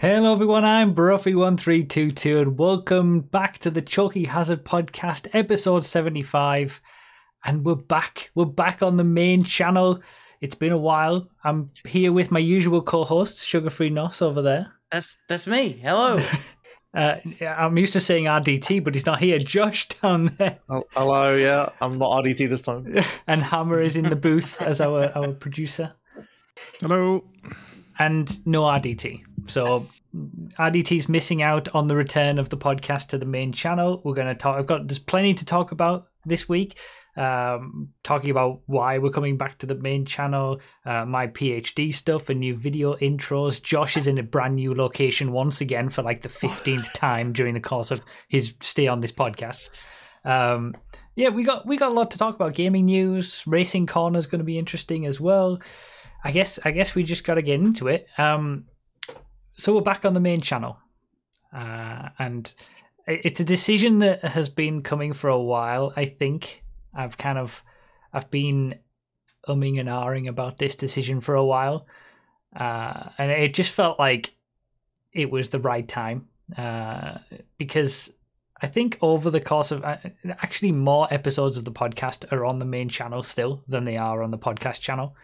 Hello, everyone. I'm Broughy1322, and welcome back to the Choking Hazard Podcast, episode 75. And we're back. We're back on the main channel. It's been a while. I'm here with my usual co host, Sugar Free Nos, over there. That's that's me. Hello. Uh, I'm used to saying RDT, but he's not here. Josh down there. Oh, hello, yeah, I'm not RDT this time. and Hammer is in the booth as our, our producer. Hello. And no RDT. So RDT's missing out on the return of the podcast to the main channel. We're going to talk. I've got there's plenty to talk about this week. Um, talking about why we're coming back to the main channel, uh, my PhD stuff, and new video intros. Josh is in a brand new location once again for like the fifteenth time during the course of his stay on this podcast. Um, yeah, we got we got a lot to talk about. Gaming news, racing corner is going to be interesting as well. I guess I guess we just got to get into it. Um, so we're back on the main channel, uh, and it's a decision that has been coming for a while. I think I've kind of I've been umming and ahhing about this decision for a while, uh, and it just felt like it was the right time uh, because I think over the course of actually more episodes of the podcast are on the main channel still than they are on the podcast channel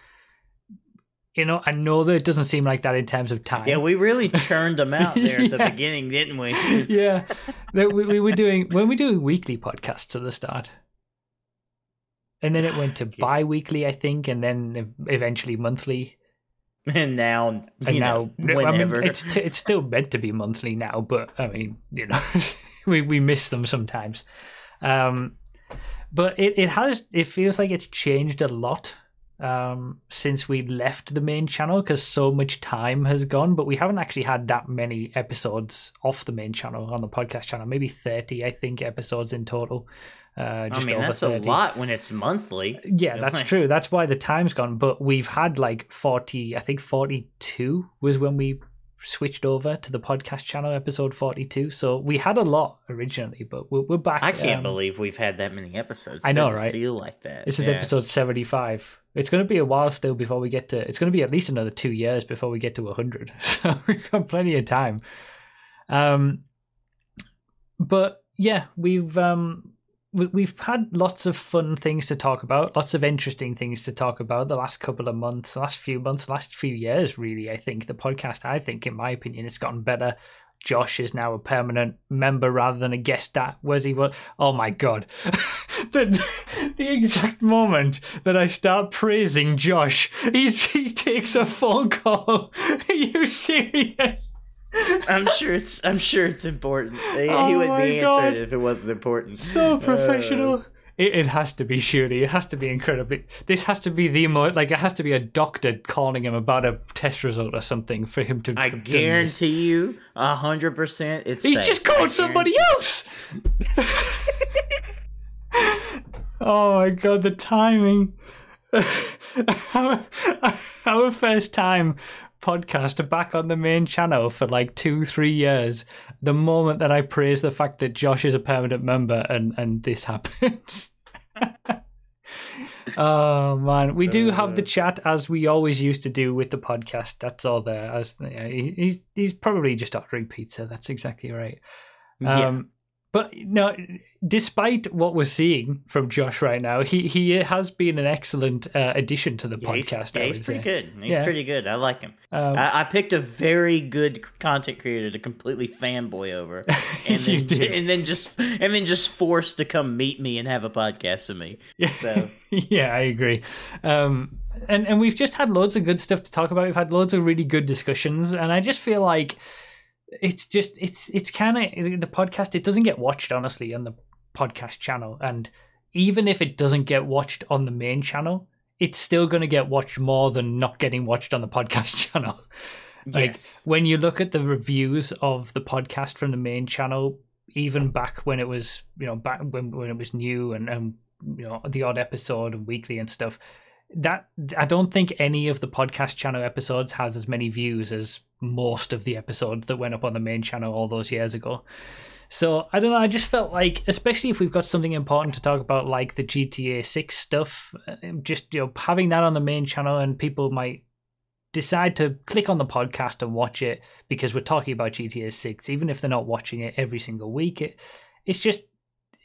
you know, I know that it doesn't seem like that in terms of time. Yeah, we really churned them out there at the Yeah. beginning, didn't we? yeah, That we, we were doing when we doing weekly podcasts at the start, and then it went to bi-weekly, I think, and then eventually monthly, And now, you and know, now whenever. I mean, it's t- it's still meant to be monthly now, but I mean, you know, we we miss them sometimes. Um, but it, it has it feels like it's changed a lot um since we left the main channel because so much time has gone but we haven't actually had that many episodes off the main channel on the podcast channel maybe 30 i think episodes in total uh I just mean, over that's 30. a lot when it's monthly. yeah that's true that's why the time's gone but we've had like 40 i think 42 was when we switched over to the podcast channel episode 42 so we had a lot originally but we're, we're back I can't um, believe we've had that many episodes. I know, right? Feel like that. This is Yeah. episode 75. It's going to be a while still before we get to. It's going to be at least another two years before we get to 100. So we've got plenty of time. Um, but yeah, we've um, we, we've had lots of fun things to talk about, lots of interesting things to talk about the last couple of months, last few months, last few years. Really, I think the podcast. I think, in my opinion, it's gotten better. Josh is now a permanent member rather than a guest. That was he was. Oh my god, the the exact moment that I start praising Josh, he's, he takes a phone call. Are you serious? I'm sure it's. I'm sure it's important. He, Oh he would be God. answered if it wasn't important. So Uh, professional. It, it has to be surely. It has to be incredibly. This has to be the most like it has to be a doctor calling him about a test result or something for him to. I done this. guarantee you, a hundred percent, it's. He's fake. just called somebody else. oh my god, the timing! our, our first time podcast back on the main channel for like two, three years. The moment that I praise the fact that Josh is a permanent member, and and this happens. oh man, we do have the chat as we always used to do with the podcast. That's all there. As you know, he- he's he's probably just ordering pizza. That's exactly right. Yeah. Um, but no, despite what we're seeing from Josh right now, he he has been an excellent uh, addition to the Yeah, he's, podcast. yeah, I he's pretty say. good. He's Yeah. pretty good. I like him. Um, I, I picked a very good content creator to completely fanboy over, and then and then just and then just forced to come meet me and have a podcast with me. Yeah. So yeah, I agree. Um, and and we've just had loads of good stuff to talk about. We've had loads of really good discussions, and I just feel like it's just it's it's kind of the podcast. It doesn't get watched honestly on the podcast channel, and even if it doesn't get watched on the main channel, it's still going to get watched more than not getting watched on the podcast channel. Like yes, when you look at the reviews of the podcast from the main channel, even back when it was, you know, back when when it was new and and you know the odd episode and weekly and stuff, that I don't think any of the podcast channel episodes has as many views as most of the episodes that went up on the main channel all those years ago. So I don't know. I just felt like, especially if we've got something important to talk about, like the GTA Six stuff, uh, just you know having that on the main channel and people might decide to click on the podcast and watch it because we're talking about GTA 6, even if they're not watching it every single week, it, it's just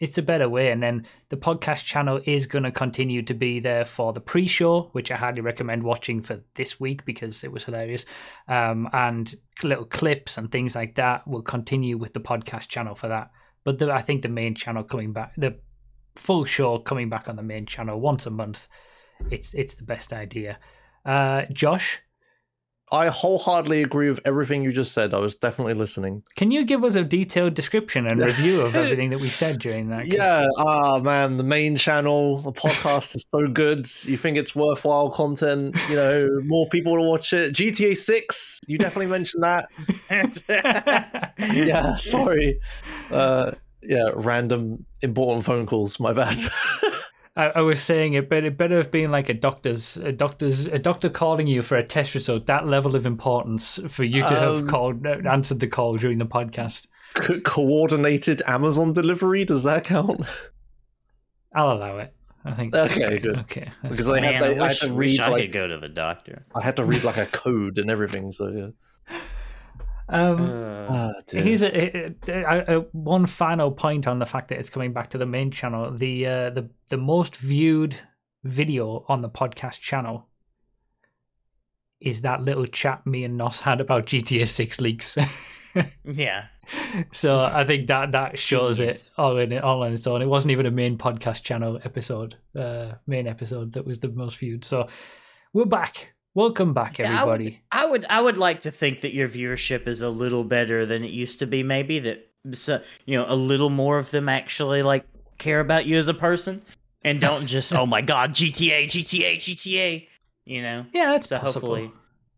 it's a better way. And then the podcast channel is going to continue to be there for the pre-show, which I highly recommend watching for this week because it was hilarious. Um, and little clips and things like that will continue with the podcast channel for that. But the, I think the main channel coming back, the full show coming back on the main channel once a month, it's it's the best idea. Uh, Josh, I wholeheartedly agree with everything you just said. I was definitely listening. can you give us a detailed description and review of everything that we said during that? 'Cause- Yeah, ah man, the main channel, the podcast is so good. You think it's worthwhile content? You know, more people to watch it. GTA Six, you definitely mentioned that. Yeah, sorry. Uh, yeah, random important phone calls. My bad. I, I was saying it but it better have been like a doctor's a doctor's a doctor calling you for a test result. That level of importance for you to have Um, called uh, answered the call during the podcast. Co- coordinated Amazon delivery. Does that count? I'll allow it. I think. that's Okay, good. Okay. Because fine. I had, Man, to, I I had wish, to wish read I like could go to the doctor. I had to read like a code and everything. So yeah. Um, Uh, Ah. Here's a, a, a, a one final point on the fact that it's coming back to the main channel. The uh, the the most viewed video on the podcast channel is that little chat me and Nos had about GTA Six leaks. yeah. so I think that that shows Genius. it all in all on its own. It wasn't even a main podcast channel episode, uh, main episode that was the most viewed. So we're back. Welcome back, Yeah, I would- everybody. I would I would like to think that your viewership is a little better than it used to be. Maybe that so, you know a little more of them actually like care about you as a person and don't just oh my god GTA GTA GTA. You know. Yeah, that's So possible. hopefully,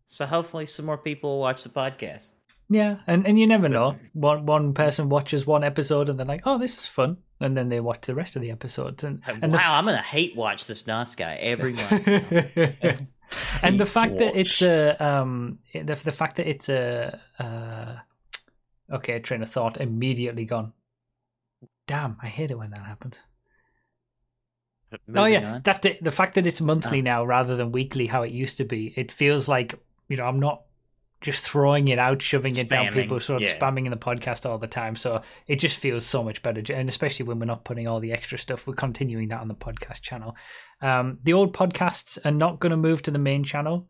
so hopefully some more people will watch the podcast. Yeah, and and you never know. One one person watches one episode and they're like, "Oh, this is fun," and then they watch the rest of the episodes. And and wow, I'm gonna hate watch this Nos guy every month. the and the Hate fact that it's a um the the fact that it's a uh okay train of thought immediately gone. Damn, I hate it when that happens. oh yeah, on. that's it. The fact that it's monthly now rather than weekly, how it used to be, it feels like you know I'm not just throwing it out, shoving it down Spamming, people, sort of yeah. spamming in the podcast all the time. So it just feels so much better, and especially when we're not putting all the extra stuff, we're continuing that on the podcast channel. Um, the old podcasts are not going to move to the main channel.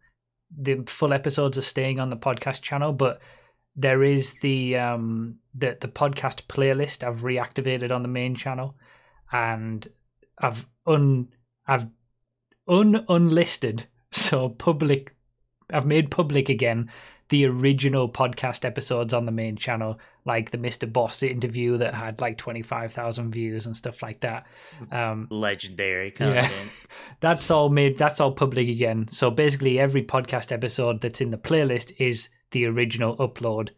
The full episodes are staying on the podcast channel, but there is the um the the podcast playlist I've reactivated on the main channel, and I've un I've un unlisted so public I've made public again the original podcast episodes on the main channel like the Mr. Boss interview that had like 25,000 views and stuff like that um legendary Yeah. content. that's all made that's all public again so basically every podcast episode that's in the playlist is the original upload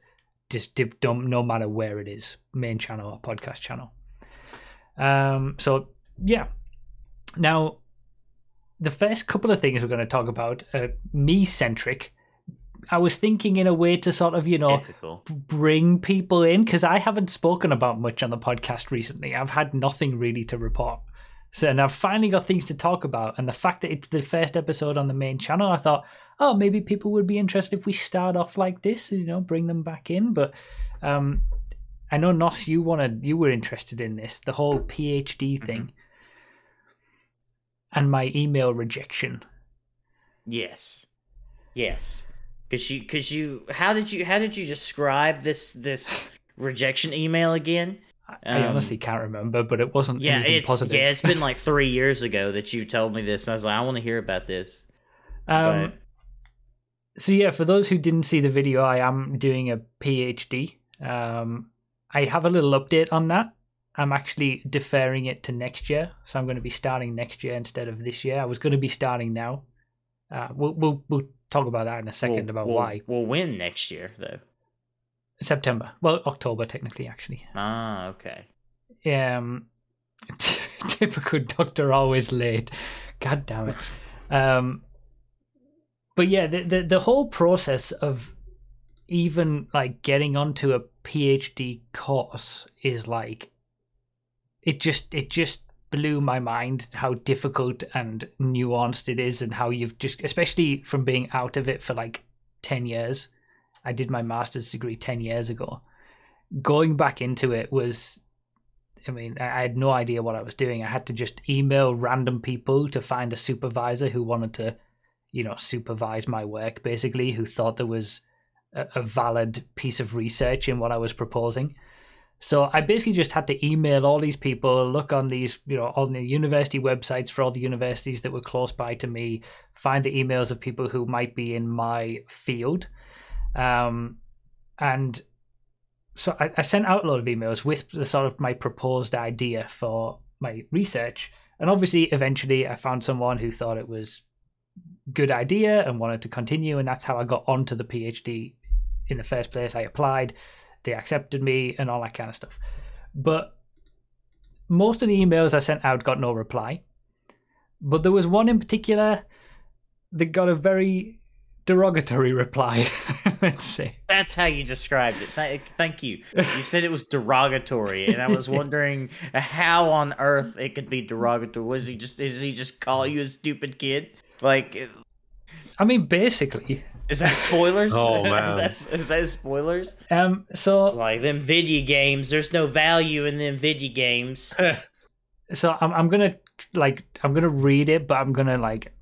just don't no matter where it is main channel or podcast channel um so yeah now the first couple of things we're going to talk about are me centric i was thinking in a way to sort of you know bring people in because I haven't spoken about much on the podcast recently. I've had nothing really to report. So, and I've finally got things to talk about. And the fact that it's the first episode on the main channel, I thought, oh, maybe people would be interested if we start off like this, you know, bring them back in. But um, I know Nos, you wanted, you were interested in this, the whole PhD thing, and my email rejection. Yes. Yes. Cause you, cause you, how did you, how did you describe this, this rejection email again? I- I Um, honestly can't remember, but it wasn't Yeah, it's positive. yeah, it's been like three years ago that you told me this, and I was like, I want to hear about this. um, but So yeah, for those who didn't see the video, I am doing a PhD. Um, I have a little update on that. I'm actually deferring it to next year, so I'm going to be starting next year instead of this year. I was going to be starting now. Uh, we'll we'll we'll talk about that in a second we'll, about we'll, why we'll win next year though. September. Well, October technically, actually. Ah, okay. Um, typical doctor, always late. God damn it. Um, but yeah, the, the the whole process of even like getting onto a PhD course is like it just it just blew my mind how difficult and nuanced it is, and how you've just, especially from being out of it for like 10 years. I did my master's degree 10 years ago. Going back into it was, I mean, I had no idea what I was doing. I had to just email random people to find a supervisor who wanted to, you know, supervise my work, basically, who thought there was a, a valid piece of research in what I was proposing. So I basically just had to email all these people, look on these, you know, on the university websites for all the universities that were close by to me, find the emails of people who might be in my field. Um, and so I, I sent out a lot of emails with the sort of my proposed idea for my research. And obviously, eventually, I found someone who thought it was good idea and wanted to continue, and that's how I got onto the PhD in the first place. I applied, they accepted me, and all that kind of stuff. But most of the emails I sent out got no reply. But there was one in particular that got a very derogatory reply. Let's say That's how you described it. Th- thank you. You said it was derogatory, and I was wondering how on earth it could be derogatory. Was he just? Is he just call you a stupid kid? Like, I mean, basically, is that spoilers? Oh, man. is, that, is that spoilers? um, so It's like them video games. There's no value in them video games. so I'm I'm gonna like I'm gonna read it, but I'm gonna like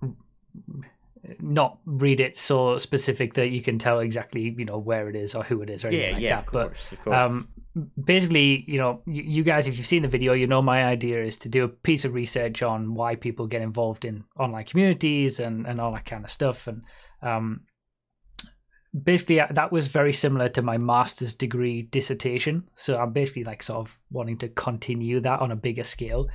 not read it so specific that you can tell exactly you know where it is or who it is or anything Yeah, like yeah, that. of But course, of course. um, basically, you know, you, you guys, if you've seen the video, you know my idea is to do a piece of research on why people get involved in online communities and and all that kind of stuff. And um, basically, uh, that was very similar to my master's degree dissertation. So I'm basically like sort of wanting to continue that on a bigger scale.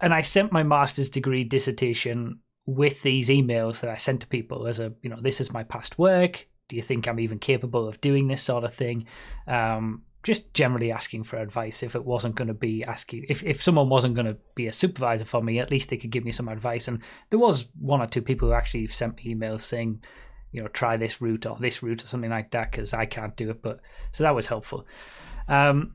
And I sent my master's degree dissertation with these emails that I sent to people as a, you know, this is my past work. Do you think I'm even capable of doing this sort of thing? Um, just generally asking for advice if it wasn't going to be asking if, if someone wasn't going to be a supervisor for me at least they could give me some advice and there was one or two people who actually sent me emails saying you know try this route or this route or something like that because i can't do it but so that was helpful um,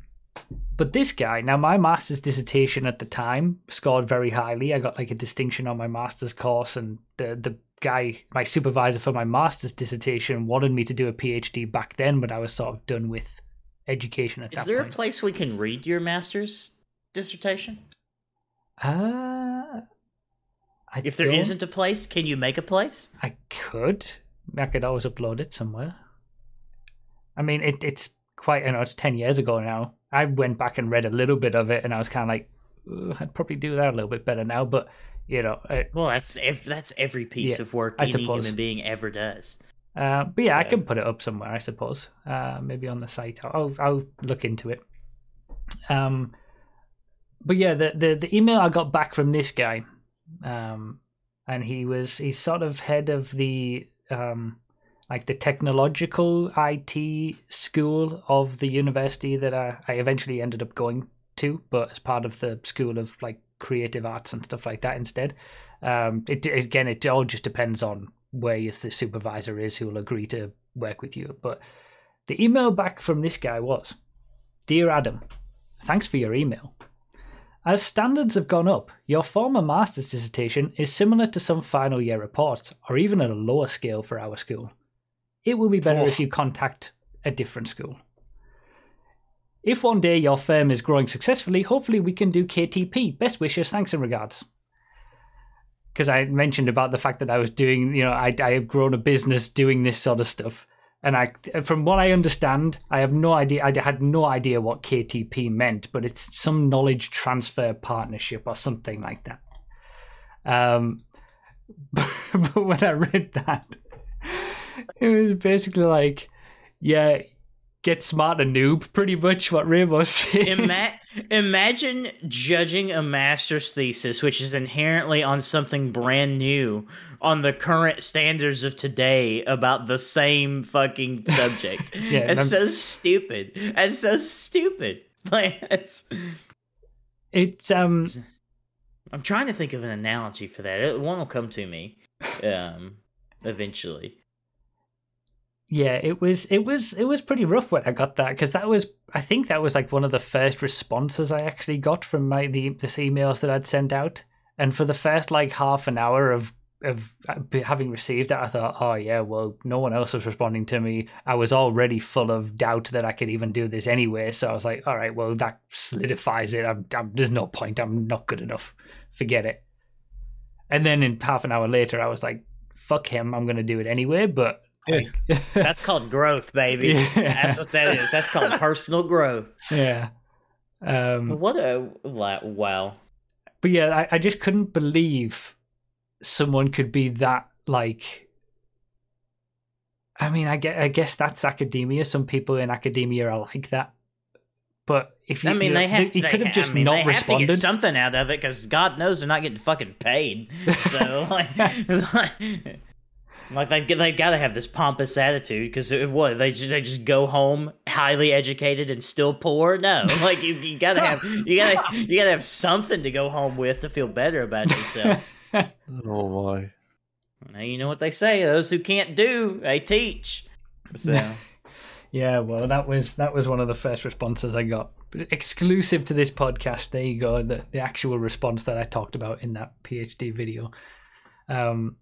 but this guy now my master's dissertation at the time scored very highly i got like a distinction on my master's course and the the guy my supervisor for my master's dissertation wanted me to do a phd back then but i was sort of done with education at Is that there point a place we can read your master's dissertation? Uh, I If there not a place, can you make a place? I could. I could always upload it somewhere. I mean, it, it's quite, you know, it's 10 years ago now. I went back and read a little bit of it and I was kind of like, I'd probably do that a little bit better now. But, you know, uh, Well, that's ev- that's every piece Yeah, of work I any suppose. human being ever does. uh, but yeah, I can put it up somewhere, I suppose. Uh, maybe on the site. I'll, I'll look into it. Um, but yeah, the, the, the email I got back from this guy, um, and he was, he's sort of head of the, um, like the technological IT school of the university that I, I eventually ended up going to, but as part of the school of like creative arts and stuff like that instead. Um, it again, it all just depends on where is the supervisor is who will agree to work with you. But the email back from this guy was, "Dear Adam, thanks for your email. As standards have gone up, your former master's dissertation is similar to some final year reports, or even at a lower scale for our school. It will be better Oh. if you contact a different school. If one day your firm is growing successfully, hopefully we can do KTP. Best wishes, thanks and regards. Because I mentioned about the fact that I was doing, you know, I, I have grown a business doing this sort of stuff. And I, from what I understand, I have no idea. I had no idea what KTP meant, but it's some knowledge transfer partnership or something like that. Um, but when I read that, it was basically like, yeah, get smart and noob, pretty much what Rainbow says. Ima- imagine judging a master's thesis, which is inherently on something brand new, on the current standards of today about the same fucking subject. Yeah, it's so stupid. It's so stupid. Like, it's, it's um, I'm trying to think of an analogy for that. It, one will come to me, um, eventually. Yeah, it was it was it was pretty rough when I got that because that was I think that was like one of the first responses I actually got from my the this emails that I'd sent out, and for the first like half an hour of of uh, having received that, I thought, oh yeah, well, no one else was responding to me. I was already full of doubt that I could even do this anyway, so I was like, all right, well, that solidifies it. I'm, I'm, there's no point. I'm not good enough. Forget it. And then in half an hour later, I was like, fuck him. I'm going to do it anyway. But like, That's called growth, baby. Yeah. That's what that is. That's called personal growth. yeah. Um, What a like, wow. but yeah, I, I just couldn't believe someone could be that like. I mean, I guess, I guess that's academia. Some people in academia are like that. But if you, I mean, you know, they have. he could have just I mean, not they have to responded. get something out of it because God knows they're not getting fucking paid. So like, like, like they've they've got to have this pompous attitude because what they just, they just go home highly educated and still poor. No, like you, you gotta have you gotta you gotta have something to go home with to feel better about yourself. Oh my. now you know what they say: those who can't do, they teach. So. Yeah, well, that was that was one of the first responses I got, But exclusive to this podcast. There you go, the the actual response that I talked about in that PhD video. Um,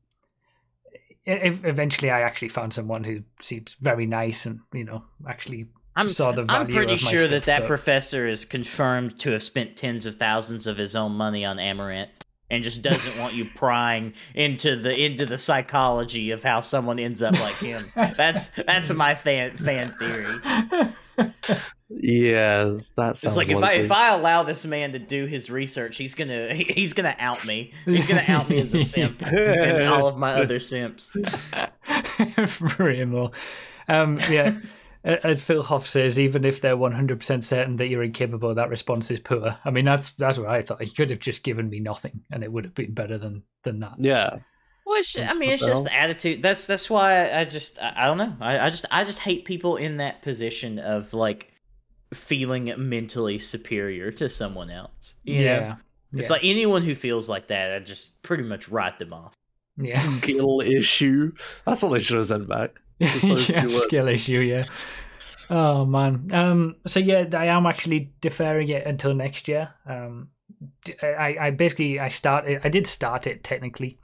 eventually, I actually found someone who seems very nice and you know actually I'm, saw the value I'm pretty sure stuff, that that but- professor is confirmed to have spent tens of thousands of his own money on Amouranth and just doesn't want you prying into the into the psychology of how someone ends up like him. That's that's my fan fan theory. Yeah, that sounds It's like if I if I allow this man to do his research, he's gonna he- he's gonna out me. He's gonna out me as a simp and all of my other simps. Brimble. Um, yeah. As Phil Hoff says, even if they're one hundred percent certain that you're incapable, that response is poor. I mean, that's that's what I thought. He could have just given me nothing, and it would have been better than than that. yeah, Well, it's, I mean, it's just the attitude. That's that's why I just I, I don't know. I, I just I just hate people in that position of like feeling mentally superior to someone else. You know? yeah, it's yeah. like anyone who feels like that, I just pretty much write them off. yeah, skill issue. That's what they should have sent back. Yeah skill issue. Yeah. Oh man. Um. So yeah, I am actually deferring it until next year. Um. I, I basically I started. I did start it technically.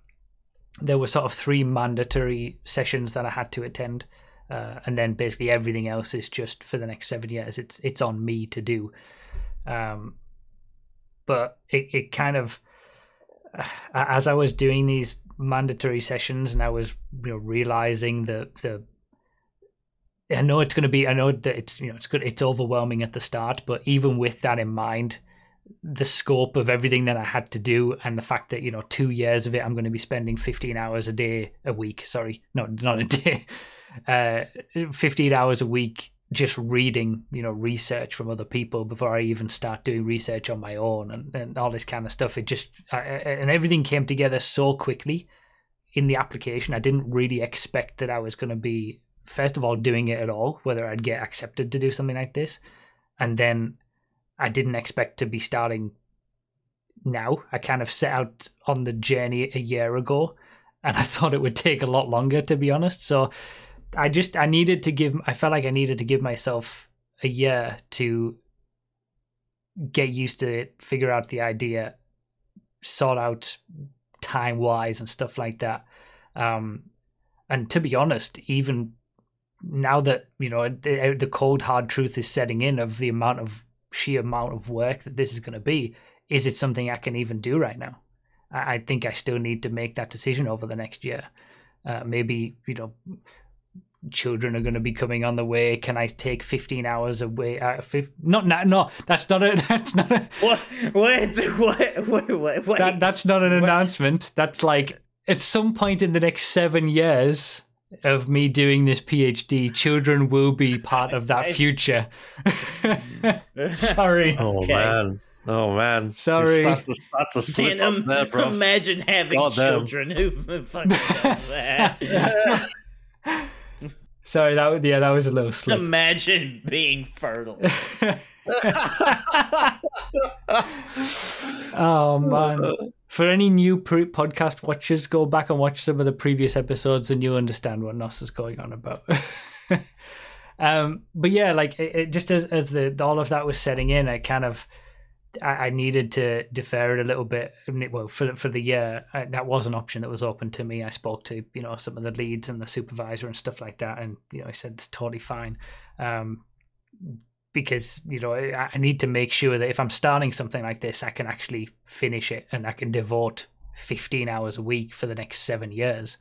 There were sort of three mandatory sessions that I had to attend, uh, and then basically everything else is just for the next seven years. It's it's on me to do. Um. But it it kind of as I was doing these mandatory sessions and I was you know realizing the the I know it's going to be I know that it's you know it's good it's overwhelming at the start but even with that in mind the scope of everything that I had to do and the fact that you know 2 years of it I'm going to be spending 15 hours a day a week sorry no not a day uh 15 hours a week just reading you know research from other people before I even start doing research on my own and, and all this kind of stuff. It just I, and everything came together so quickly in the application. I didn't really expect that I was going to be first of all doing it at all whether I'd get accepted to do something like this. And then I didn't expect to be starting now. I kind of set out on the journey a year ago and I thought it would take a lot longer to be honest. So I just I needed to give I felt like I needed to give myself a year to get used to it, figure out the idea, sort out time wise and stuff like that. Um, and to be honest, even now that you know the, the cold hard truth is setting in of the amount of sheer amount of work that this is going to be, is it something I can even do right now? I, I think I still need to make that decision over the next year. Uh, maybe you know children are going to be coming on the way. Can I take 15 hours away? Uh, fif- not, not, no, that's not a, that's not a, What? What? What? What? What? what? that, that's not an What? announcement. That's like at some point in the next seven years of me doing this PhD, children will be part of that future. Sorry. Oh Okay. man. Oh man. Sorry. That's a, that's a slip Man, up um, there, bro. imagine having Goddamn. children who fucking does that. Sorry, that was, yeah, that was a little slip. imagine being fertile. oh man. for any new pre- podcast watchers, go back and watch some of the previous episodes, and you'll understand what Nos is going on about. um, but yeah, like it, it just as as the all of that was setting in, I kind of I, I needed to defer it a little bit. Well, for for the year, I, that was an option that was open to me. I spoke to you know some of the leads and the supervisor and stuff like that, and you know I said it's totally fine. Um, because you know I, need to make sure that if I'm starting something like this, I can actually finish it and I can devote 15 hours a week for the next seven years.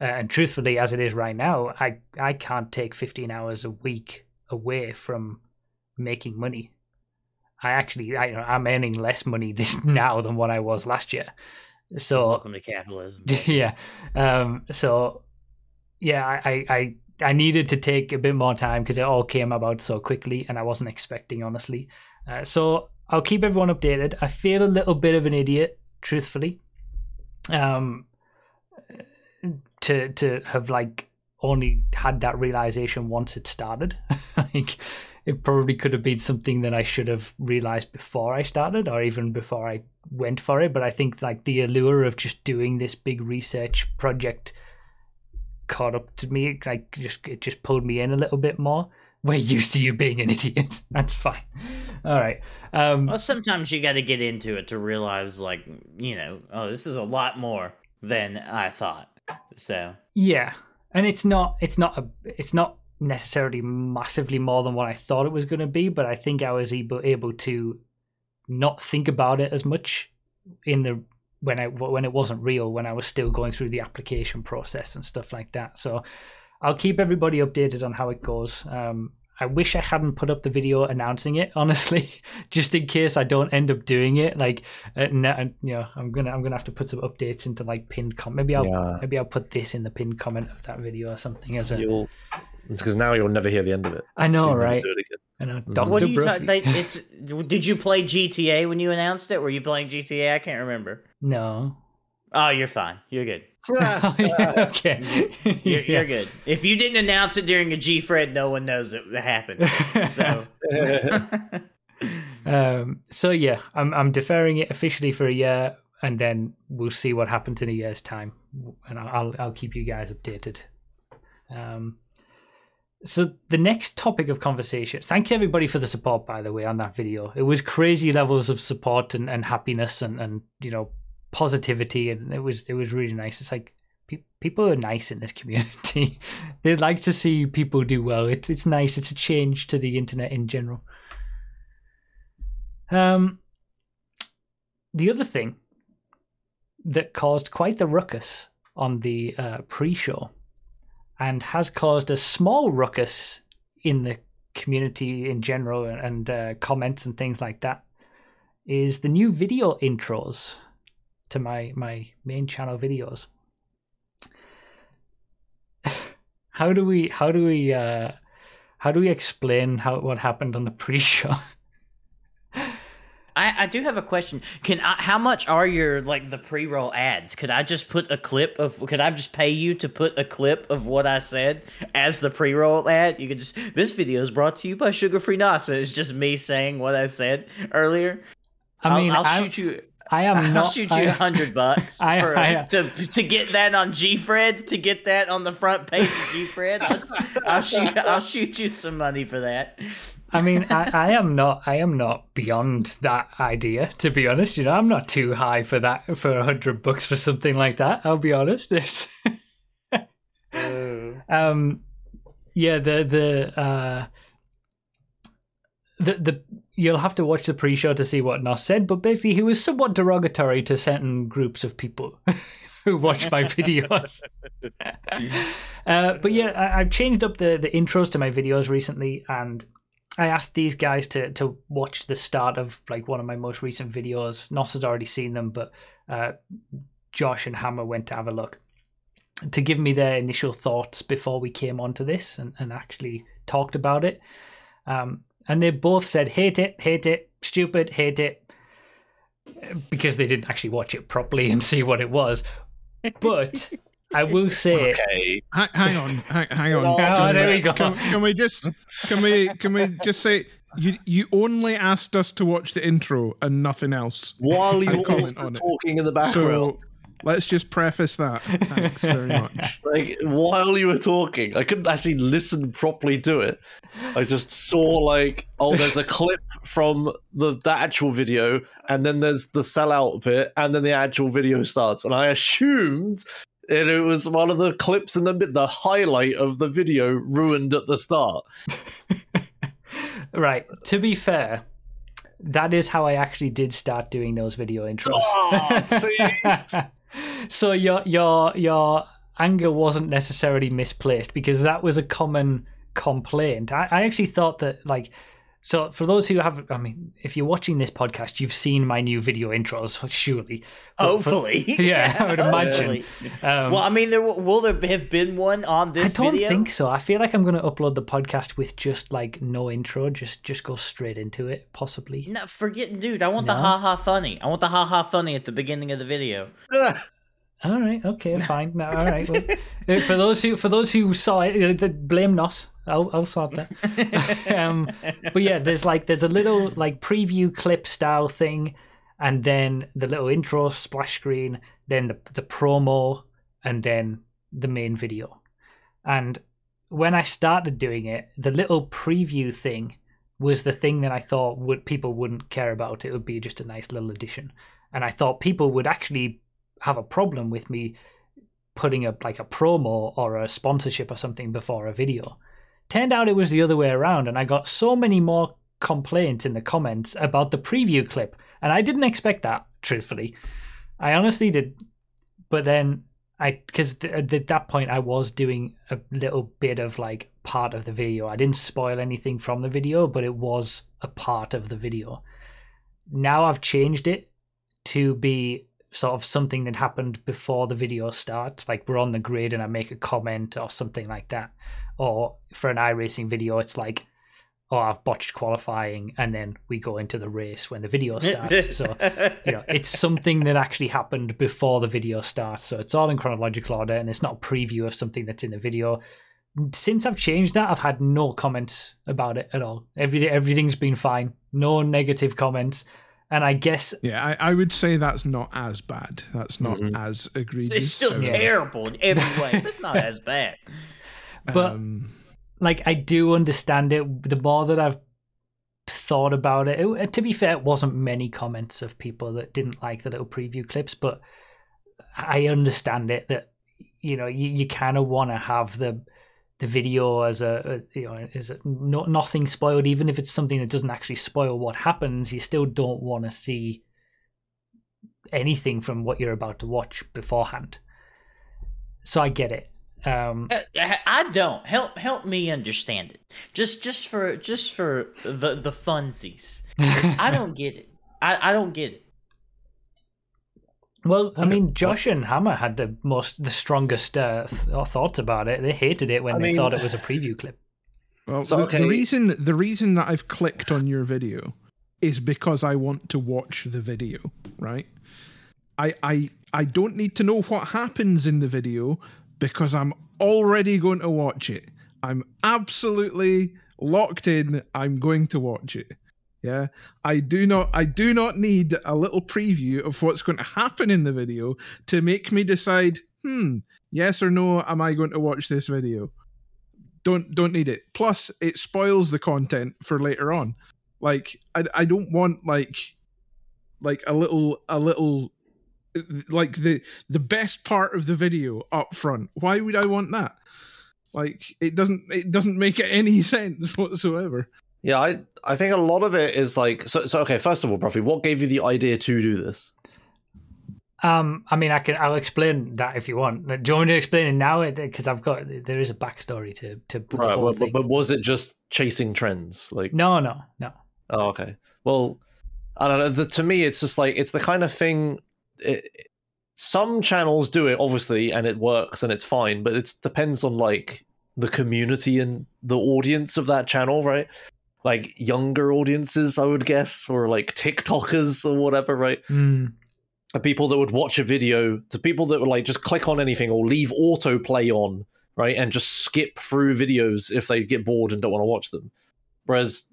Uh, and truthfully, as it is right now, I I can't take 15 hours a week away from making money. I actually I, I'm earning less money this now than what I was last year. So Welcome to capitalism. yeah. Um, so yeah, I, I I needed to take a bit more time because it all came about so quickly, and I wasn't expecting honestly. Uh, so I'll keep everyone updated. I feel a little bit of an idiot, truthfully, um, to to have like only had that realization once it started. like it probably could have been something that I should have realized before I started, or even before I went for it. But I think like the allure of just doing this big research project caught up to me. Like just it just pulled me in a little bit more. We're used to you being an idiot. That's fine. All right. Um, Well, sometimes you got to get into it to realize, like, you know, oh, this is a lot more than I thought. So, yeah, and it's not. It's not a. It's not necessarily massively more than what I thought it was going to be, but I think I was able able to not think about it as much in the when I when it wasn't real when I was still going through the application process and stuff like that. So I'll keep everybody updated on how it goes. Um, I wish I hadn't put up the video announcing it, honestly, just in case I don't end up doing it. Like, uh, no, you know, I'm gonna I'm gonna have to put some updates into like pinned comment. Maybe I'll Yeah. maybe I'll put this in the pinned comment of that video or something as a. Because now you'll never hear the end of it. I know, You'll right? do it again. I know, Mhm. Dr. what do you? Ta- Broughy. they, it's. Did you play GTA when you announced it? Were you playing GTA? I can't remember. no. Oh, you're fine. You're good. okay. You're, Yeah. you're good. If you didn't announce it during a G Fred, no one knows it happened. So, um, so yeah, I'm I'm deferring it officially for a year, and then we'll see what happens in a year's time, and I'll I'll, I'll keep you guys updated. Um, so the next topic of conversation. Thank you everybody for the support, by the way, on that video. It was crazy levels of support and, and happiness and and you know positivity, and it was it was really nice. It's like pe- people are nice in this community. they like to see people do well. It's it's nice. It's a change to the internet in general. Um, the other thing that caused quite the ruckus on the uh, pre-show and has caused a small ruckus in the community in general and uh, comments and things like that is the new video intros to my my main channel videos. how do we how do we uh, how do we explain how what happened on the pre-show? I, I do have a question. Can I, how much are your like the pre-roll ads? Could I just put a clip of? Could I just pay you to put a clip of what I said as the pre-roll ad? You could just. This video is brought to you by Sugar Free Nos. It's just me saying what I said earlier. I mean, I'll, I'll shoot you. I am I'll not. shoot you I- a hundred bucks I- for, I- to to get that on GFred to get that on the front page of GFred. I'll, I'll shoot I'll shoot you some money for that. I mean, I, I am not. I am not beyond that idea. To be honest, you know, I'm not too high for that for a hundred bucks for something like that. I'll be honest. Um, yeah, the the uh, the the you'll have to watch the pre-show to see what Nos said, but basically he was somewhat derogatory to certain groups of people who watch my videos. uh, but yeah, I, I've changed up the the intros to my videos recently, and I asked these guys to to watch the start of like one of my most recent videos. Nos had already seen them, but uh, Josh and Hammer went to have a look to give me their initial thoughts before we came onto this and, and actually talked about it. Um, and they both said, hate it, hate it, stupid, hate it, because they didn't actually watch it properly and see what it was. But I will say, Okay. Hang, hang on, hang, hang on. Oh, Can there we go. Can, can we just can we can we just say You you only asked us to watch the intro and nothing else. While you I were comment also on it. talking in the background. So let's just preface that. Thanks very much. like while you were talking i couldn't actually listen properly to it i just saw like oh there's a clip from the, the actual video and then there's the sellout bit and then the actual video starts and i assumed that it was one of the clips in the mid the highlight of the video ruined at the start Right. To be fair, that is how I actually did start doing those video intros. Oh, see? so your your your anger wasn't necessarily misplaced because that was a common complaint. I, I actually thought that like so for those who have I mean, if you're watching this podcast, you've seen my new video intros, surely. But for- Hopefully, Yeah, I would imagine. Um, well, I mean, there will, will there have been one on this? I this don't video? think so. I feel like I'm going to upload the podcast with just like no intro, just just go straight into it, possibly. No, forget, dude. I want the No? ha ha funny. I want the ha ha funny at the beginning of the video. All right, okay, fine. No, all right. Well, uh, for those who for those who saw it, uh, blame Nos. I'll I'll sort that. um, but yeah, there's like there's a little like preview clip style thing, and then the little intro splash screen, then the the promo, and then the main video. And when I started doing it, the little preview thing was the thing that I thought would people wouldn't care about. It would be just a nice little addition, and I thought people would actually have a problem with me putting a like a promo or a sponsorship or something before a video. Turned out it was the other way around, and I got so many more complaints in the comments about the preview clip, and I didn't expect that. Truthfully, I honestly did. But then I, because th- at that point I was doing a little bit of like part of the video. I didn't spoil anything from the video, but it was a part of the video. Now I've changed it to be sort of something that happened before the video starts. Like we're on the grid and I make a comment or something like that. Or for an iRacing video, it's like, oh, I've botched qualifying, and then we go into the race when the video starts. so you know, it's something that actually happened before the video starts. So it's all in chronological order, and it's not a preview of something that's in the video. Since I've changed that, I've had no comments about it at all. Everything, everything's been fine. No negative comments. And I guess Yeah, I, I would say that's not as bad. That's not Mhm. as egregious. it's still Yeah. terrible in every way. but It's not as bad. But- Um, like I do understand it. The more that I've thought about it, it, to be fair, it wasn't many comments of people that didn't like the little preview clips, but I understand it that you know you, you kind of want to have the the video as a, a you know as a, no, nothing spoiled, even if it's something that doesn't actually spoil what happens. You still don't want to see anything from what you're about to watch beforehand. So I get it. Um, Uh, I I don't help help me understand it. Just just for just for the the funsies. I don't get it. I, I don't get it. Well, I mean, Josh and Hammer had the most, the strongest uh, th- thoughts about it. They hated it when I they mean- thought it was a preview clip. well, So, the, okay. the reason the reason that I've clicked on your video is because I want to watch the video, right? I I I don't need to know what happens in the video because I'm already going to watch it. I'm absolutely locked in. I'm going to watch it. Yeah. I do not I do not need a little preview of what's going to happen in the video to make me decide, hmm, yes or no, am I going to watch this video? Don't don't need it. Plus it spoils the content for later on. Like I I don't want like like a little a little like the the best part of the video up front. Why would I want that? Like it doesn't it doesn't make any sense whatsoever. Yeah, I I think a lot of it is like so. So okay, first of all, Broughy, what gave you the idea to do this? Um, I mean, I can. I'll explain that if you want. Do you want me to explain it now? Because I've got there is a backstory to to the Right, whole but, thing. but was it just chasing trends? Like, No, no, no. oh, okay. Well, I don't know. The, to me, it's just like it's the kind of thing. It, some channels do it obviously, and it works and it's fine, but it depends on like the community and the audience of that channel, right? Like younger audiences, I would guess, or like TikTokers or whatever, right? Mm, and people that would watch a video to people that would like just click on anything or leave autoplay on right and just skip through videos if they get bored and don't want to watch them whereas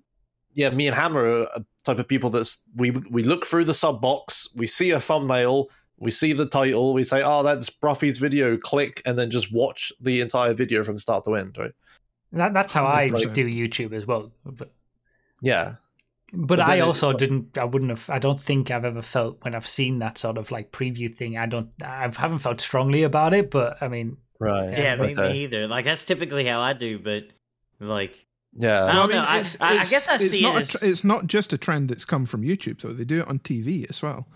yeah, me and Hammer are a type of people that's we we look through the sub box, we see a thumbnail, we see the title, we say, "Oh, that's Broughy's video." Click, and then just watch the entire video from start to end. Right? That, that's how I Right. do YouTube as well. But Yeah, but But I then it- also didn't. I wouldn't have. I don't think I've ever felt when I've seen that sort of like preview thing. I don't. I haven't felt strongly about it. But I mean, right. Yeah, me, okay. me either. Like that's typically how I do, but like Yeah, I don't know. I- I- I guess I it's see it not a as- tr- it's not just a trend that's come from YouTube, though. They do it on TV as well.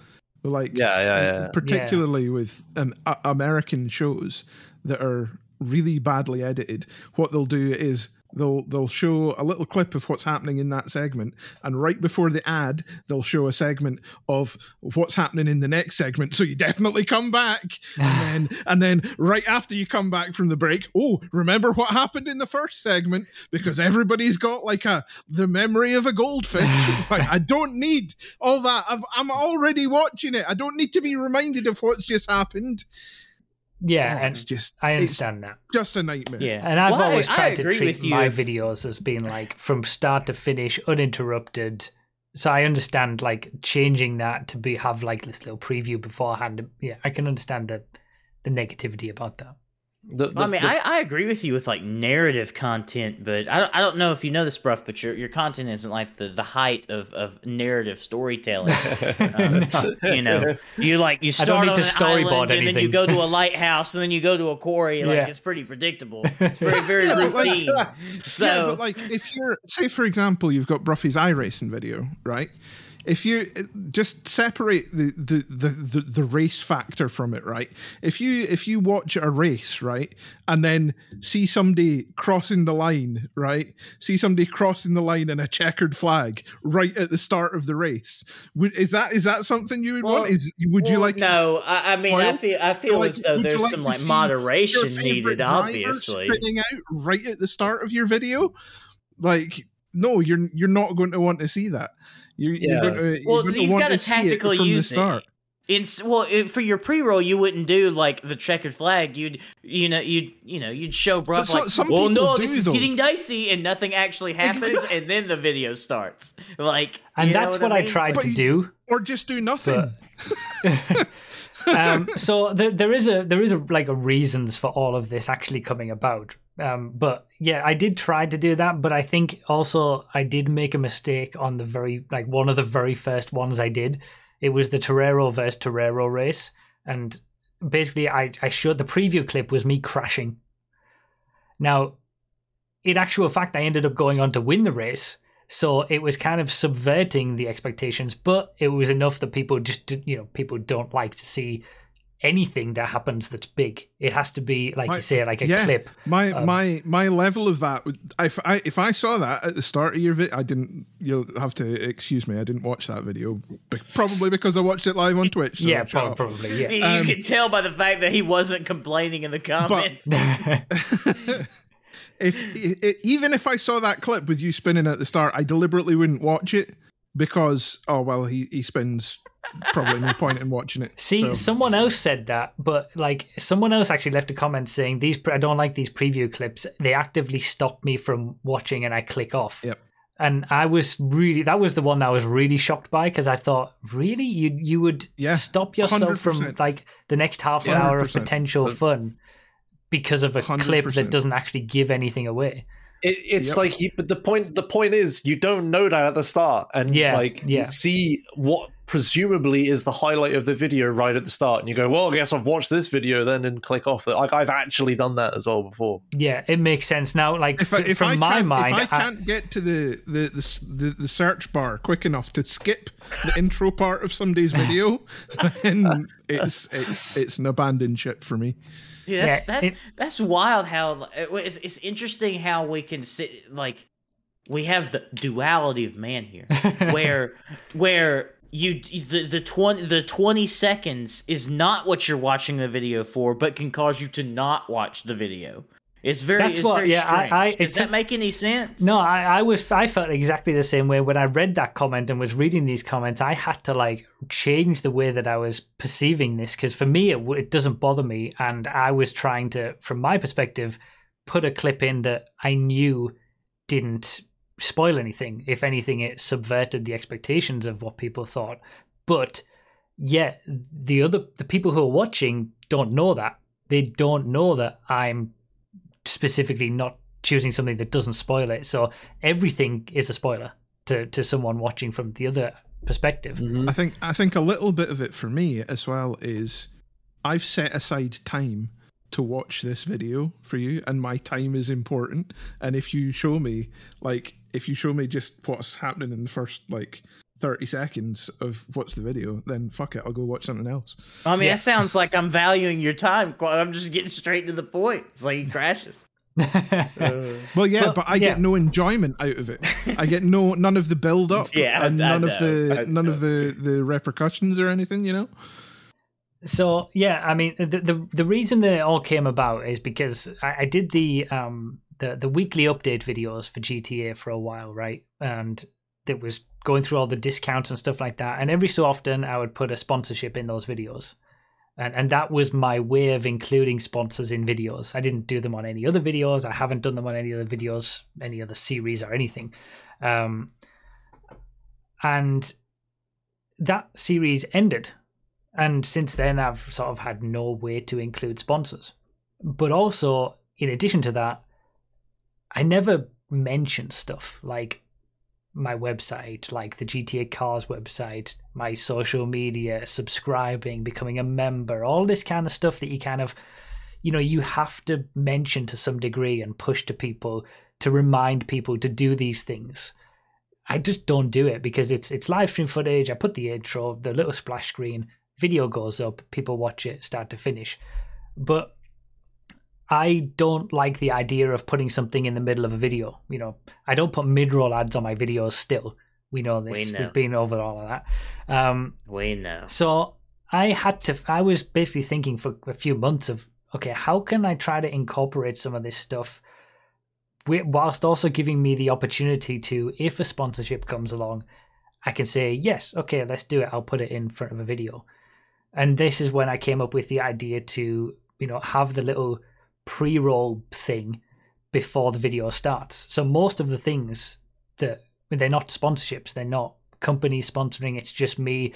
Like, yeah, yeah, yeah. particularly with um, American shows that are really badly edited. What they'll do is they'll they'll show a little clip of what's happening in that segment, and right before the ad, they'll show a segment of what's happening in the next segment. So you definitely come back, and then and then right after you come back from the break, oh, remember what happened in the first segment because everybody's got like a the memory of a goldfish. It's like I don't need all that. I've, I'm already watching it. I don't need to be reminded of what's just happened. Yeah, Oh, and it's just I it's understand that. just a nightmare. yeah. And I've Well, always I tried to treat my if- videos as being like from start to finish, uninterrupted. So I understand like changing that to be have like this little preview beforehand. Yeah, I can understand the the negativity about that. The- the- Well, I mean, the- I, I agree with you with like narrative content, but I don't, I don't know if you know this, Brough, but your your content isn't like the, the height of, of narrative storytelling. Uh, you know, you like you start need on to an storyboard island, and then you go to a lighthouse, and then you go to a quarry. Like Yeah. it's pretty predictable. It's very very Yeah, but like- routine. So yeah, but like if you're say for example you've got Broughy's iRacing video, right? If you just separate the, the, the, the, the race factor from it, right? If you if you watch a race, right, and then see somebody crossing the line, right? See somebody crossing the line in a checkered flag right at the start of the race. Would, is that is that something you would Well- want? Is would you like No, I, I mean, I feel I feel Like, as though there's like some like moderation needed. Obviously, spinning out right at the start of your video like no you're you're not going to want to see that you're, you're Yeah. going to, you're Well, going to you've gotta to it tactically from the use it. start It's well it, for your pre-roll. You wouldn't do like the checkered flag. You'd you know you'd you know you'd show Bruff so- like, some well, people no, do, this is though. getting dicey, and nothing actually happens, and then the video starts. Like, And you know that's what I, mean? tried But to you- do. or just do nothing um, so there, there is a there is a like a reasons for all of this actually coming about. Um, but yeah, I did try to do that, but I think also I did make a mistake on the very like one of the very first ones I did. It was the Torero versus Torero race, and basically I I showed the preview clip was me crashing. Now, in actual fact, I ended up going on to win the race. So it was kind of subverting the expectations, but it was enough that people just, you know, people don't like to see anything that happens that's big. It has to be, like My- you say, like a yeah. clip. my of- my my level of that if i if i saw that at the start of your video i didn't you'll have to excuse me i didn't watch that video probably because i watched it live on twitch so yeah, shut prob- up. probably. Yeah. You Um, can tell by the fact that he wasn't complaining in the comments. if i i even if I saw that clip with you spinning at the start, I deliberately wouldn't watch it because oh well, he he spins. Probably no point in watching it. See, So- someone else said that, but like someone else actually left a comment saying these. I don't like these preview clips. They actively stop me from watching, and I click off. Yep. And I was really that was the one that I was really shocked by because I thought, really, you you would Yeah, stop yourself from 100%. like the next half an hour of potential But- fun because of a clip that doesn't actually give anything away. It, it's Yep. like, you, but the point the point is, you don't know that at the start, and Yeah, like yeah. see what presumably is the highlight of the video right at the start, and you go, "Well, I guess I've watched this video then," and click off. Like I've actually done that as well before. Yeah, it makes sense now. Like if I, if from I my mind, if I can't get to the the, the the the search bar quick enough to skip the intro part of somebody's video, then it's it's it's an abandoned ship for me. Yeah, that's that's, it- that's wild. How it's, it's interesting how we can sit like we have the duality of man here, where where you the the twenty the twenty seconds is not what you're watching the video for, but can cause you to not watch the video. It's very That's it's what- very yeah, I- strange. I- Does it's that make any sense? No, I, I was I felt exactly the same way when I read that comment and was reading these comments. I had to like change the way that I was perceiving this because for me it, it doesn't bother me, and I was trying to, from my perspective, put a clip in that I knew didn't spoil anything. If anything, it subverted the expectations of what people thought. But yet, the other the people who are watching don't know that. They don't know that I'm specifically not choosing something that doesn't spoil it. So everything is a spoiler to to someone watching from the other perspective. Mhm. I think I think a little bit of it for me as well is I've set aside time to watch this video for you and my time is important and if you show me like if you show me just what's happening in the first like 30 seconds of what's the video then fuck it I'll go watch something else. I mean, Yeah. that sounds like I'm valuing your time. I'm just getting straight to the point. It's like he crashes. Uh, Well yeah, But, but, I yeah. get no enjoyment out of it. I get no none of the build up Yeah, and I none of the I none of the the repercussions or anything, you know? So yeah, I mean the, the the reason that it all came about is because I, I did the um the the weekly update videos for GTA for a while, right? And it was going through all the discounts and stuff like that. And every so often, I would put a sponsorship in those videos, and and that was my way of including sponsors in videos. I didn't do them on any other videos. I haven't done them on any other videos, any other series or anything. Um, and that series ended and since then i've sort of had no way to include sponsors but also in addition to that i never mention stuff like my website like the gta cars website my social media subscribing becoming a member all this kind of stuff that you kind of you know you have to mention to some degree and push to people to remind people to do these things i just don't do it because it's it's live stream footage i put the intro the little splash screen video goes up, people watch it start to finish. But I don't like the idea of putting something in the middle of a video. You know, I don't put mid roll ads on my videos still. We know this. We know. We've been over all of that. Um, we know. so I had to, I was basically thinking for a few months of, okay, how can I try to incorporate some of this stuff whilst also giving me the opportunity to, if a sponsorship comes along, I can say, yes, okay, let's do it. I'll put it in front of a video. And this is when I came up with the idea to, you know, have the little pre roll thing before the video starts. So most of the things that they're not sponsorships, they're not companies sponsoring, it's just me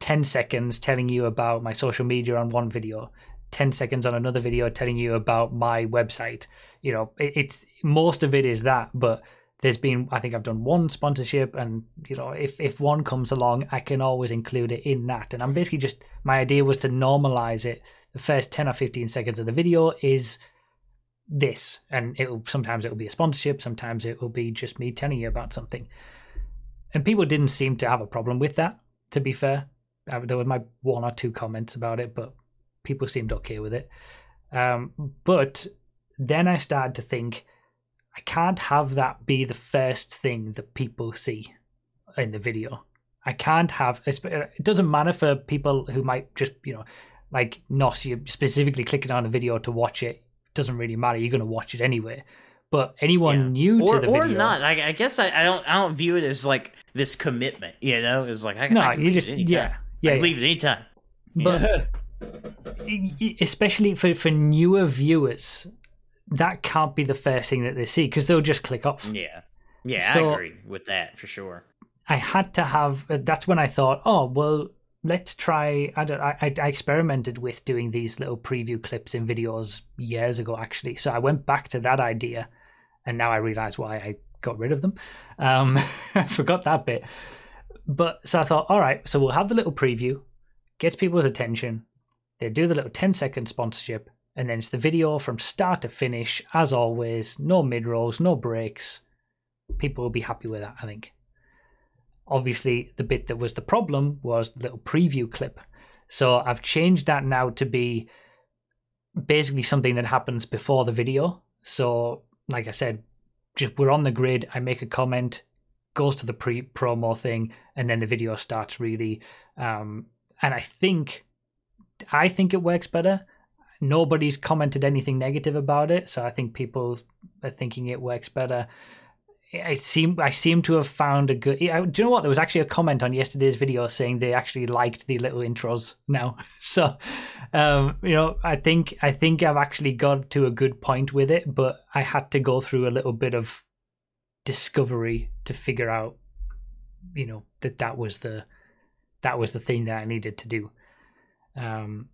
10 seconds telling you about my social media on one video 10 seconds on another video telling you about my website you know it, it's most of it is that but there's been i think i've done one sponsorship and you know if if one comes along i can always include it in that and i'm basically just my idea was to normalize it the first 10 or 15 seconds of the video is this and it'll sometimes it'll be a sponsorship sometimes it will be just me telling you about something. And people didn't seem to have a problem with that to be fair. Uh, there were my one or two comments about it but people seemed okay with it. Um, but then i started to think i can't have that be the first thing that people see in the video. I can't have it doesn't matter for people who might just you know like nos you're specifically clicking on a video to watch it doesn't really matter you're going to watch it anyway but anyone Yeah. new or, to the or video not. I, I guess I, I don't. I don't view it as like this commitment. You know, it's like I, no I can you leave just it anytime. yeah I yeah, can yeah. leave it anytime. but especially for for newer viewers that can't be the first thing that they see because they'll just click off Yeah, yeah, So- I agree with that for sure. i had to have uh, that's when i thought oh well let's try i don't I, I experimented with doing these little preview clips in videos years ago actually. So i went back to that idea and now i realize why i got rid of them. Um i forgot that bit. But so i thought all right so we'll have the little preview gets people's attention they do the little 10 second sponsorship and then it's the video from start to finish as always no mid rolls no breaks. People will be happy with that i think obviously the bit that was the problem was the little preview clip. So i've changed that now to be basically something that happens before the video. So like i said just we're on the grid i make a comment goes to the pre promo thing and then the video starts really um and i think i think it works better. Nobody's commented anything negative about it so i think people are thinking it works better I seem I seem to have found a good. yeah, Do you know what? There was actually a comment on yesterday's video saying they actually liked the little intros now. So, um, you know, I think I think I've actually got to a good point with it, but I had to go through a little bit of discovery to figure out, you know, that that was the that was the thing that I needed to do. Um,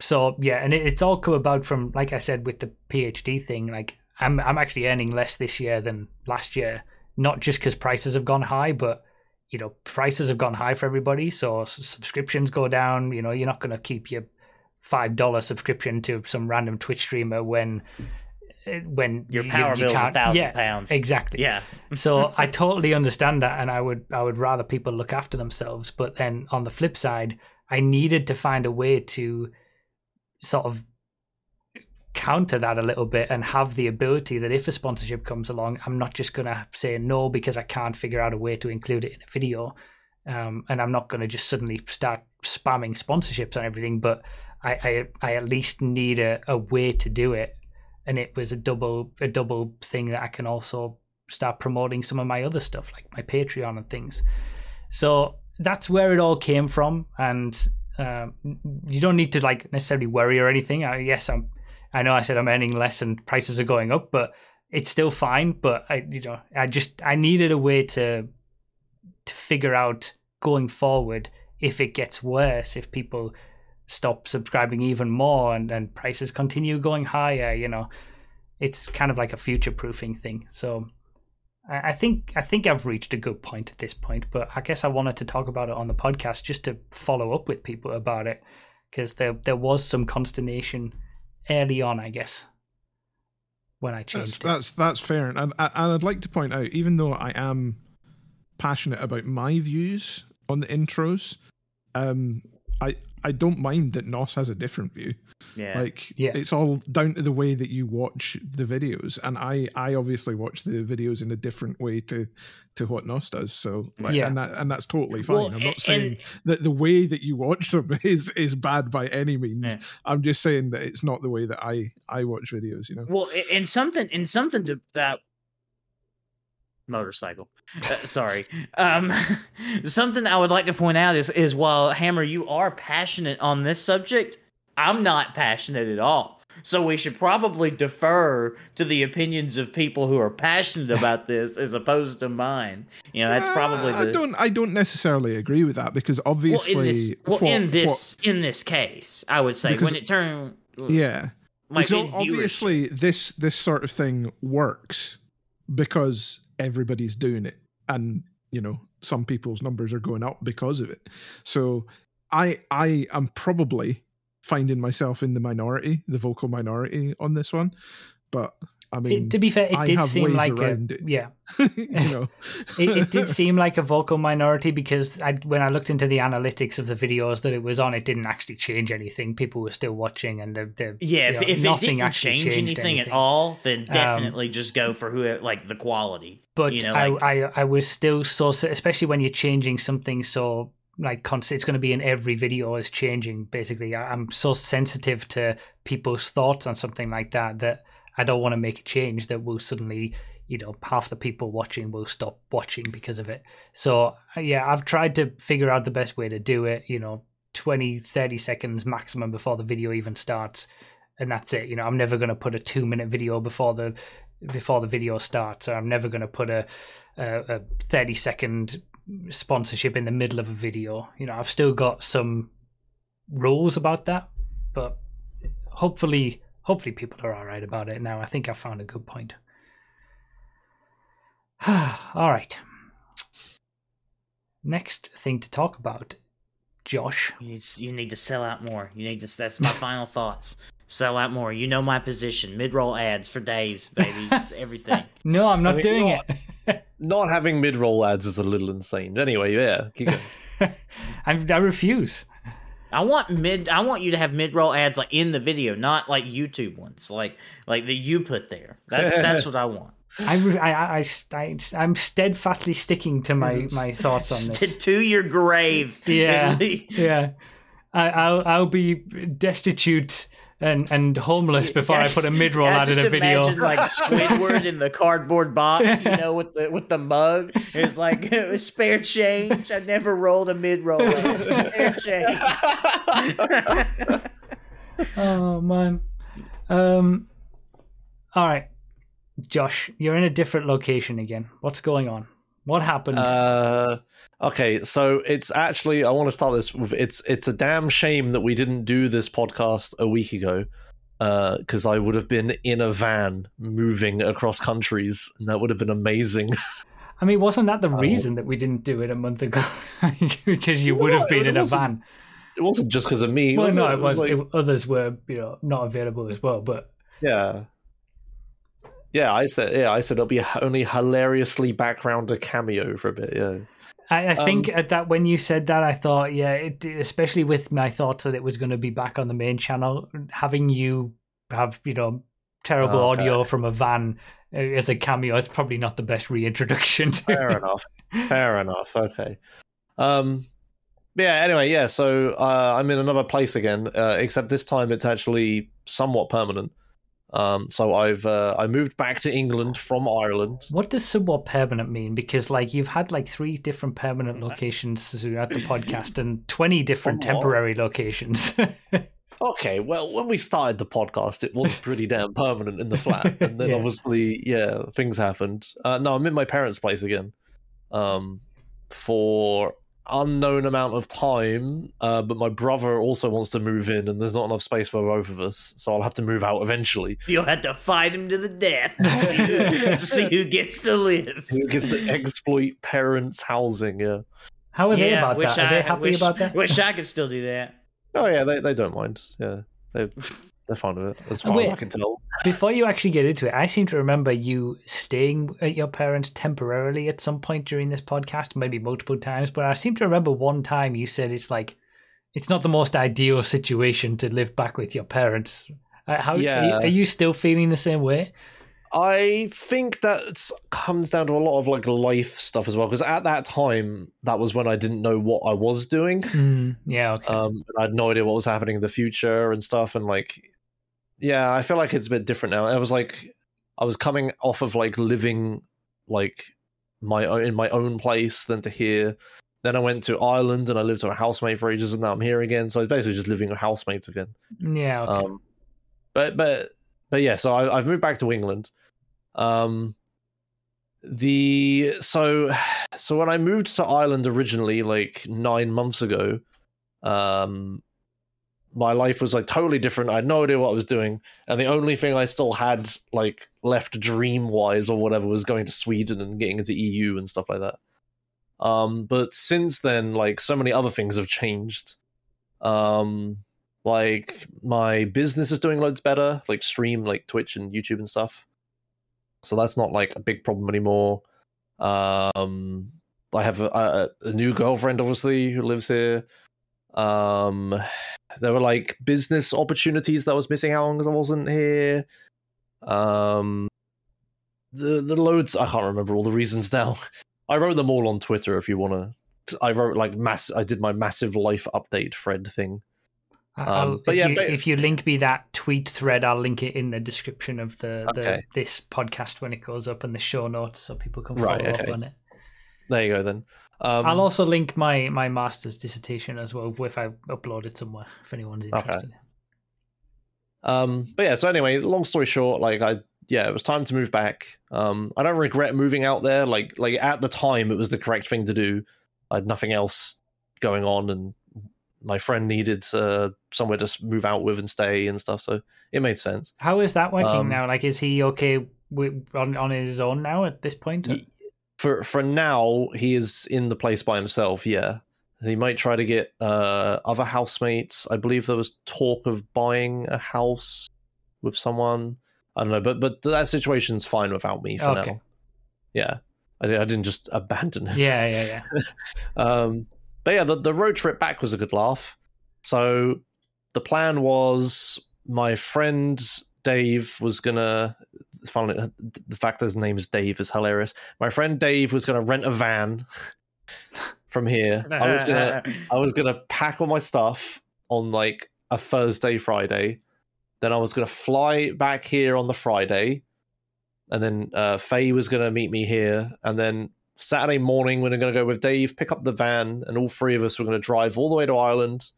so yeah, and it, it's all come about from, like I said, with the PhD thing. Like I'm I'm actually earning less this year than last year, not just because prices have gone high, but you know prices have gone high for everybody, so subscriptions go down. You know, you're not going to keep your five dollar subscription to some random Twitch streamer when eh, when Your you- power you bill's a thousand yeah, pounds. Exactly Yeah. so I totally understand that, and I would I would rather people look after themselves. But then on the flip side, I needed to find a way to sort of counter that a little bit and have the ability that if a sponsorship comes along, I'm not just gonna say no because I can't figure out a way to include it in a video, um, and I'm not gonna just suddenly start spamming sponsorships and everything. But I I, I at least need a, a way to do it, and it was a double a double thing that I can also start promoting some of my other stuff like my patreon and things. So that's where it all came from. And um, you don't need to like necessarily worry or anything. I, yes i'm i know i said i'm earning less and prices are going up but it's still fine. But i you know i just i needed a way to to figure out going forward if it gets worse if people stop subscribing even more and, and prices continue going higher you know. It's kind of like a future proofing thing. So I think I think I've reached a good point at this point, but I guess I wanted to talk about it on the podcast just to follow up with people about it because there there was some consternation early on, I guess, when I That's changed it. that's that's fair, and and I'd like to point out, even though I am passionate about my views on the intros, um, I I don't mind that Nos has a different view. Yeah. Like, Yeah. it's all down to the way that you watch the videos, and I I obviously watch the videos in a different way to to what Nos does. So, like, Yeah. and that and that's totally fine. Well, I'm not saying that the way that you watch them is is bad by any means. Yeah. I'm just saying that it's not the way that I I watch videos. You know. Well, a- and something and something to that motorcycle. Uh, sorry. Um, something I would like to point out is is while Hammer, you are passionate on this subject, I'm not passionate at all. So we should probably defer to the opinions of people who are passionate about this as opposed to mine. You know, that's probably Uh, the I don't. I don't necessarily agree with that because well obviously, in this well what- in this in this case, I would say Because- when it turned yeah, like obviously this this sort of thing works because everybody's doing it, and you know some people's numbers are going up because of it. So I I am probably finding myself in the minority, the vocal minority on this one, but I mean, It, to be fair, it I did seem like a it. yeah. you know, It, it did seem like a vocal minority because I, when I looked into the analytics of the videos that it was on, it didn't actually change anything. People were still watching, and the, the Yeah, you if, know, if it nothing didn't actually change changed anything, anything. at all, then Um, definitely just go for who like the quality. but you know, like- I, I I was still so especially when you're changing something so like const- it's going to be in every video is changing basically I, i'm so sensitive to people's thoughts on something like that that i don't want to make a change that will suddenly you know half the people watching will stop watching because of it. So uh, yeah i've tried to figure out the best way to do it you know 20 30 seconds maximum before the video even starts and that's it you know. I'm never going to put a two minute video before the before the video starts or i'm never going to put a, a a 30 second sponsorship in the middle of a video you know. I've still got some rules about that but hopefully hopefully people are all right about it now i think i found a good point all right next thing to talk about josh You need, you need to sell out more. You need to. That's my final thoughts. Sell out more. You know my position. Mid roll ads for days, baby. It's everything. no i'm not I mean, doing what? it Not having mid roll ads is a little insane. Anyway, yeah, keep going. I, I refuse I want mid. I want you to have mid roll ads like in the video, not like YouTube ones, like like that you put there. That's that's what I want. I, I, I, I, I'm steadfastly sticking to my, my thoughts on this. to, to your grave. Yeah. Yeah, I, I'll I'll be destitute and, and homeless before I put a mid roll Yeah, out in just a video. Imagine like Squidward in the cardboard box, you know, with the with the mug. It's like spare change. I never rolled a mid roll. Spare change. oh man. Um. All right. Josh, you're in a different location again. What's going on? What happened? Uh, okay, so it's actually I want to start this with it's it's a damn shame that we didn't do this podcast a week ago. Uh, because I would have been in a van moving across countries, and that would have been amazing. I mean, wasn't that the Oh. reason that we didn't do it a month ago? because you would have been in a van. It wasn't just because of me. Well, no, it? it was. like- it- others were, you know, not available as well. But Yeah. Yeah, I said yeah, I said it'll be only hilariously background a cameo for a bit, yeah. I, I think Um, at that when you said that, I thought, yeah, it, especially with my thoughts that it was going to be back on the main channel, having you have, you know, terrible Okay. audio from a van uh, as a cameo, it's probably not the best reintroduction. To Fair enough. Fair enough. Okay. Um yeah, anyway, yeah, so uh, I'm in another place again, uh, except this time it's actually somewhat permanent. Um, so I've uh, I moved back to England from Ireland. What does somewhat permanent mean? Because like you've had like three different permanent locations throughout the podcast and twenty different Somewhat. temporary locations. Okay, well, when we started the podcast, it was pretty damn permanent in the flat, and then Yeah. obviously, yeah, things happened. Uh, no, I'm in my parents' place again, um, for unknown amount of time. Uh, but my brother also wants to move in, and there's not enough space for both of us, so I'll have to move out eventually. You'll have to fight him to the death to see who, to see who gets to live. Who gets to exploit parents' housing? Yeah. How are they about wish that? Are they happy wish- about that? Wish I could still do that. Oh yeah, they they don't mind. Yeah, they they're fine with it as far as I can tell. Before you actually get into it, I seem to remember you staying at your parents temporarily at some point during this podcast, maybe multiple times. But I seem to remember one time you said it's like it's not the most ideal situation to live back with your parents. Uh, How are you- Yeah. are you still feeling the same way? I think that comes down to a lot of like life stuff as well. Because at that time, that was when I didn't know what I was doing. Mm, yeah, okay. Um, I had no idea what was happening in the future and stuff. And like, yeah, I feel like it's a bit different now. I was like, I was coming off of like living like my own in my own place than to here. Then I went to Ireland and I lived with a housemate for ages, and now I'm here again. So I was basically just living with housemates again. yeah, okay. Um, but but but yeah, so I, I've moved back to England. Um, the so so when I moved to Ireland originally, like nine months ago, um, my life was like totally different. I had no idea what I was doing, and the only thing I still had like left dream wise or whatever was going to Sweden and getting into EU and stuff like that. Um, but since then, like so many other things have changed. Um, like my business is doing loads better, like stream, like Twitch and YouTube and stuff. So that's not like a big problem anymore. Um, I have a, a, a new girlfriend, obviously, who lives here. Um, there were like business opportunities that I was missing out on because I wasn't here. Um, the the loads I can't remember all the reasons now. I wrote them all on Twitter. If you want to, I wrote like mass. I did my massive life update thread thing. Um, but if yeah, you, but- if you link me that tweet thread, I'll link it in the description of the, the Okay. this podcast when it goes up and the show notes, so people can follow Right, up on it. There you go then. Um, I'll also link my my master's dissertation as well if I upload it somewhere if anyone's interested. Um, but yeah, so anyway, long story short, like I yeah, it was time to move back. Um, I don't regret moving out there. Like like at the time, it was the correct thing to do. I had nothing else going on, and my friend needed uh, somewhere to move out with and stay and stuff, so it made sense. How is that working Um, now? Like, is he okay with, on on his own now at this point? Ye- For for now, he is in the place by himself. Yeah, he might try to get uh, other housemates. I believe there was talk of buying a house with someone. I don't know, but but that situation's fine without me for Okay. now. Yeah, I, I didn't just abandon him. Yeah, yeah, yeah. Um, but yeah, the, the road trip back was a good laugh. So the plan was my friend Dave was gonna. Finally, the fact that his name is Dave is hilarious. My friend Dave was gonna rent a van from here. I was gonna I was gonna pack all my stuff on like a Thursday, Friday. Then I was gonna fly back here on the Friday, and then uh, Faye was gonna meet me here, and then Saturday morning we we're gonna go with Dave, pick up the van, and all three of us were gonna drive all the way to Ireland.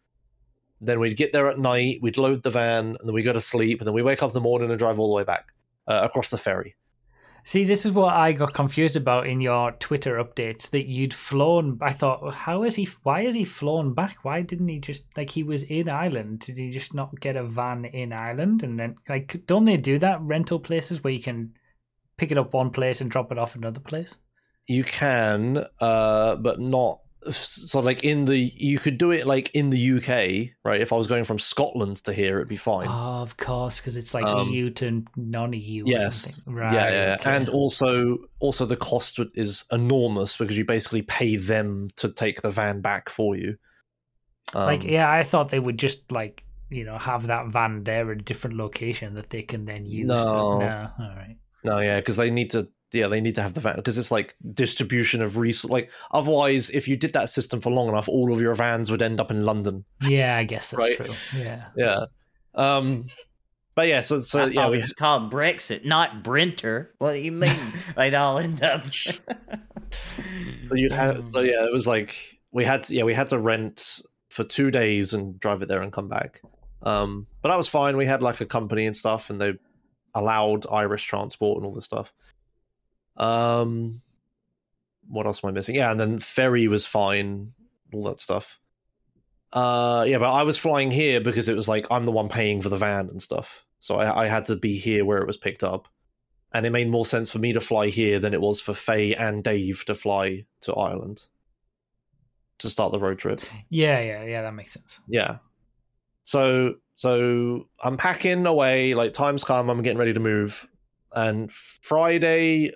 Then we'd get there at night, we'd load the van, and then we go to sleep, and then we wake up in the morning and drive all the way back uh, across the ferry. See, this is what I got confused about in your Twitter updates that you'd flown. I thought, how is he? Why is he flown back? Why didn't he just like he was in Ireland? Did he just not get a van in Ireland and then like don't they do that rental places where you can pick it up one place and drop it off another place? You can, uh, but not so like in the you could do it like in the UK, right? If I was going from Scotland to here, it'd be fine. Oh, of course, because it's like Um, EU to non-EU. yes, right. yeah, yeah, okay. and also also the cost is enormous because you basically pay them to take the van back for you. Um, like yeah, I thought they would just like you know have that van there at a different location that they can then use. No. no, all right. No, yeah, because they need to. Yeah, they need to have the van because it's like distribution of resource. Like otherwise, if you did that system for long enough, all of your vans would end up in London. Yeah, I guess that's Right. true. Yeah. Yeah. Um. But yeah, so so I yeah, we it was called Brexit, not Brinter. What do you mean? They'd all end up. So you'd have so yeah, it was like we had to, yeah we had to rent for two days and drive it there and come back. Um, but that was fine. We had like a company and stuff, and they allowed Irish transport and all this stuff. Um, what else am I missing? Yeah, and then ferry was fine, all that stuff. Uh, yeah, but I was flying here because it was like I'm the one paying for the van and stuff, so I, I had to be here where it was picked up and it made more sense for me to fly here than it was for Faye and Dave to fly to Ireland to start the road trip. Yeah, yeah, yeah. That makes sense. Yeah. So so I'm packing away, like time's come, I'm getting ready to move. And Friday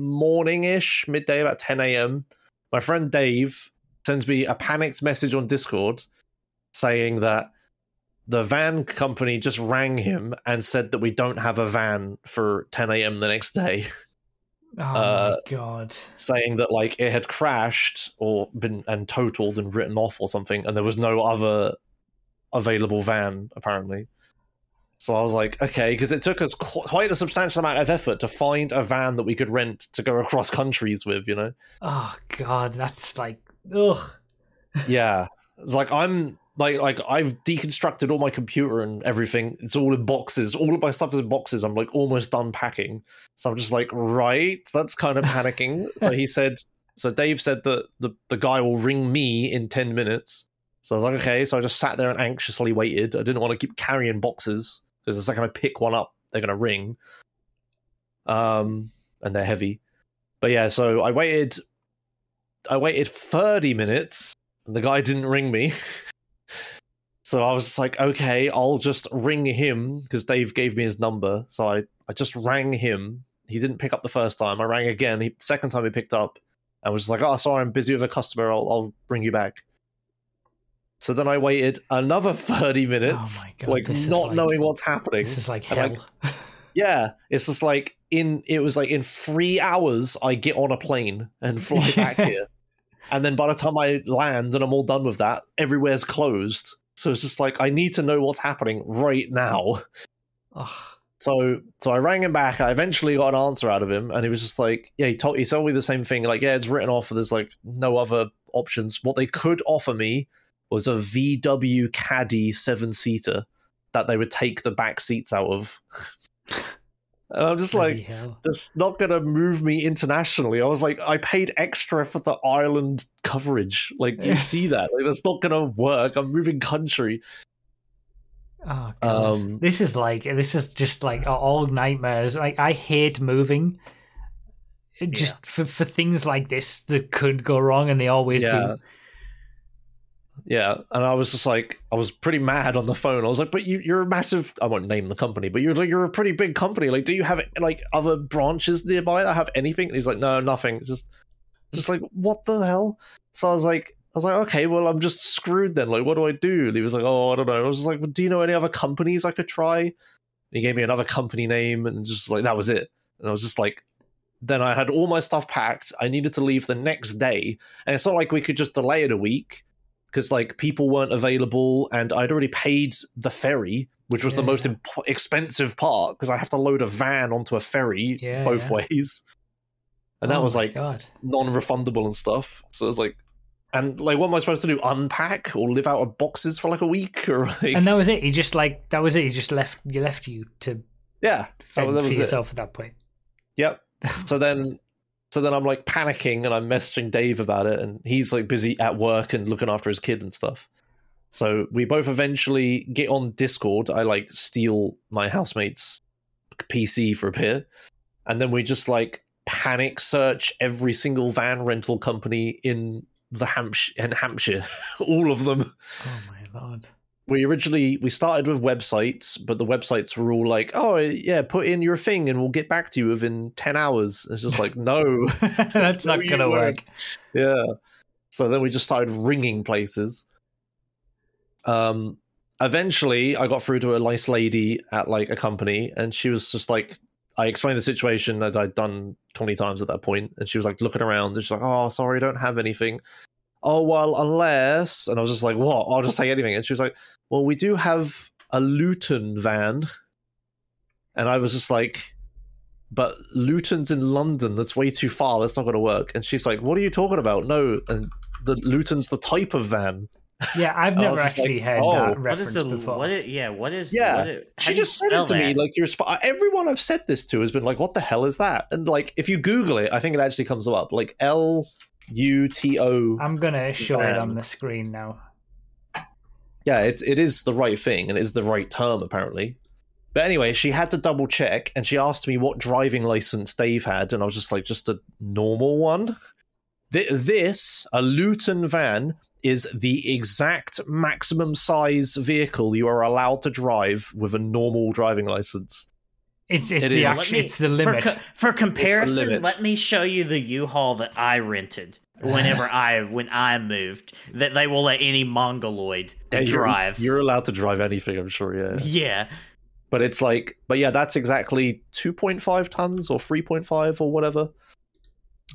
morning ish, midday about 10 a.m., my friend Dave sends me a panicked message on Discord saying that the van company just rang him and said that we don't have a van for 10 a.m. the next day, Oh Uh, my god. saying that like it had crashed or been and totaled and written off or something, and there was no other available van apparently. So I was like, okay, because it took us qu- quite a substantial amount of effort to find a van that we could rent to go across countries with, you know. Oh god, that's like ugh. yeah. It's like i'm like like i've deconstructed all my computer and everything. It's all in boxes. All of my stuff is in boxes. I'm like almost done packing. So i'm just like right that's kind of panicking. So he said so dave said that the, the guy will ring me in 10 minutes. So i was like okay. So i just sat there and anxiously waited. I didn't want to keep carrying boxes because the second i pick one up they're to ring um and they're heavy but yeah so i waited i waited 30 minutes and the guy didn't ring me. so I was just like, okay, I'll just ring him because Dave gave me his number. So I, I just rang him. He didn't pick up the first time. I rang again. He, second time he picked up and was just like, oh, sorry, I'm busy with a customer. I'll, I'll bring you back. So then I waited another 30 minutes, oh my God, like not like- knowing what's happening. This is like hell. like, yeah, it's just like in it was like in three hours I get on a plane and fly back here. And then by the time I land and I'm all done with that, everywhere's closed. So it's just like I need to know what's happening right now. Ugh. So so I rang him back. I eventually got an answer out of him, and he was just like, "Yeah, he told he told me the same thing. Like, yeah, it's written off. There's like no other options. What they could offer me was a VW Caddy seven seater that they would take the back seats out of." and I'm just Bloody like, hell. that's not going to move me internationally. I was like, I paid extra for the Ireland coverage. Like, you see that? Like, that's not going to work. I'm moving country. Oh god. Um, this is like this is just like all nightmares. Like I hate moving. Just for for things like this that could go wrong, and they always Yeah. do. Yeah. And I was just like, I was pretty mad on the phone. I was like, but you, you're a massive, I won't name the company, but you're like, you're a pretty big company. Like, do you have like other branches nearby that have anything? And he's like, no, nothing. It's just, just like, what the hell? So I was like, I was like, okay, well, I'm just screwed then. Like, what do I do? And he was like, oh, I don't know. I was just like, well, do you know any other companies I could try? And he gave me another company name and just like, that was it. And I was just like, then I had all my stuff packed. I needed to leave the next day. And it's not like we could just delay it a week because like people weren't available and I'd already paid the ferry, which was the most imp- expensive part because I have to load a van onto a ferry Yeah, both yeah. ways. And that Oh was like God. non-refundable and stuff. So it was like, and like, what am I supposed to do? Unpack or live out of boxes for like a week or like, And that was it. He just like that was it. He just left. You left you to yeah, that, was- that for was it. yourself at that point. Yep. so then so then I'm like panicking and I'm messaging Dave about it, and he's like busy at work and looking after his kid and stuff. So we both eventually get on Discord. I like steal my housemate's PC for a bit, and then we just like panic search every single van rental company in the Hampshire in Hampshire, all of them. Oh my lord. We originally we started with websites, but the websites were all like, "Oh yeah, put in your thing and we'll get back to you within ten hours." It's just like, no, That's No, not gonna weren't. work. yeah. So then we just started ringing places. Um, eventually, I got through to a nice lady at like a company, and she was just like, I explained the situation that I'd done twenty times at that point, and she was like looking around, and she's like, "Oh, sorry, I don't have anything." Oh well, unless, and I was just like, "What?" I'll just take anything, and she was like, "Well, we do have a Luton van," and I was just like. But Luton's in London. That's way too far. That's not going to work. And she's like, "What are you talking about?" No, and the Luton's the type of van. Yeah, I've never actually like, heard oh. that What What reference is the before. what? Is, yeah, what is Yeah, What is, how She just said it spell to me like you're. Sp- everyone I've said this to has been like, "What the hell is that?" And like, if you Google it, I think it actually comes up like L U T O. I'm gonna show it on the screen now. Yeah, it's it is the right thing and it is the right term apparently. But anyway, she had to double check and she asked me what driving license Dave had, and I was just like, just a normal one. Th- This, a Luton van, is the exact maximum size vehicle you are allowed to drive with a normal driving license. It's it's it the is. action, Let me- it's the For, limit. co- for comparison, limit. let me show you the U-Haul that I rented whenever I when I moved. That they will let any mongoloid Yeah, you're- drive. You're, allowed to drive anything, I'm sure, yeah. yeah, But it's like, but yeah, that's exactly 2.5 tons or 3.5 or whatever.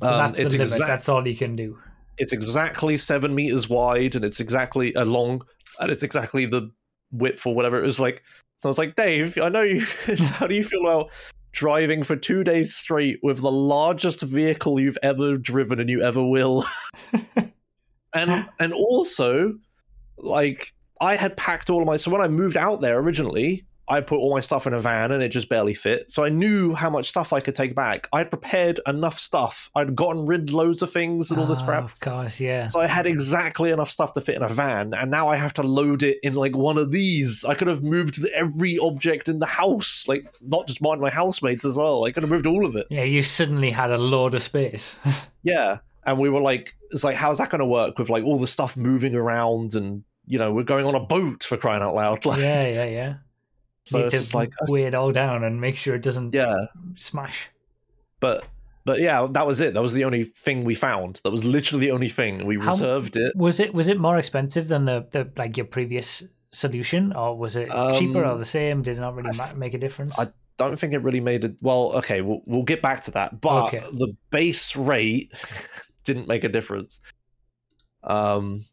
so Um, that's the it's limit. exact- That's all you can do. it's exactly seven meters wide and it's exactly uh, long and it's exactly the width or whatever. It was like, I was like, Dave, I know you. how do you feel about driving for two days straight with the largest vehicle you've ever driven and you ever will? and and also, like, I had packed all of my. So when I moved out there originally. I put all my stuff in a van and it just barely fit. So I knew how much stuff I could take back. I had prepared enough stuff. I'd gotten rid loads of things and all this crap. Oh, of course, yeah. So I had exactly enough stuff to fit in a van, and now I have to load it in like one of these. I could have moved every object in the house, like not just mine, my housemates as well. I could have moved all of it. Yeah, you suddenly had a load of space. Yeah, and we were like, it's like, how's that going to work with like all the stuff moving around, and you know, we're going on a boat for crying out loud. Like, yeah, yeah, yeah. So it's just like, weigh it all down and make sure it doesn't yeah, smash. but. But yeah, that was it. That was the only thing we found. That was literally the only thing. We How- reserved it. Was it was it more expensive than the, the like your previous solution, or was it cheaper or Um, the same? Did it not really ma- make a difference? I- don't think it really made it. Well, okay, we'll, we'll get back to that. But Okay. the base rate didn't make a difference. Um,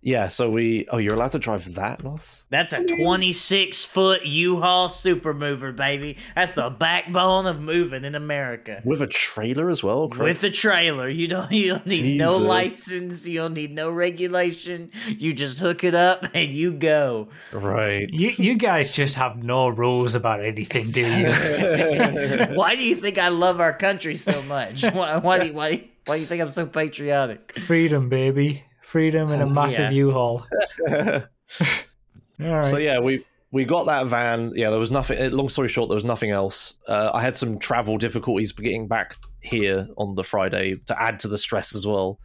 yeah. So we. Oh, you're allowed to drive that, Nos? that's a 26 foot U-Haul super mover, baby. That's the backbone of moving in America. With a trailer as well. correct? With a trailer, you don't you don't need no license, you don't need no regulation. You just hook it up and you go. right. you you guys just have no rules about anything, do you? why do you think I love our country so much? Why, why do you, why why do you think I'm so patriotic? Freedom, baby. Freedom in a massive yeah. U-Haul. All right. So yeah, we we got that van. Yeah, there was nothing. eh, Long story short, there was nothing else. Uh, I had some travel difficulties getting back here on the Friday to add to the stress as well.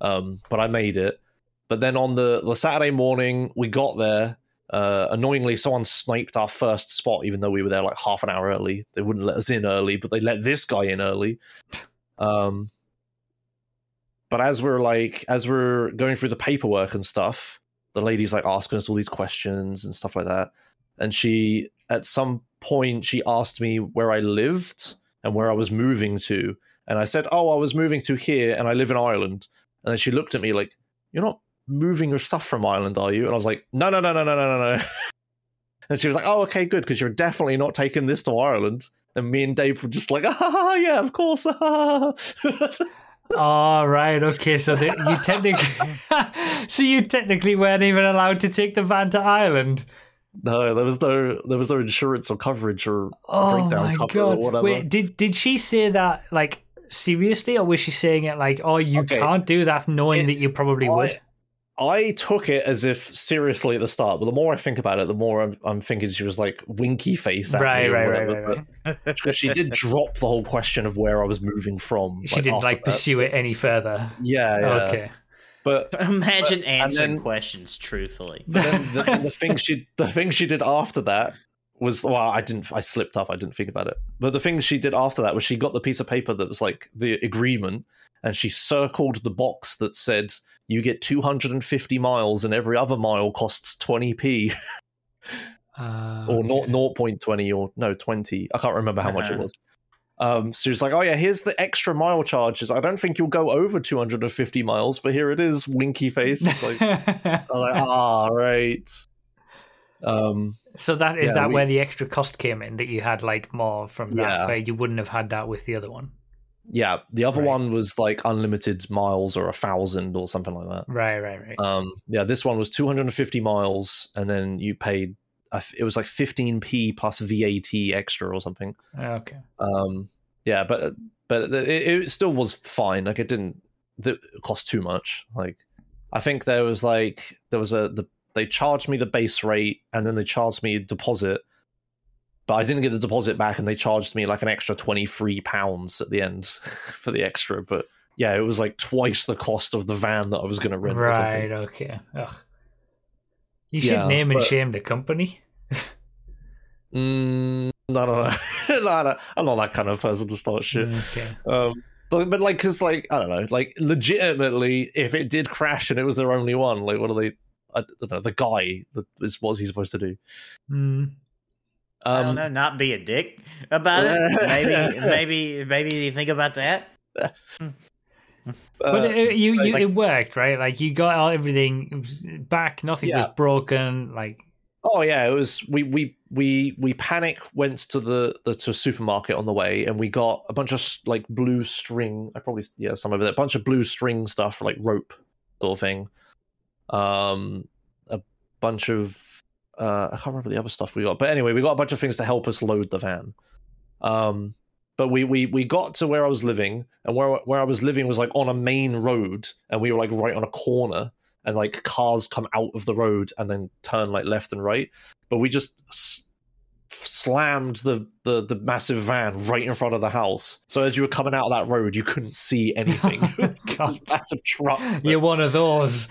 Um, but I made it. But then on the the Saturday morning, we got there. Uh, annoyingly, someone sniped our first spot, even though we were there like half an hour early. They wouldn't let us in early, but they let this guy in early. Um, but as we're like, as we're going through the paperwork and stuff, the lady's like asking us all these questions and stuff like that. And she, at some point, she asked me where I lived and where I was moving to. And I said, Oh, I was moving to here and I live in Ireland. And then she looked at me like, You're not moving your stuff from Ireland, are you? And I was like, No, no, no, no, no, no, no, no. And she was like, Oh, okay, good, because you're definitely not taking this to Ireland. And me and Dave were just like, Ah, yeah, of course. All right. Okay. So the, you technically, so you technically weren't even allowed to take the van to Ireland. No, there was no there was no insurance or coverage or Oh breakdown cover or whatever. Wait, did did she say that like seriously, or was she saying it like, "Oh, you Okay. can't do that," knowing It- that you probably would? I took it as if seriously at the start, but the more I think about it, the more I'm, I'm thinking she was like winky face at Right, me or right, right, whatever. right, right. But- but she did drop the whole question of where I was moving from. She didn't like that. pursue it any further. Yeah, yeah. Okay. But Imagine and answering then- questions truthfully. But then the, the thing she the thing she did after that was well, I didn't I slipped up, I didn't think about it. But the thing she did after that was she got the piece of paper that was like the agreement and she circled the box that said you get 250 miles and every other mile costs 20p Uh, or okay. not 0.20 or no 20 i can't remember how much it Uh-huh. was um so she's like oh yeah here's the extra mile charges i don't think you'll go over 250 miles but here it is winky face It's like i'm like ah right um so that is Yeah, that we- where the extra cost came in that you had like more from that Yeah. where you wouldn't have had that with the other one. Yeah the other Right. one was like unlimited miles or a thousand or something like that Right, right, right. um yeah this one was 250 miles and then you paid it was like 15p plus vat extra or something okay. um yeah but but it, it still was fine like it didn't it cost too much like i think there was like there was a the they charged me the base rate and then they charged me a deposit but i didn't get the deposit back and they charged me like an extra 23 pounds at the end for the extra but yeah it was like twice the cost of the van that i was going to rent. Right, okay. Ugh. You should Yeah, name and but- shame the company. Mm, no, no. no, no. I'm not that kind of person to start shit. Okay. Um, but but like, cause like I don't know, like legitimately, if it did crash and it was their only one, like what are they? I don't know. The guy that is what's he supposed to do? Mm. I don't Um, know, not be a dick about it. Maybe, maybe, maybe you think about that. But uh, it, you, you like- it worked, right? Like you got all- everything back. Nothing was broken. Like Oh yeah, it was we we we we panic went to the, the to a supermarket on the way and we got a bunch of like blue string. I probably yeah some of it, a bunch of blue string stuff like rope sort of thing. Um, a bunch of uh, I can't remember the other stuff we got, but anyway, we got a bunch of things to help us load the van. Um, but we we we got to where I was living, and where where I was living was like on a main road, and we were like right on a corner and like cars come out of the road and then turn like left and right. But we just s- slammed the, the the massive van right in front of the house. So as you were coming out of that road, you couldn't see anything. God. massive truck. you're one of those.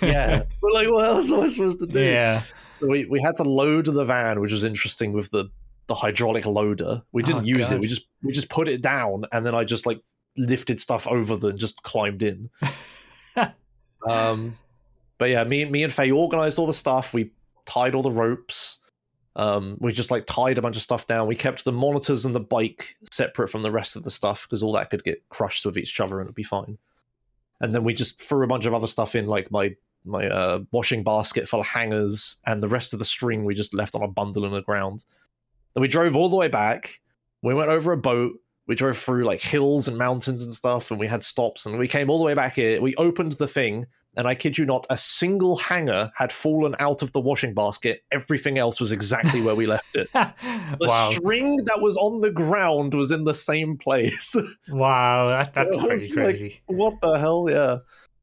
yeah. But like, what else am I supposed to do? yeah. We we had to load the van, which was interesting with the the hydraulic loader. We didn't Oh, use God. it. We just we just put it down, and then I just like lifted stuff over the and just climbed in. um, but yeah, me me and Faye organized all the stuff. We tied all the ropes. Um, we just like tied a bunch of stuff down. We kept the monitors and the bike separate from the rest of the stuff because all that could get crushed with each other and it'd be fine. And then we just threw a bunch of other stuff in, like my my uh, washing basket full of hangers, and the rest of the string we just left on a bundle in the ground. Then we drove all the way back. We went over a boat. We drove through like hills and mountains and stuff, and we had stops. And we came all the way back here. We opened the thing, and I kid you not, a single hanger had fallen out of the washing basket. Everything else was exactly where we left it. The wow. string that was on the ground was in the same place. Wow. That, that's pretty like- crazy. what the hell? Yeah.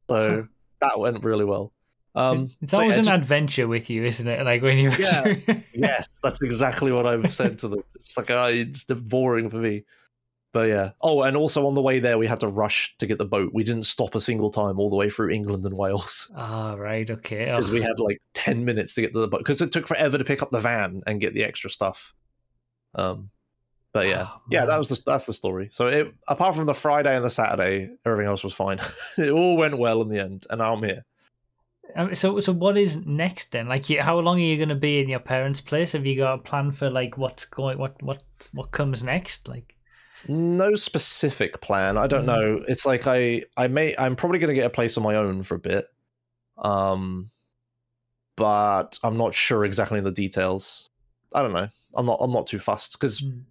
So that went really well. Um, it's so always yeah, an just- adventure with you, isn't it? Like when you Yeah. yes, that's exactly what I've said to them. It's like, oh, it's boring for me. But yeah. Oh, and also on the way there, we had to rush to get the boat. We didn't stop a single time all the way through England and Wales Ah, right. Okay. because Ugh. we had like 10 minutes to get to the boat because it took forever to pick up the van and get the extra stuff. Um, but yeah, Oh, yeah, that was the that's the story. So it, apart from the Friday and the Saturday, everything else was fine. it all went well in the end, and now I'm here. Um, so, so what is next then? Like, you, how long are you going to be in your parents' place? Have you got a plan for like what's going, what, what, what comes next? Like, No specific plan. I don't Mm. know. It's like I I may I'm probably going to get a place on my own for a bit. Um but I'm not sure exactly the details. I don't know. I'm not I'm not too fussed cuz Mm.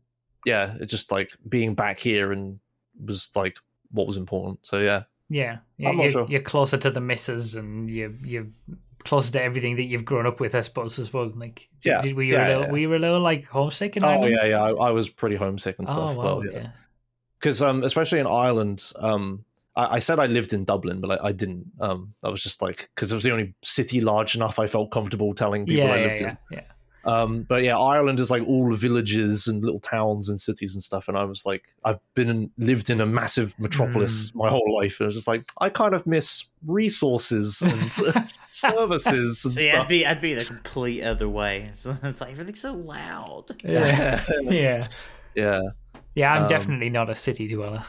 Yeah, it just like being back here and was like what was important. So yeah. yeah, yeah you're, sure. you're closer to the misses and you you're closer to everything that you've grown up with, I suppose, as well. Like, Yeah, did- were you yeah, a little, yeah. were you a little like homesick in Oh Ireland? yeah, yeah. I, I was pretty homesick and stuff. Oh, wow, well, yeah. because um, especially in Ireland, um, I, I said I lived in Dublin, but I, I didn't. Um, I was just like because it was the only city large enough I felt comfortable telling people Yeah, I yeah, lived yeah, in. yeah. Um, but yeah, Ireland is like all villages and little towns and cities and stuff. And I was like, I've been and lived in a massive metropolis my whole life, and I was just like, I kind of miss resources and services and See, stuff. I'd be I'd be the complete other way. So it's like everything's so loud. Yeah, yeah, yeah, yeah. I'm Um, definitely not a city dweller.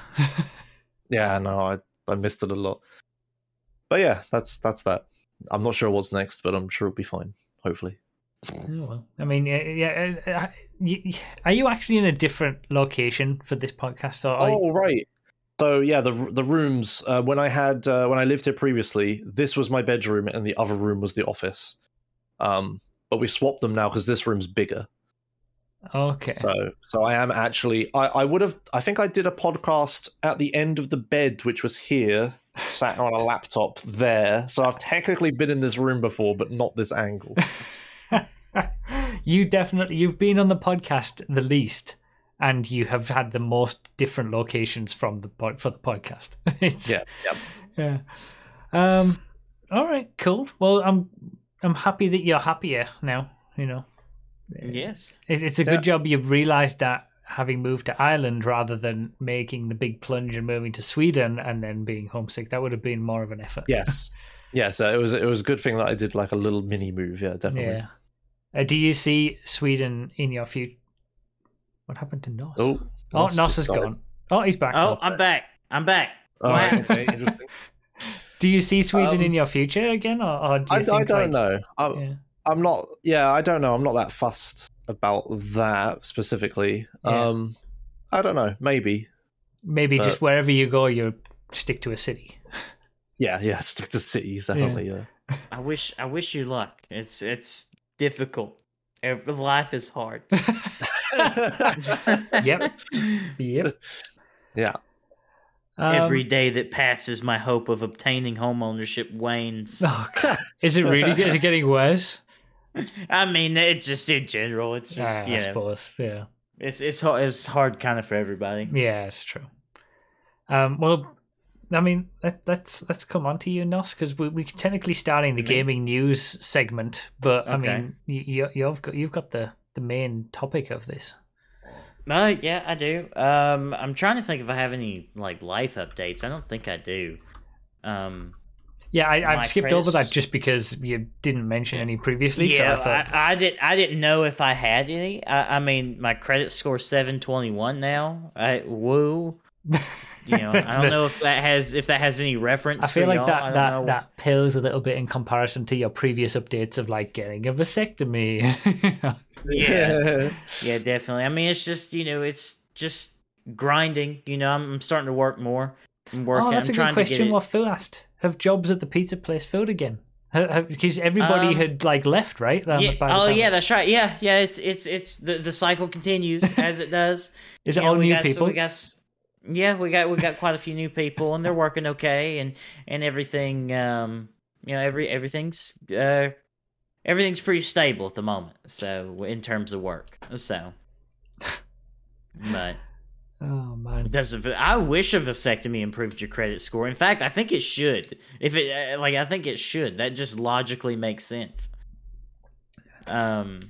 yeah. No, I I missed it a lot. But yeah, that's that's that. I'm not sure what's next, but I'm sure it'll be fine. Hopefully. Oh, well. I mean, yeah, yeah. uh, uh, Are you actually in a different location for this podcast? Or are you- Oh right. So yeah, the the rooms uh, when I had uh, when I lived here previously, this was my bedroom and the other room was the office. Um, but we swapped them now because this room's bigger. okay. So so I am actually I I would have I think I did a podcast at the end of the bed, which was here, sat on a laptop there. So I've technically been in this room before, but not this angle. you definitely you've been on the podcast the least, and you have had the most different locations from the pod for the podcast. it's Yeah, yeah. yeah. Um. All right. Cool. Well, I'm I'm happy that you're happier now. You know, Yes. it, it's a Yeah. good job you've realised that having moved to Ireland rather than making the big plunge and moving to Sweden and then being homesick. That would have been more of an effort. Yes. Yeah, so it was it was a good thing that I did like a little mini move, yeah, definitely. Yeah. Uh, do you see Sweden in your future? What happened to Nos? Oh, oh, Nos Nos is started. gone. Oh, he's back. Oh, I'm back. I'm back. Oh, Wow. okay, interesting. Do you see Sweden Um, in your future again, or, or do you I, think I don't like, know. I'm, Yeah. I'm not. Yeah, I don't know. I'm not that fussed about that specifically. Yeah. Um, I don't know. Maybe. Maybe But- just wherever you go, you stick to a city. Yeah, yeah. Stick to cities, definitely. Yeah. I wish I wish you luck. It's it's difficult. Life is hard. Yep. Yep. Yeah. Um, Every day that passes, my hope of obtaining home ownership wanes. Oh, God. Is it really? Is it getting worse? I mean, it just in general, it's just Ah, you I know, suppose. Yeah. it's it's hard, it's hard kind of for everybody. Yeah, it's true. Um, well, I mean, let, let's let's come on to you, Nos, because we we're technically starting the gaming news segment, but I Okay. mean, you, you you've got you've got the the main topic of this. Uh, yeah, I do. Um, I'm trying to think if I have any like life updates. I don't think I do. Um, Yeah, I, My I've skipped over that credits- just because you didn't mention any previously. yeah, so I thought, I, I did. I didn't know if I had any. I, I mean, my credit score seven twenty one now. I woo. You know, I don't know if that has if that has any reference. I feel for like y'all. that I that know. that pales a little bit in comparison to your previous updates of like getting a vasectomy. Yeah. Yeah, definitely. I mean, it's just you know, it's just grinding. You know, I'm, I'm starting to work more. I'm working. oh, that's I'm a trying good question. What Phil asked: Have jobs at the pizza place filled again? Because everybody Um, had like left, right? Yeah. the Oh, time- yeah, that's right. Yeah, yeah. It's it's it's the the cycle continues as it does. Is it know, all we new got, so people? we got, s- yeah, we got we got quite a few new people, and they're working okay, and and everything. Um, you know, every everything's uh, everything's pretty stable at the moment. So in terms of work, so. But Oh man. because of I wish a vasectomy improved your credit score. In fact, I think it should. If it uh, like, I think it should. That just logically makes sense. Um,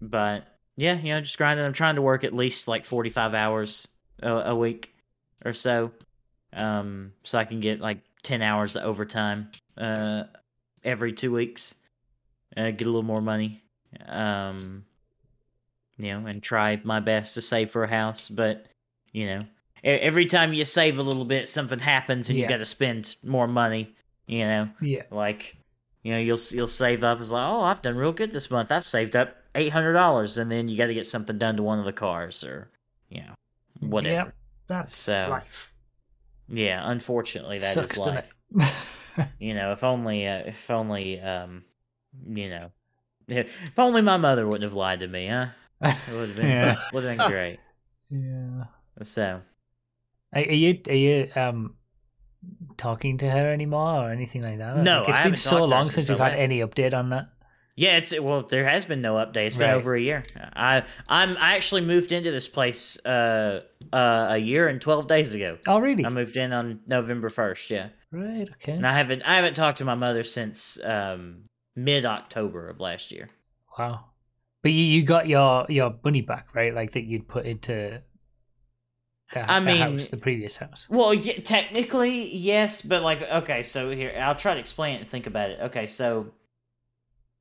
but yeah, you know, just grinding. I'm trying to work at least like 45 hours a, a week or so, um, so I can get like 10 hours of overtime uh every two weeks. Uh, get a little more money. Um, you know, and try my best to save for a house. But you know, every time you save a little bit, something happens, and Yeah. you got to spend more money. You know, Yeah. like you know, you'll you'll save up. It's like, oh, I've done real good this month. I've saved up eight hundred dollars, and then you got to get something done to one of the cars, or you know, whatever. Yep. That's So, life. Yeah, unfortunately, that is Sucks, doesn't life. You know, if only, uh, if only, um, you know, if only my mother wouldn't have lied to me, huh? It would have been, Yeah. would have been great. yeah. So, Are are you are you um talking to her anymore or anything like that? No, Like, it's I been so talked to her long since since we've had any update on that. Yeah, it's well. There has been no update. It's been Right. over a year. I I'm I actually moved into this place uh uh a year and twelve days ago. Oh, really? I moved in on November first. Yeah, right. Okay. and I haven't I haven't talked to my mother since um mid October of last year. Wow. But you, you got your your money back, right? Like that you'd put into the, I the mean- house, the previous house. Well, yeah, technically yes, but like okay, so here I'll try to explain it and think about it. Okay, so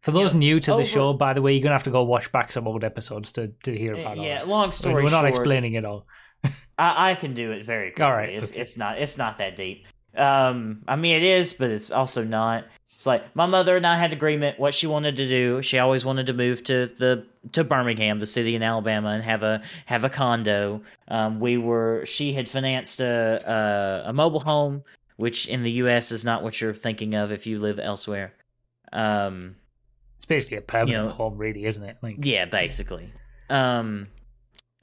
For those Yeah, new to over- the show, by the way, you're gonna have to go watch back some old episodes to, to hear about all yeah, long I mean, story We're not short- explaining it all. I, I can do it very quickly. All right, It's okay. it's not it's not that deep. Um, I mean it is, but it's also not. It's like my mother and I had agreement what she wanted to do. She always wanted to move to the to Birmingham, the city in Alabama, and have a have a condo. Um, we were she had financed a a, a mobile home, which in the U.S. is not what you're thinking of if you live elsewhere. Um, It's basically a permanent know- home, really, isn't it? Like, yeah, basically. Um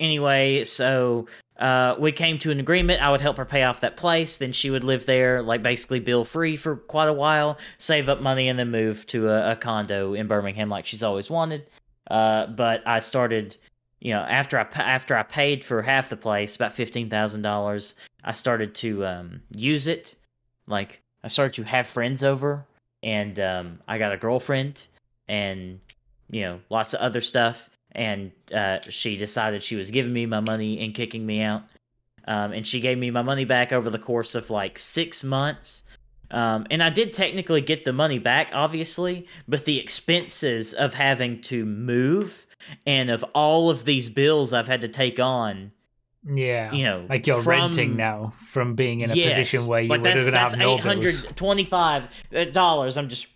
anyway, so uh we came to an agreement. I would help her pay off that place, then she would live there like basically bill free for quite a while, save up money and then move to a, a condo in Birmingham like she's always wanted. Uh but I started you know, after I after I paid for half the place, about $15,000, I started to um use it like I started to have friends over and um I got a girlfriend and you know lots of other stuff. And uh, she decided she was giving me my money and kicking me out. Um, and she gave me my money back over the course of like six months. Um, and i did technically get the money back obviously but the expenses of having to move and of all of these bills i've had to take on yeah. you know like you're from- renting now from being in a Yes, position where you but would that's, have that's have no eight hundred twenty-five dollars. I'm just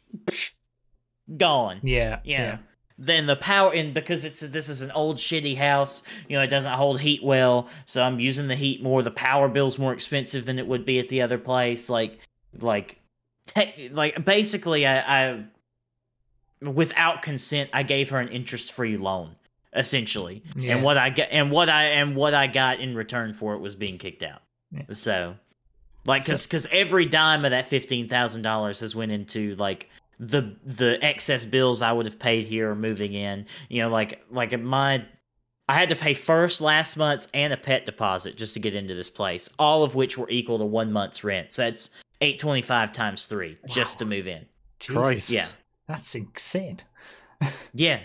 gone. Yeah. Yeah. Then the power, and because it's this is an old shitty house, you know, it doesn't hold heat well, so I'm using the heat more. The power bill's more expensive than it would be at the other place. Like, like, te- like basically, I, I, without consent, I gave her an interest-free loan, essentially, Yeah. and what I got, and what I, and what I got in return for it was being kicked out. Yeah. So, like, because because every dime of that fifteen thousand dollars has went into like the the excess bills I would have paid here moving in. You know, like like my I had to pay first last month's and a pet deposit just to get into this place, all of which were equal to one month's rent. So that's eight twenty five times three just to move in. Jesus. Christ. Yeah. That's insane. Yeah.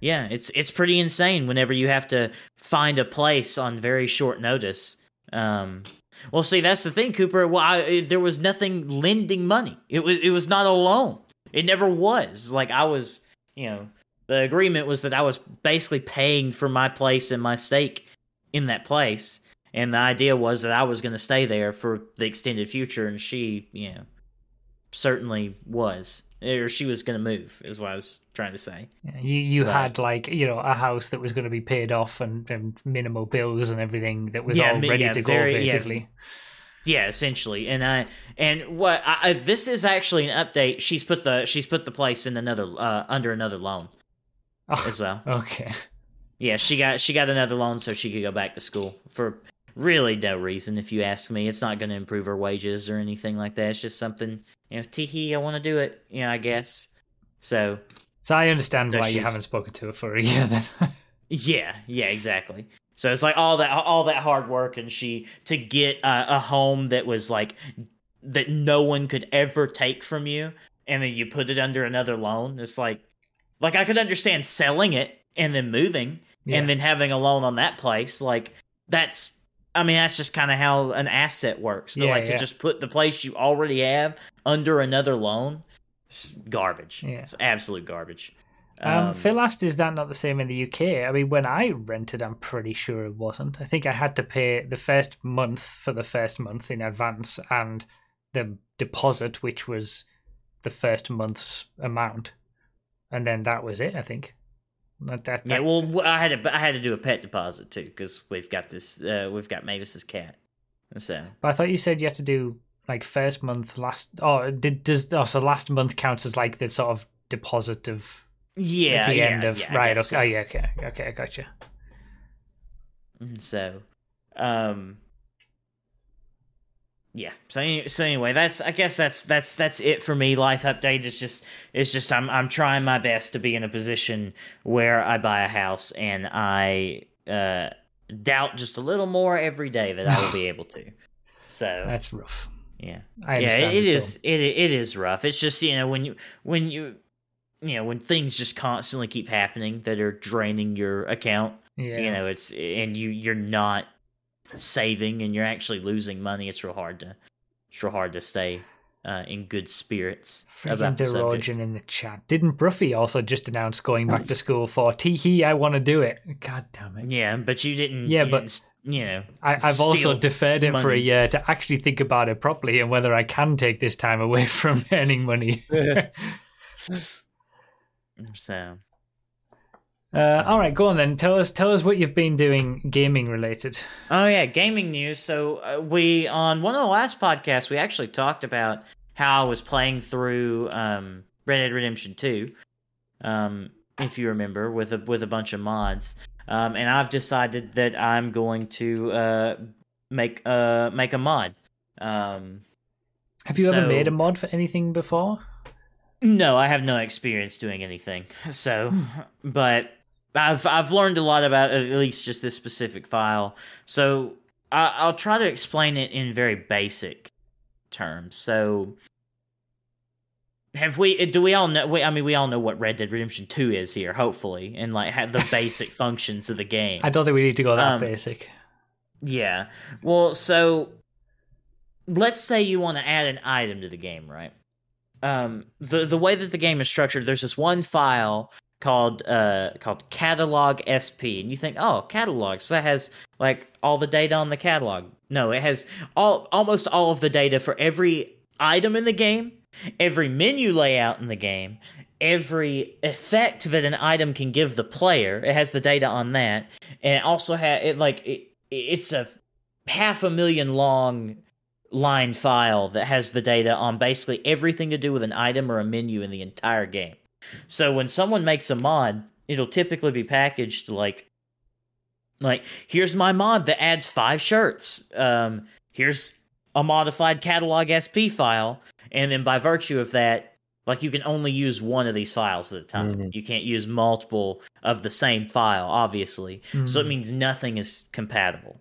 Yeah, it's it's pretty insane whenever you have to find a place on very short notice. Um well, see, that's the thing, Cooper. Well, I, there was nothing lending money. It was it was not a loan. It never was. Like I was, you know, the agreement was that I was basically paying for my place and my stake in that place, and the idea was that I was going to stay there for the extended future, and she, you know, certainly was, or she was going to move, is what I was trying to say. You you Right. had like you know a house that was going to be paid off and, and minimal bills and everything that was Yeah, all ready yeah, to go very- yeah, basically. Yeah, essentially, and I and what I, I, this is actually an update. She's put the she's put the place in another uh, under another loan Oh, as well. okay. Yeah, she got she got another loan so she could go back to school for really no reason. If you ask me, it's not going to improve her wages or anything like that. It's just something you know. Teehee, I want to do it. You know, I guess. So So I understand So why you haven't spoken to her for a year then. Yeah, yeah, exactly. So it's like all that all that hard work, and she to get a, a home that was like that no one could ever take from you, and then you put it under another loan. It's like, like I could understand selling it and then moving, Yeah. and then having a loan on that place. Like that's, I mean, that's just kind of how an asset works. But Yeah, like yeah. to just put the place you already have under another loan, it's garbage. Yeah. It's absolute garbage. Um, Phil asked, "Is that not the same in the UK?" I mean, when I rented, I'm pretty sure it wasn't. I think I had to pay the first month for the first month in advance, and the deposit, which was the first month's amount, and then that was it. I think. That, that, Yeah, well, I had to I had to do a pet deposit too because we've got this uh, we've got Mavis's cat, so But I thought you said you had to do like first month, last. Oh, did does oh, so last month counts as like the sort of deposit of yeah, at the yeah, end of yeah, right? Okay, so. oh yeah, okay, okay, I got you. So, um, yeah. So so anyway, that's I guess that's that's that's it for me. Life update is just it's just I'm I'm trying my best to be in a position where I buy a house and I uh doubt just a little more every day that I will be able to. So That's rough. yeah. I yeah, it the is it it is rough. It's just, you know, when you when you you know, when things just constantly keep happening that are draining your account. Yeah. you know it's and you you're not saving and you're actually losing money it's real hard to it's real hard to stay uh, in good spirits Freaking about the subject. In the chat. Didn't Broughy also just announce going back to school for Teehee? I want to do it. God damn it. yeah but you didn't Yeah, you but- didn't you know I, I've also deferred it for a year to actually think about it properly and whether I can take this time away from earning money. so Uh, all right, go on then. Tell us, tell us what you've been doing, gaming related. oh yeah gaming news so uh, we on one of the last podcasts we actually talked about how i was playing through um red dead redemption 2 um if you remember with a with a bunch of mods um and i've decided that i'm going to uh make uh make a mod um Have you ever made a mod for anything before? No, I have no experience doing anything. So, but I've I've learned a lot about at least just this specific file. So I, I'll try to explain it in very basic terms. So, have we? Do we all know? We, I mean, we all know what Red Dead Redemption Two is here, hopefully, and like have the basic functions of the game. I don't think we need to go that Um, basic. Yeah. Well, so let's say you want to add an item to the game, right? Um, the the way that the game is structured, there's this one file called uh called catalog sp and you think oh catalog so that has like all the data on the catalog. No it has all almost all of the data for every item in the game every menu layout in the game every effect that an item can give the player. It has the data on that. And it also has it like it, it's a half a million long line file that has the data on basically everything to do with an item or a menu in the entire game. So when someone makes a mod, it'll typically be packaged like like here's my mod that adds five shirts. Um here's a modified catalog SP file and then by virtue of that like you can only use one of these files at a time. Mhm. You can't use multiple of the same file obviously. So it Mhm. means nothing is compatible.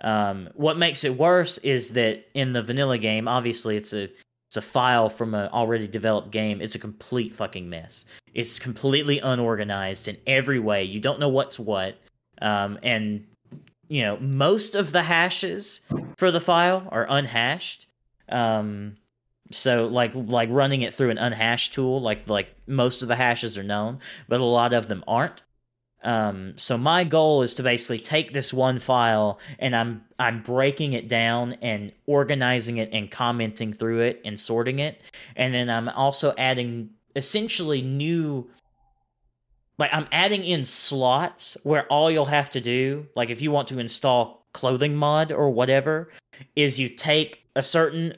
Um, what makes it worse is that in the vanilla game, obviously it's a it's a file from an already developed game. It's a complete fucking mess. It's completely unorganized in every way. You don't know what's what. Um, and you know most of the hashes for the file are unhashed. Um, so like like running it through an unhashed tool, like like most of the hashes are known, but a lot of them aren't. Um, so my goal is to basically take this one file and I'm I'm breaking it down and organizing it and commenting through it and sorting it, and then I'm also adding essentially new. Like I'm adding in slots where all you'll have to do, like if you want to install clothing mod or whatever, is you take a certain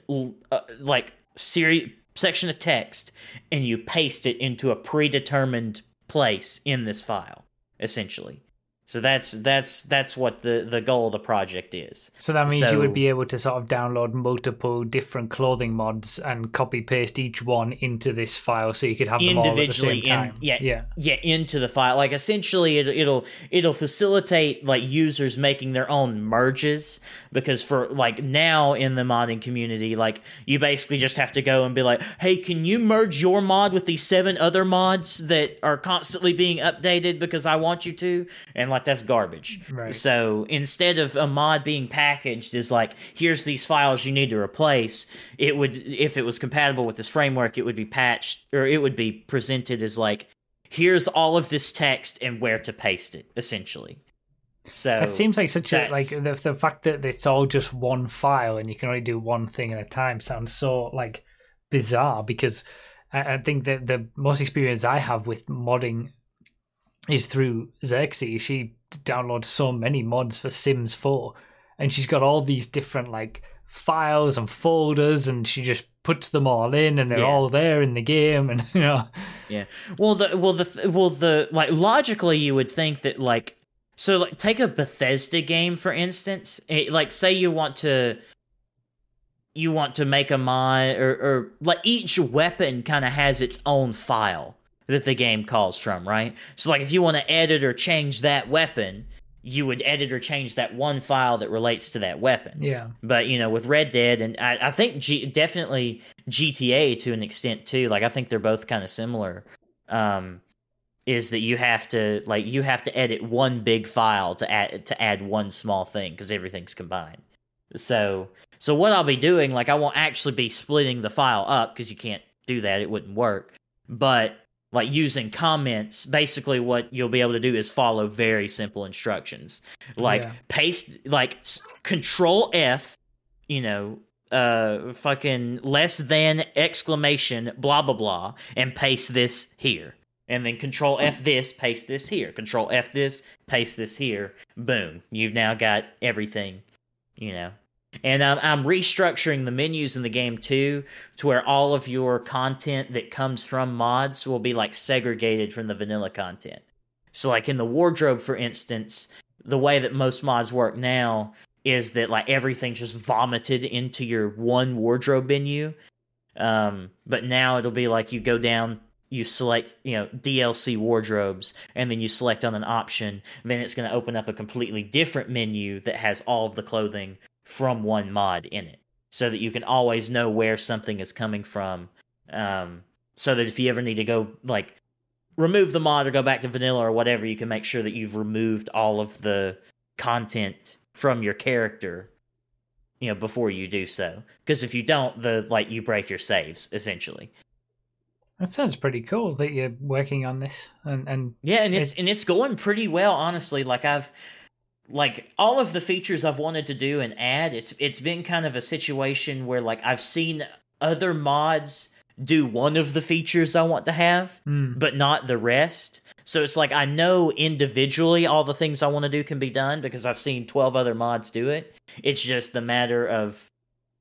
uh, like series section of text and you paste it into a predetermined place in this file essentially. So that's that's that's what the the goal of the project is. So that means you would be able to sort of download multiple different clothing mods and copy paste each one into this file, so you could have them all at the same Individually in- yeah. yeah. Yeah, into the file. Like essentially, it, it'll it'll facilitate like users making their own merges because for like now in the modding community, like you basically just have to go and be like, hey, can you merge your mod with these seven other mods that are constantly being updated because I want you to, and like that's garbage. Right. So instead of a mod being packaged as like, here's these files you need to replace, it would, if it was compatible with this framework, it would be patched or it would be presented as like, here's all of this text and where to paste it, essentially. So It seems like such a like the the fact that it's all just one file and you can only do one thing at a time sounds so like bizarre because I, I think that the most experience I have with modding is through Xerxes. She downloads so many mods for Sims 4 and she's got all these different like files and folders and she just puts them all in and they're Yeah. all there in the game and you know Yeah. Well, the well the well the like logically you would think that like so like take a Bethesda game for instance. It, like say you want to you want to make a mod or, or like each weapon kind of has its own file that the game calls from, right? So like if you want to edit or change that weapon, you would edit or change that one file that relates to that weapon. Yeah. But you know, with Red Dead and I, I think G, definitely GTA to an extent too. Like I think they're both kind of similar. Um, is that you have to like you have to edit one big file to add to add one small thing because everything's combined. So so what I'll be doing, like I won't actually be splitting the file up because you can't do that; it wouldn't work. But like using comments, basically what you'll be able to do is follow very simple instructions, like Yeah. paste like s- Control F, you know, uh, fucking less than exclamation blah blah blah, and paste this here. And then control F this, paste this here. Control F this, paste this here. Boom. You've now got everything, you know. And I'm, I'm restructuring the menus in the game too, to where all of your content that comes from mods will be like segregated from the vanilla content. So, like in the wardrobe, for instance, the way that most mods work now is that like everything's just vomited into your one wardrobe menu. Um, but now it'll be like you go down, you select, you know, DLC wardrobes, and then you select on an option. Then it's going to open up a completely different menu that has all of the clothing from one mod in it, so that you can always know where something is coming from. Um, so that if you ever need to go like remove the mod or go back to vanilla or whatever, you can make sure that you've removed all of the content from your character you know before you do so because if you don't the like you break your saves essentially That sounds pretty cool that you're working on this and and yeah and it's It- and it's going pretty well honestly like i've like all of the features i've wanted to do and add it's it's been kind of a situation where like i've seen other mods do one of the features i want to have mm, but not the rest. So it's like I know individually all the things I want to do can be done because I've seen 12 other mods do it. It's just the matter of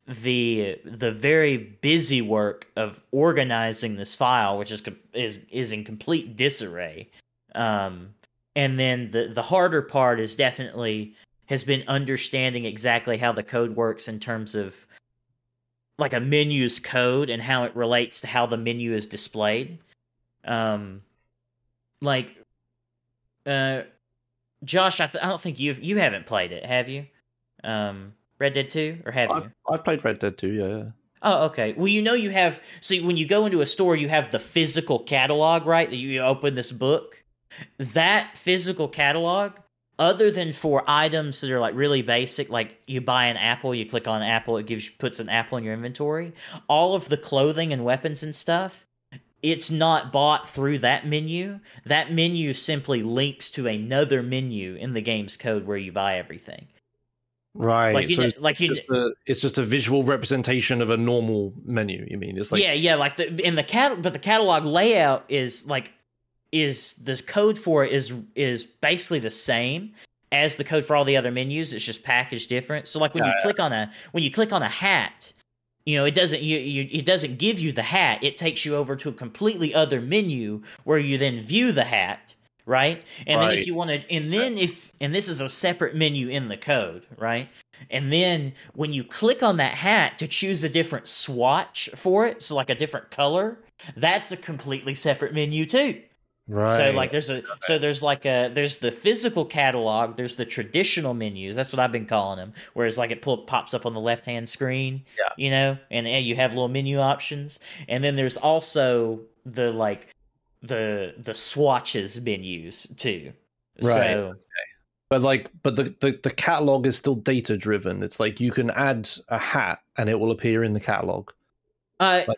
the the very busy work of organizing this file which is is is in complete disarray. Um and then the the harder part is definitely has been understanding exactly how the code works in terms of like a menu's code and how it relates to how the menu is displayed um like uh josh i, th- I don't think you've you haven't played it have you um red dead 2 or have you I've, I've played Red Dead 2, yeah, yeah. Oh, okay. Well, you know, you have. So when you go into a store, you have the physical catalog, right? That you open this book. That physical catalog, other than for items that are like really basic, like you buy an apple, you click on apple, it gives puts an apple in your inventory. All of the clothing and weapons and stuff, it's not bought through that menu. That menu simply links to another menu in the game's code where you buy everything. Right. Like you so know- it's, like just a, it's just a visual representation of a normal menu, you mean? It's like yeah, yeah, like the in the cat, but the catalog layout is like is the code for it is is basically the same as the code for all the other menus. It's just packaged different. So like when you click on a when you click on a hat, you know it doesn't you, you it doesn't give you the hat. It takes you over to a completely other menu where you then view the hat. Right, and then if you want to, and then if, and this is a separate menu in the code, right? And then when you click on that hat to choose a different swatch for it, so like a different color, that's a completely separate menu too. Right. So like there's a so there's like a there's the physical catalog, there's the traditional menus. That's what I've been calling them. Whereas like it pull, pops up on the left hand screen, Yeah. you know, and, and you have little menu options. And then there's also the like the the swatches menus too. Right. So But like, but the, the, the catalog is still data driven. It's like you can add a hat and it will appear in the catalog. uh Like-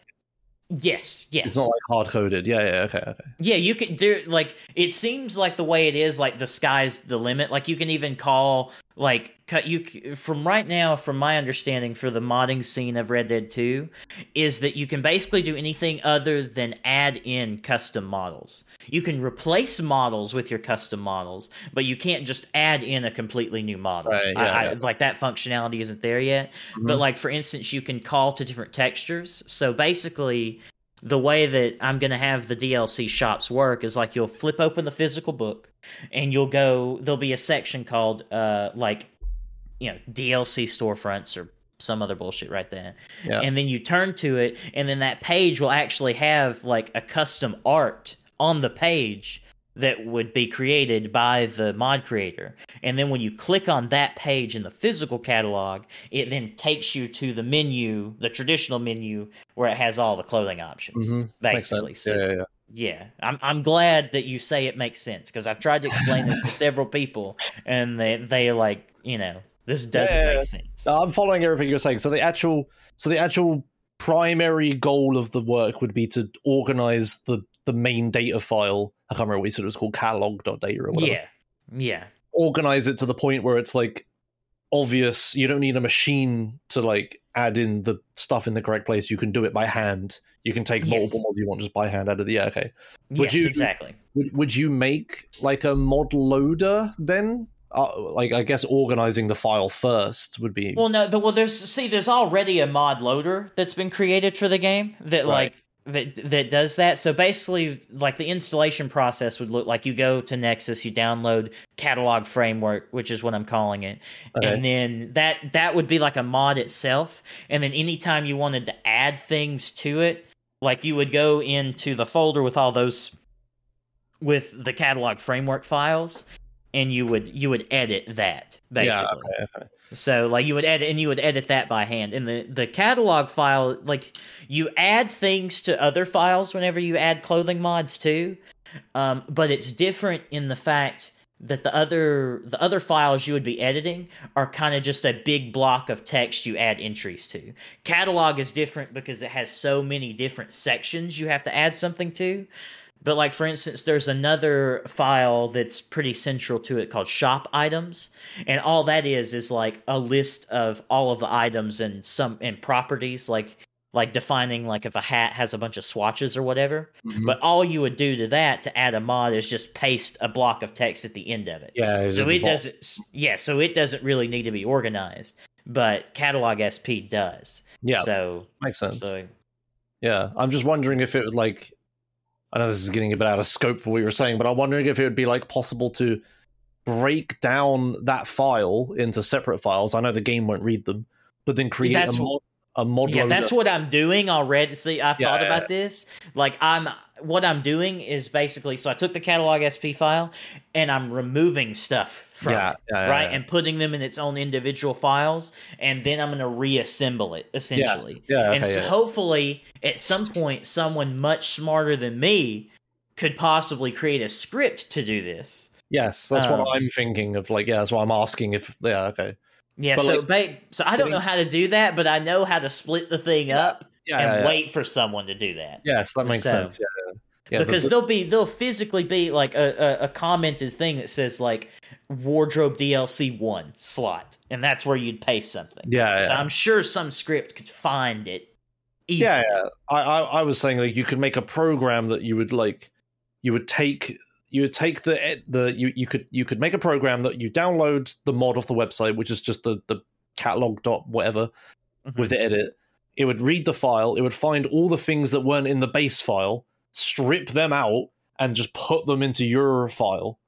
yes, yes. It's not like hard coded. Yeah, yeah, okay, okay. Yeah, you can. There, like it seems like the way it is, like the sky's the limit. Like you can even call, like, cut you from right now. From my understanding, for the modding scene of Red Dead Two, is that you can basically do anything other than add in custom models. You can replace models with your custom models, but you can't just add in a completely new model. Right, I- yeah, I- yeah. Like that functionality isn't there yet. But Mhm. like for instance, you can call to different textures. So basically, the way that I'm going to have the DLC shops work is like you'll flip open the physical book and you'll go there'll be a section called uh like you know DLC storefronts or some other bullshit right there. Yeah. And then you turn to it, and then that page will actually have like a custom art on the page that would be created by the mod creator. And then when you click on that page in the physical catalog, it then takes you to the menu, the traditional menu, where it has all the clothing options. Mhm. Makes Basically, so yeah, yeah, yeah. yeah, I'm I'm glad that you say it makes sense because I've tried to explain this to several people and they they like you know this doesn't Yeah. make sense. I'm following everything you're saying. So the actual, so the actual primary goal of the work would be to organize the the main data file. I can't remember what you said it was called, catalog.data or whatever. yeah, yeah, Organize it to the point where it's like obvious. You don't need a machine to like add in the stuff in the correct place. You can do it by hand. You can take Yes. multiple mods you want just by hand out of the yeah. Okay. Would yes, you- exactly. Would would you make like a mod loader then? Uh, like I guess organizing the file first would be Well, no, the, well, there's see, there's already a mod loader that's been created for the game that Right. like that that does that. So basically, like the installation process would look like you go to Nexus, you download Catalog Framework, which is what I'm calling it, Okay. and then that that would be like a mod itself. And then anytime you wanted to add things to it, like you would go into the folder with all those with the Catalog Framework files. And you would you would edit that basically. yeah. Okay, okay. So like you would edit and you would edit that by hand. In the the catalog file, like you add things to other files whenever you add clothing mods too. Um, but it's different in the fact that the other the other files you would be editing are kind of just a big block of text you add entries to. Catalog is different because it has so many different sections you have to add something to. But like for instance, there's another file that's pretty central to it called shop items, and all that is is like a list of all of the items and some and properties, like like defining like if a hat has a bunch of swatches or whatever. Mhm. But all you would do to that to add a mod is just paste a block of text at the end of it. yeah. So it doesn't. Yeah, so it doesn't really need to be organized, but Catalog SP does. Yeah, So makes sense. so Yeah, I'm just wondering if it would like. I know this is getting a bit out of scope for what you were saying, but I'm wondering if it would be like possible to break down that file into separate files. I know the game won't read them, but then create That's a mod, a mod yeah, that's what I'm doing already. See, I Yeah, thought yeah, about this. Like I'm what I'm doing is basically so I took the catalog SP file and I'm removing stuff from yeah, it. yeah, yeah, right, yeah. and putting them in its own individual files, and then I'm going to reassemble it essentially. yeah, and okay, so yeah. hopefully, at some point, someone much smarter than me could possibly create a script to do this. yes, that's um, what I'm thinking of. Like, yeah, that's why I'm asking if. Yeah, okay. Yeah, But, so like, ba- so I don't know how to do that, but I know how to split the thing up Yeah, and yeah, yeah. wait for someone to do that. Yes, that makes So- sense. Yeah, because the, there'll be they'll physically be like a, a, a commented thing that says like wardrobe DLC one slot, and that's where you'd paste something. yeah, So yeah. I'm sure some script could find it. Easily. yeah, yeah. I, I, I was saying like you could make a program that you would like, you would take, you would take the the you you could you could make a program that you download the mod off the website, which is just the the catalog dot whatever Mhm. with the edit. It would read the file. It would find all the things that weren't in the base file, strip them out, and just put them into your file.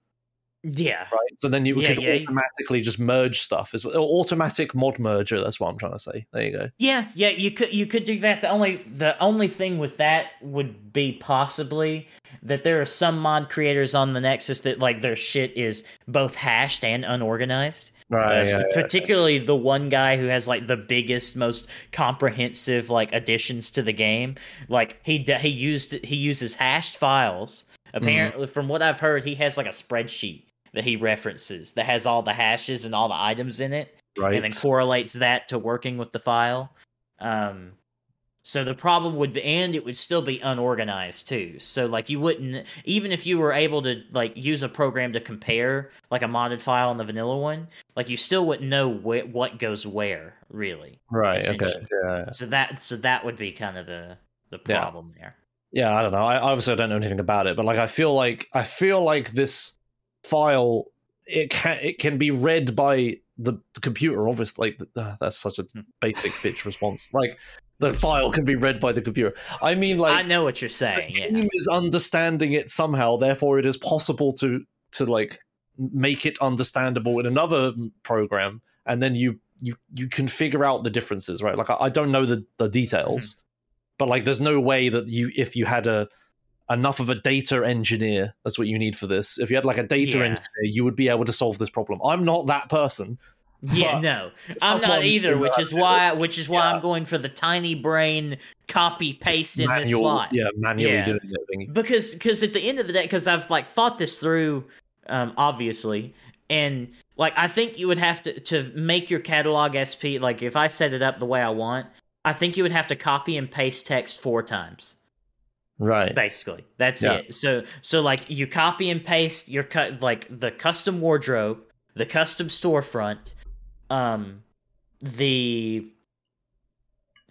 Yeah. Right. So then you Yeah, could yeah. automatically just merge stuff. It's automatic mod merger. That's what I'm trying to say. There you go. Yeah, yeah, you could you could do that. The only the only thing with that would be possibly that there are some mod creators on the Nexus that like their shit is both hashed and unorganized. Right. Uh, yeah, yeah. particularly the one guy who has like the biggest, most comprehensive like additions to the game. Like he he used he uses hashed files. Apparently, from what I've heard, he has like a spreadsheet that he references that has all the hashes and all the items in it right. and then correlates that to working with the file. Um, so the problem would be, and it would still be unorganized too. So like you wouldn't, even if you were able to like use a program to compare like a modded file and the vanilla one, like you still wouldn't know wh- what goes where really. right. Okay. Yeah. So that so that would be kind of the the Yeah. problem there. yeah i don't know i obviously don't know anything about it but like i feel like i feel like this file it can it can be read by the, the computer obviously like uh, that's such a Hmm. basic bitch response like the file can be read by the computer i mean like I know what you're saying. the Yeah. is understanding it somehow therefore it is possible to to like make it understandable in another program and then you you you can figure out the differences, right? Like I, I don't know the the details, Mm-hmm. but like there's no way that you if you had a enough of a data engineer, that's what you need for this. If you had like a data Yeah. engineer, you would be able to solve this problem. I'm not that person. Yeah, no, I'm not either. Which is why, which is why Yeah. I'm going for the tiny brain copy paste in this Manual- slot. Yeah, manually Yeah. doing it. Because because at the end of the day because i've like thought this through um obviously and like i think you would have to to make your catalog sp like if i set it up the way i want i think you would have to copy and paste text four times Right. basically that's Yeah. it so so like you copy and paste your cut like the custom wardrobe the custom storefront um the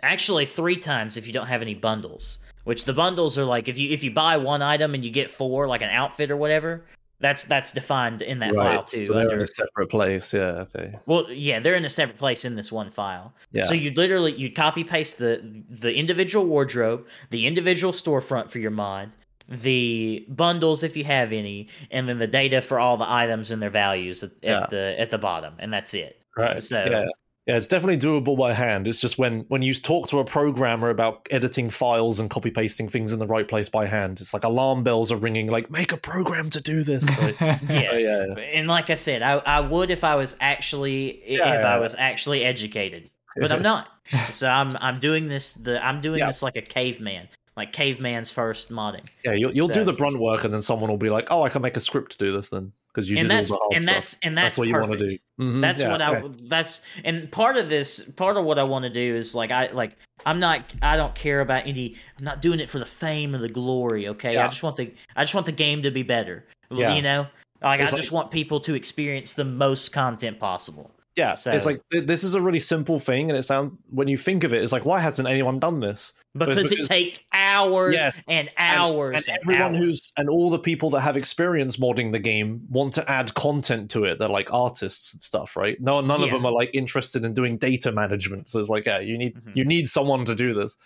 actually three times if you don't have any bundles which the bundles are like if you if you buy one item and you get four like an outfit or whatever that's that's defined in that file too So they're in a separate place. Yeah. Well yeah they're in a separate place in this one file Yeah. so you literally you copy paste the the individual wardrobe, the individual storefront for your mod, the bundles if you have any, and then the data for all the items and their values at, Yeah. at the at the bottom, and that's it. Right. So- yeah. Yeah, it's definitely doable by hand. It's just when when you talk to a programmer about editing files and copy pasting things in the right place by hand, it's like alarm bells are ringing. Like, make a program to do this. Like, Yeah. oh, yeah, yeah. And like I said, I, I would if I was actually Yeah, if yeah. I was actually educated, but I'm not. so I'm I'm doing this the I'm doing this like a caveman, like caveman's first modding. Yeah, you'll, you'll do the brunt work, and then someone will be like, "Oh, I can make a script to do this." Then because you and did that's all the hard and stuff. that's and that's, what you want to perfect. do. Mhm, That's yeah, what I okay. that's and part of this part of what I want to do is like I like I'm not I don't care about any I'm not doing it for the fame or the glory, okay? I just want the I just want the game to be better. Yeah. You know? Like It's I just want people to experience the most content possible. Yeah, So- it's like this is a really simple thing, and it sounds when you think of it, it's like why hasn't anyone done this? But it's Because it takes hours Yes. and And- hours and, and, everyone hours. who's and all the people that have experience modding the game want to add content to it. They're like artists and stuff, right? No, none of them are like interested in doing data management. So it's like, yeah, you need Mhm. you need someone to do this.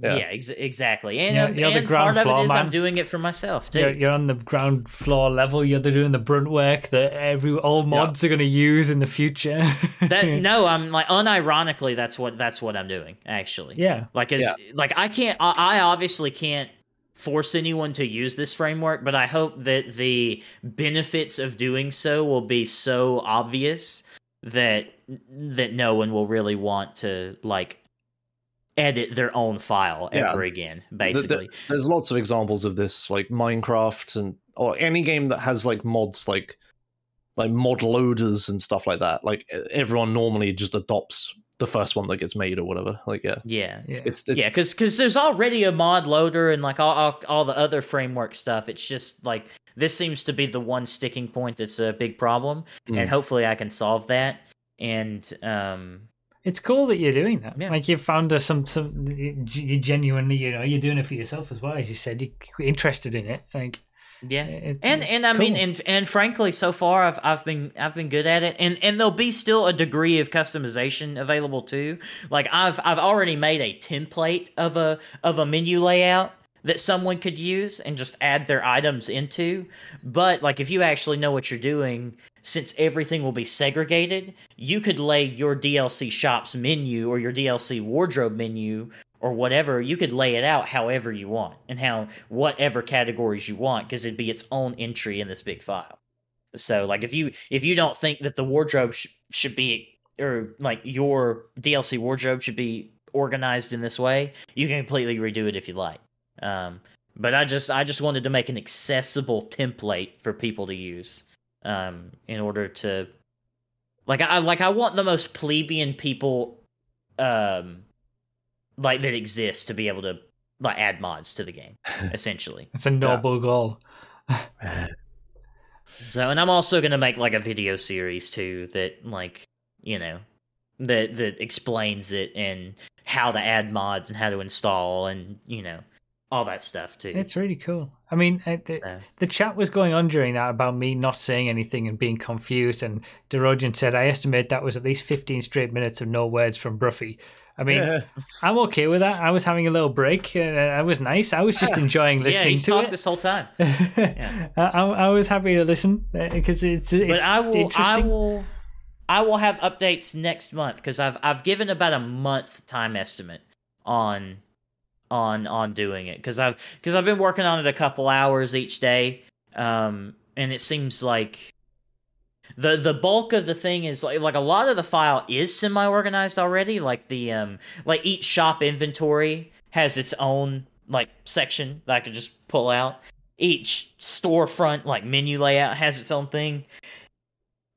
Yeah, yeah. ex- exactly. And, You're- um, you're the and ground part of floor it is I'm doing it for myself too. You're, you're on the ground floor level. You're doing the brunt work that every all mods are going to use in the future. that no, I'm like unironically that's what that's what I'm doing actually. yeah, Like as like I can't I, I obviously can't force anyone to use this framework, but I hope that the benefits of doing so will be so obvious that that no one will really want to like edit their own file Yeah. ever again The- the- basically. there's lots of examples of this, like Minecraft and or any game that has like mods, like like mod loaders and stuff like that. Like everyone normally just adopts the first one that gets made or whatever. Like yeah, yeah. yeah. it's it's yeah, because there's already a mod loader and like all, all all the other framework stuff. It's just like this seems to be the one sticking point that's a big problem, Mm. and hopefully I can solve that. And um, It's cool that you're doing that. Yeah. Like you've found uh, some some you genuinely, you know, you're doing it for yourself as well as you said. You're interested in it. Like yeah, it- and and I mean, and and frankly, so far I've I've been I've been good at it, and and there'll be still a degree of customization available too. Like I've I've already made a template of a of a menu layout that someone could use and just add their items into. But like if you actually know what you're doing, since everything will be segregated, you could lay your DLC shops menu or your DLC wardrobe menu or whatever, you could lay it out however you want and how whatever categories you want because it'd be its own entry in this big file. So like if you if you don't think that the wardrobe sh- should be or like your DLC wardrobe should be organized in this way, you can completely redo it if you like. Um, but I just I just wanted to make an accessible template for people to use um, in order to like I like I want the most plebeian people um like that exist to be able to like add mods to the game essentially. it's a noble goal. So and I'm also going to make like a video series too that like, you know, that that explains it and how to add mods and how to install and, you know, all that stuff too. It's really cool. I mean, uh, the, So- the chat was going on during that about me not saying anything and being confused. And Derogen said, I estimate that was at least 15 straight minutes of no words from Broughy. I mean, Yeah. I'm okay with that. I was having a little break. Uh, I was nice. I was just enjoying listening yeah, listening he's to talked it. this whole time. I, I, I was happy to listen because it's, it's But I will I will I will have updates next month because I've I've given about a month time estimate on on on doing it because I've because I've been working on it a couple hours each day, um, and it seems like the the bulk of the thing is like like a lot of the file is semi organized already. Like the um like each shop inventory has its own like section that I could just pull out. Each storefront like menu layout has its own thing.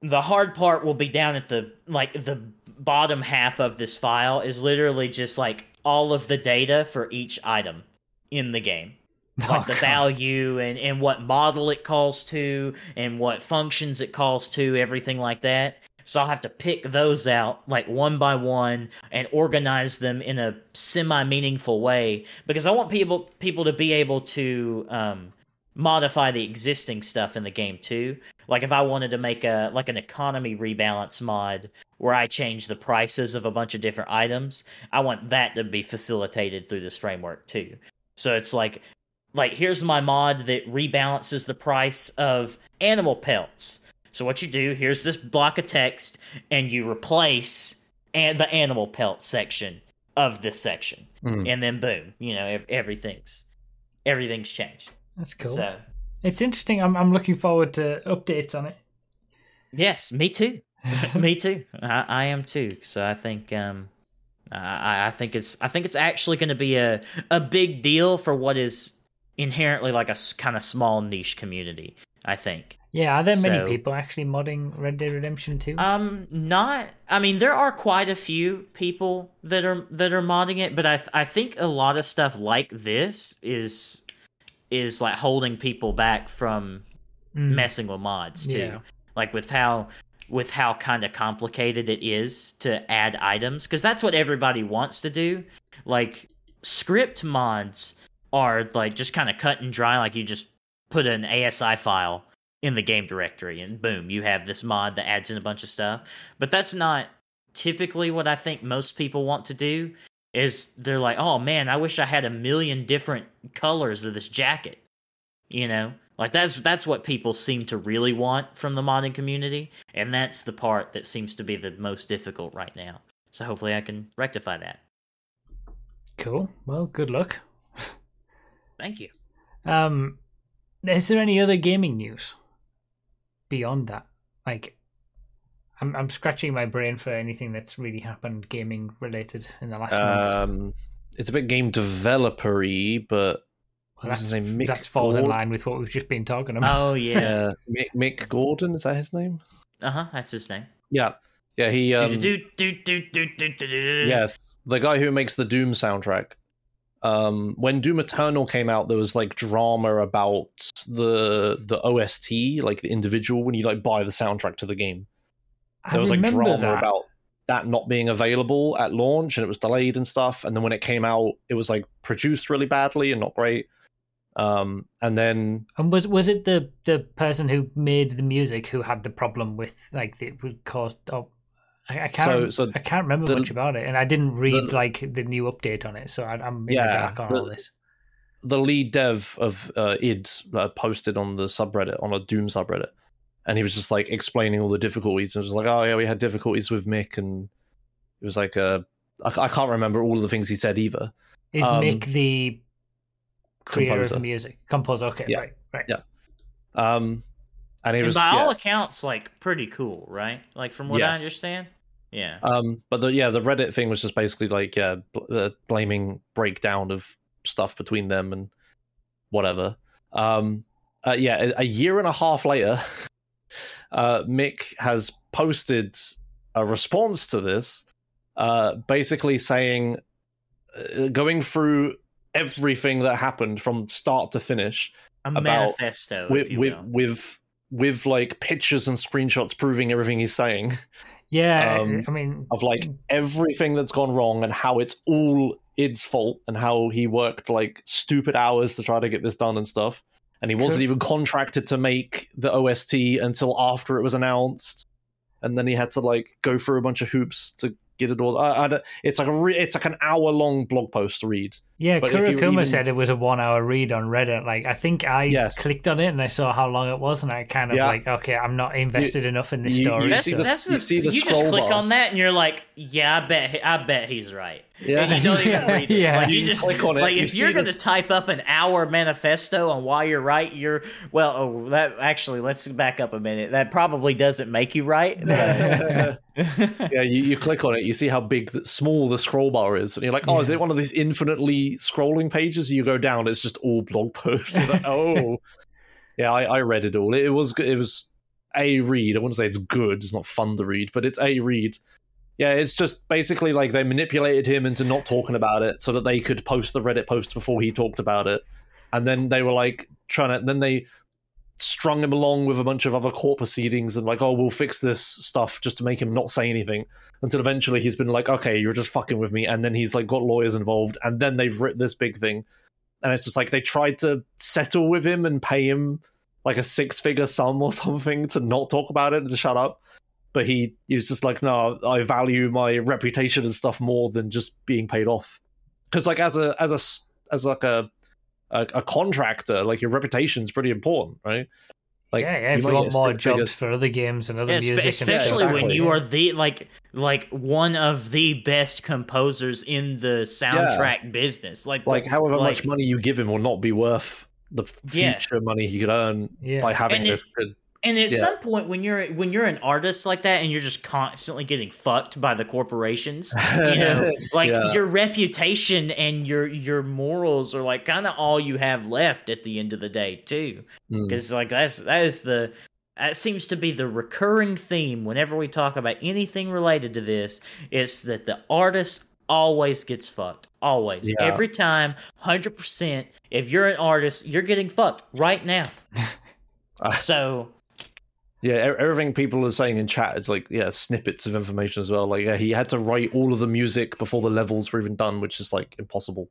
The hard part will be down at the like the bottom half of this file is literally just like all of the data for each item in the game like Oh, the God. value and, and what model it calls to and what functions it calls to, everything like that. So I'll have to pick those out like one by one and organize them in a semi meaningful way because I want people people to be able to um, modify the existing stuff in the game too. Like if I wanted to make a like an economy rebalance mod where I change the prices of a bunch of different items, I want that to be facilitated through this framework too. So it's like like here's my mod that rebalances the price of animal pelts. So what you do, here's this block of text and you replace and the animal pelt section of this section. Hmm. And then boom, you know, everything's everything's changed. That's cool. So, It's interesting. I'm I'm looking forward to updates on it. yes, me too. me too. I, I am too. So I think um I, I think it's I think it's actually going to be a a big deal for what is inherently like a kind of small niche community. I think. Yeah, are there many people actually modding Red Dead Redemption 2? Um, not. I mean, there are quite a few people that are that are modding it, but I th- I think a lot of stuff like this is is like holding people back from Mm. messing with mods too. Yeah. Like with how with how kind of complicated it is to add items because that's what everybody wants to do. Like script mods are like just kind of cut and dry. Like you just put an ASI file in the game directory and boom, you have this mod that adds in a bunch of stuff. But that's not typically what I think most people want to do. Is they're like, oh man, I wish I had a million different colors of this jacket. You know, like that's that's what people seem to really want from the modding community, and that's the part that seems to be the most difficult right now. So hopefully, I can rectify that. Cool. Well, good luck. Thank you. Um, is there any other gaming news beyond that? Like, I'm I'm scratching my brain for anything that's really happened gaming related in the last month. Um, it's a bit game developer-y, but Well, that's his name? Mick that's falls in line with what we've just been talking about. Oh yeah. Yeah, Mick, Mick Gordon is that his name? Uh huh. That's his name. Yeah, yeah. He um, Do do do yes, the guy who makes the Doom soundtrack. Um, when Doom Eternal came out, there was like drama about the the OST, like the individual when you like buy the soundtrack to the game. I There was like drama that. about that not being available at launch, and it was delayed and stuff. And then when it came out, it was like produced really badly and not great. Um, and then And was was it the the person who made the music who had the problem with like the it would cause? Oh, I, I can't. So- so I can't remember the- much about it, and I didn't read the- like the new update on it, so I, I'm in the dark on the- all this. the lead dev of uh, id uh, posted on the subreddit on a doom subreddit and he was just like explaining all the difficulties and was like oh yeah we had difficulties with mick and it was like uh, I, I can't remember all of the things he said either Is um, Mick the creator of composer. the music composer? Okay, Yeah. right, right. Yeah. um and he And was by yeah. all accounts, like pretty cool, right? Like from what I understand. Yeah. Um, but the yeah, the Reddit thing was just basically like yeah, bl- uh, blaming breakdown of stuff between them and whatever. Um, uh, yeah, a, a year and a half later, uh, Mick has posted a response to this, uh, basically saying, uh, going through everything that happened from start to finish A about- manifesto, with if you with will. with with like pictures and screenshots proving everything he's saying. Yeah, Um, I mean, of like everything that's gone wrong and how it's all id's fault and how he worked like stupid hours to try to get this done and stuff and he wasn't Cool. even contracted to make the ost until after it was announced and then he had to like go through a bunch of hoops to get it all I, I it's like a re- it's like an hour long blog post to read Yeah, But Kurakuma even- said it was a one-hour read on Reddit. Like, I think I Yes. clicked on it and I saw how long it was, and I kind of Yeah. like, okay, I'm not invested enough in this you- you story. That's, see so- the- that's you the, see the you just click bar. on that and you're like, yeah, I bet he- I bet he's right. Yeah. And you don't even read it. Yeah. Like, you You just click on it, like you if you're going to type up an hour manifesto on why you're right, you're well. Oh, that actually, let's back up a minute. That probably doesn't make you right. but- yeah, you, you click on it, you see how big, the, small the scroll bar is, and you're like, oh, is it one of these infinitely scrolling pages? You go down, it's just all blog posts. Like, oh, yeah, I, I read it all. It, was. It was a read. I wouldn't say it's good. It's not fun to read, but it's a read. Yeah, it's just basically like they manipulated him into not talking about it so that they could post the Reddit post before he talked about it, and then they were like trying to. Then they strung him along with a bunch of other court proceedings and like, oh, we'll fix this stuff just to make him not say anything. Until eventually he's been like, okay, you're just fucking with me, and then he's like got lawyers involved, and then they've written this big thing, and it's just like they tried to settle with him and pay him like a six figure sum or something to not talk about it and to shut up. But he, he was just like, no, I value my reputation and stuff more than just being paid off. Because like as a as a as like a a, a contractor, like your reputation is pretty important, right? Like yeah, yeah. If you, might want get more jobs figures- for other games and other Yeah, espe- music, and stuff. especially when you are the like like one of the best composers in the soundtrack business. Like like however like- much money you give him will not be worth the Yeah. future money he could earn Yeah. by having And it- this good. And at Yeah. some point, when you're when you're an artist like that, and you're just constantly getting fucked by the corporations, you know, like Yeah. your reputation and your your morals are like kind of all you have left at the end of the day, too. Mm. Because like that's that is the that seems to be the recurring theme whenever we talk about anything related to this. Is that the artist always gets fucked, always, Yeah. every time, hundred percent. If you're an artist, you're getting fucked right now. So Yeah, everything people are saying in chat is like, yeah, snippets of information as well. Like, yeah, he had to write all of the music before the levels were even done, which is like impossible.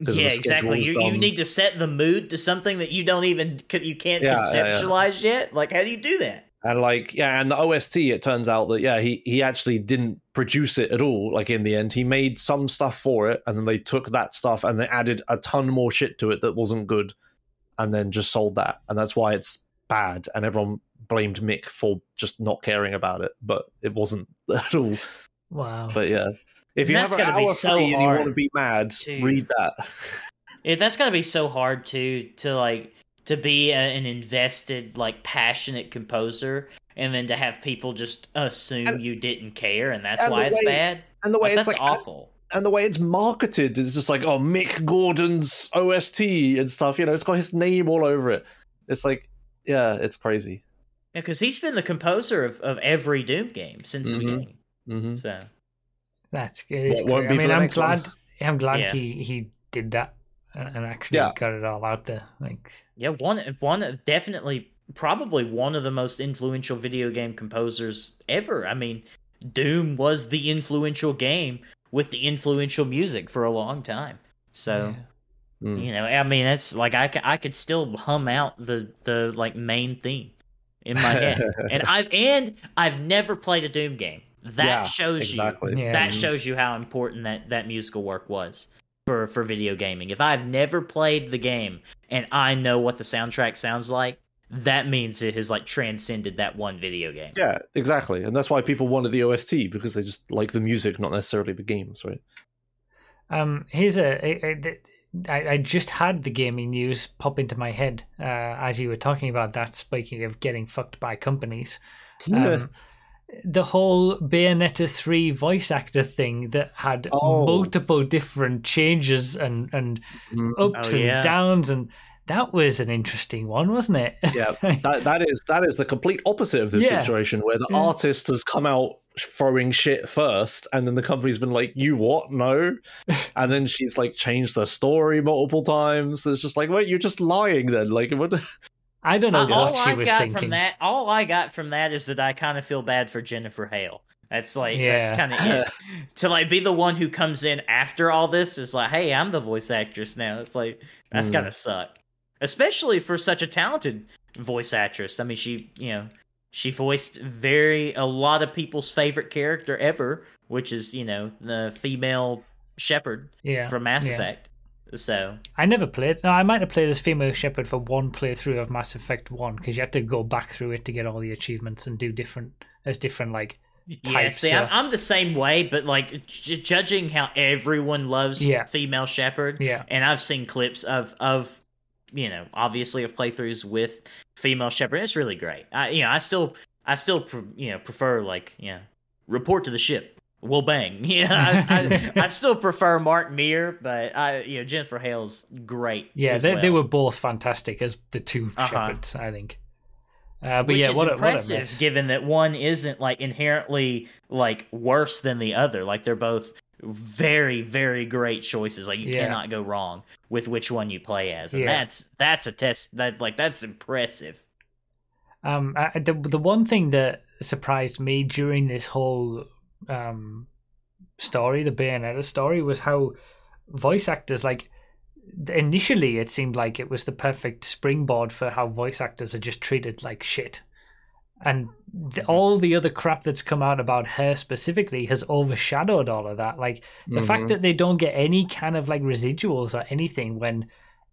yeah, exactly. You, you need to set the mood to something that you don't even you can't Yeah, yeah, yeah. conceptualize yet. Like, how do you do that? And like, yeah, and the OST, it turns out that yeah, he he actually didn't produce it at all. Like in the end, he made some stuff for it, and then they took that stuff and they added a ton more shit to it that wasn't good, and then just sold that, and that's why it's bad. And everyone blamed Mick for just not caring about it, but it wasn't at all. Wow. But yeah, if you that's have an gotta be hour so free and you want to be mad, to- read that. Yeah, that's got to be so hard to to like to be a, an invested, like passionate composer, and then to have people just assume And- you didn't care, and that's and why it's way- bad. And the way Like, it's that's like awful. and the way it's marketed is just like oh Mick Gordon's OST and stuff. You know, it's got his name all over it. It's like yeah, it's crazy. Yeah, because he's been the composer of, of every Doom game since the Mhm. beginning. hmm So That's good. It's Won't- won't great. I be for mean, the I'm next one. glad. I'm glad Yeah. he he did that and actually Yeah. got it all out there. Like, yeah, one one definitely probably one of the most influential video game composers ever. I mean, Doom was the influential game with the influential music for a long time. So. yeah. Mm. You know, I mean, it's like I, I could still hum out the the like main theme in my head, and I've and I've never played a Doom game. That Yeah, shows exactly. you Yeah. that Mhm. shows you how important that that musical work was for for video gaming. If I've never played the game and I know what the soundtrack sounds like, that means it has like transcended that one video game. Yeah, exactly, and that's why people wanted the OST because they just like the music, not necessarily the games, right? Um, here's a. a- a- I, I just had the gaming news pop into my head uh, as you were talking about that. Speaking of getting fucked by companies, um, the whole Bayonetta three voice actor thing that had Oh. multiple different changes and and Mm, ups Oh, yeah. and downs, and that was an interesting one, wasn't it? yeah, that that is that is the complete opposite of this Yeah. situation where the Yeah. artist has come out throwing shit first, and then the company's been like, "You what? No," and then she's like changed her story multiple times. It's just like, wait, you're just lying then. Like, what? I don't know Uh, all what she I was got thinking. from that, all I got from that is that I kind of feel bad for Jennifer Hale. That's like Yeah. that's kind of it. to like be the one who comes in after all this is like, hey, I'm the voice actress now. It's like that's Mm. gotta suck, especially for such a talented voice actress. I mean, she you know she voiced very a lot of people's favorite character ever, which is you know the female Shepard yeah, from Mass yeah. Effect. So I never played. No, I might have played as female Shepard for one playthrough of Mass Effect One because you had to go back through it to get all the achievements and do different as different like yeah, types. see, I'm, I'm the same way, but like j- judging how everyone loves Yeah. female Shepard, yeah, and I've seen clips of of you know obviously of playthroughs with female Shepard. It's really great. I you know I still I still pre- you know prefer like you know report to the ship. We'll bang. Yeah, I, I, I still prefer Mark Meer, but I you know Jennifer Hale's great. yeah. They, they were both fantastic as the 2 Uh-huh. Shepards. I think. Uh, but Which yeah, is what a, what a impressive, given that one isn't like inherently like worse than the other. Like they're both very, very great choices. Like you Yeah. cannot go wrong with which one you play as, and Yeah. that's that's a test. That like that's impressive. Um, I, the the one thing that surprised me during this whole um story, the Bayonetta story, was how voice actors like initially it seemed like it was the perfect springboard for how voice actors are just treated like shit. And the, all the other crap that's come out about her specifically has overshadowed all of that. Like the fact Mhm. that they don't get any kind of like residuals or anything when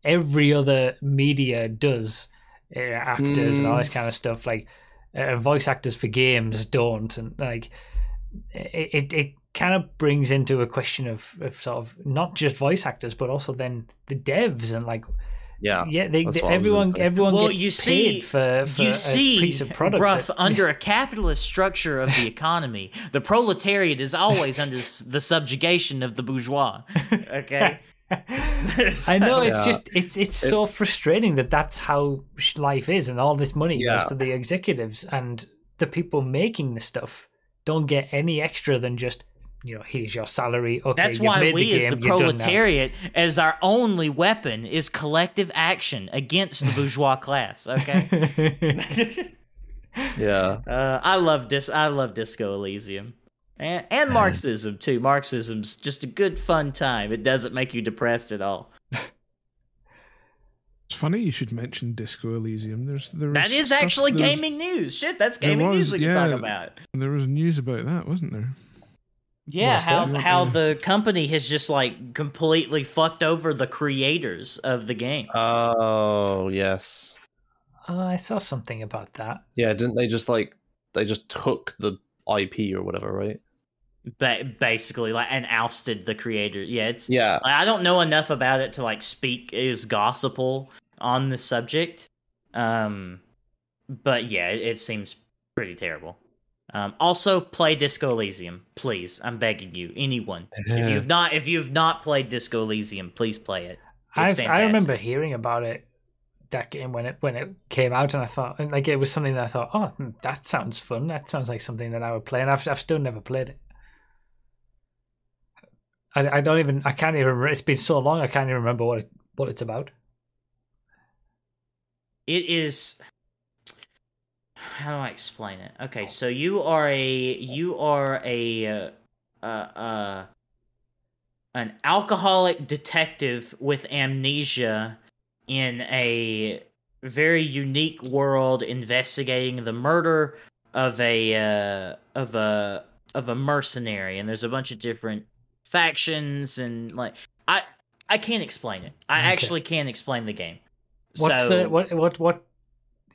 every other media does uh, actors and all this kind of stuff like uh, voice actors for games don't and like it it, it kind of brings into a question of, of sort of not just voice actors but also then the devs and like Yeah. yeah they, they- what I was gonna everyone say. everyone Well, gets you paid see- for, for you a see, piece of product bruh, that- under a capitalist structure of the economy, the proletariat is always under the subjugation of the bourgeois. Okay. I know it's Yeah. just it's it's so frustrating that that's how life is, and all this money Yeah. goes to the executives, and the people making the stuff don't get any extra than just you know here's your salary. Okay, That's you've why made we, the as game, the you're done now. proletariat, as our only weapon, is collective action against the bourgeois class. Okay. Yeah. uh, I love dis. I love Disco Elysium, and, and Marxism too. Marxism's just a good fun time. It doesn't make you depressed at all. It's funny you should mention Disco Elysium. There's there That is stuff- actually gaming news. Shit, that's gaming was, news we can talk about. There was news about that, wasn't there? Yeah, how that? how the company has just like completely fucked over the creators of the game. Oh yes. Oh, I saw something about that. Yeah. Didn't they just like they just took the IP or whatever, right? ba- basically, like and ousted the creator. Yeah, it's Yeah. Like, I don't know enough about it to like speak as gospel on the subject. Um, but yeah, it, it seems pretty terrible. Um, also, play Disco Elysium, please. I'm begging you, anyone. If you've not, if you've not played Disco Elysium, please play it. I remember hearing about it that game when it when it came out, and I thought and, like it was something that I thought, oh, hmm, that sounds fun. That sounds like something that I would play, and I've I've still never played it. I, I don't even I can't even. It's been so long I can't even remember what it, what it's about. it is how do i explain it? Okay so you are a you are a uh, uh, uh an alcoholic detective with amnesia in a very unique world investigating the murder of a uh, of a of a mercenary. And there's a bunch of different factions and like i i can't explain it. I Okay. actually can't explain the game. What's so the what what what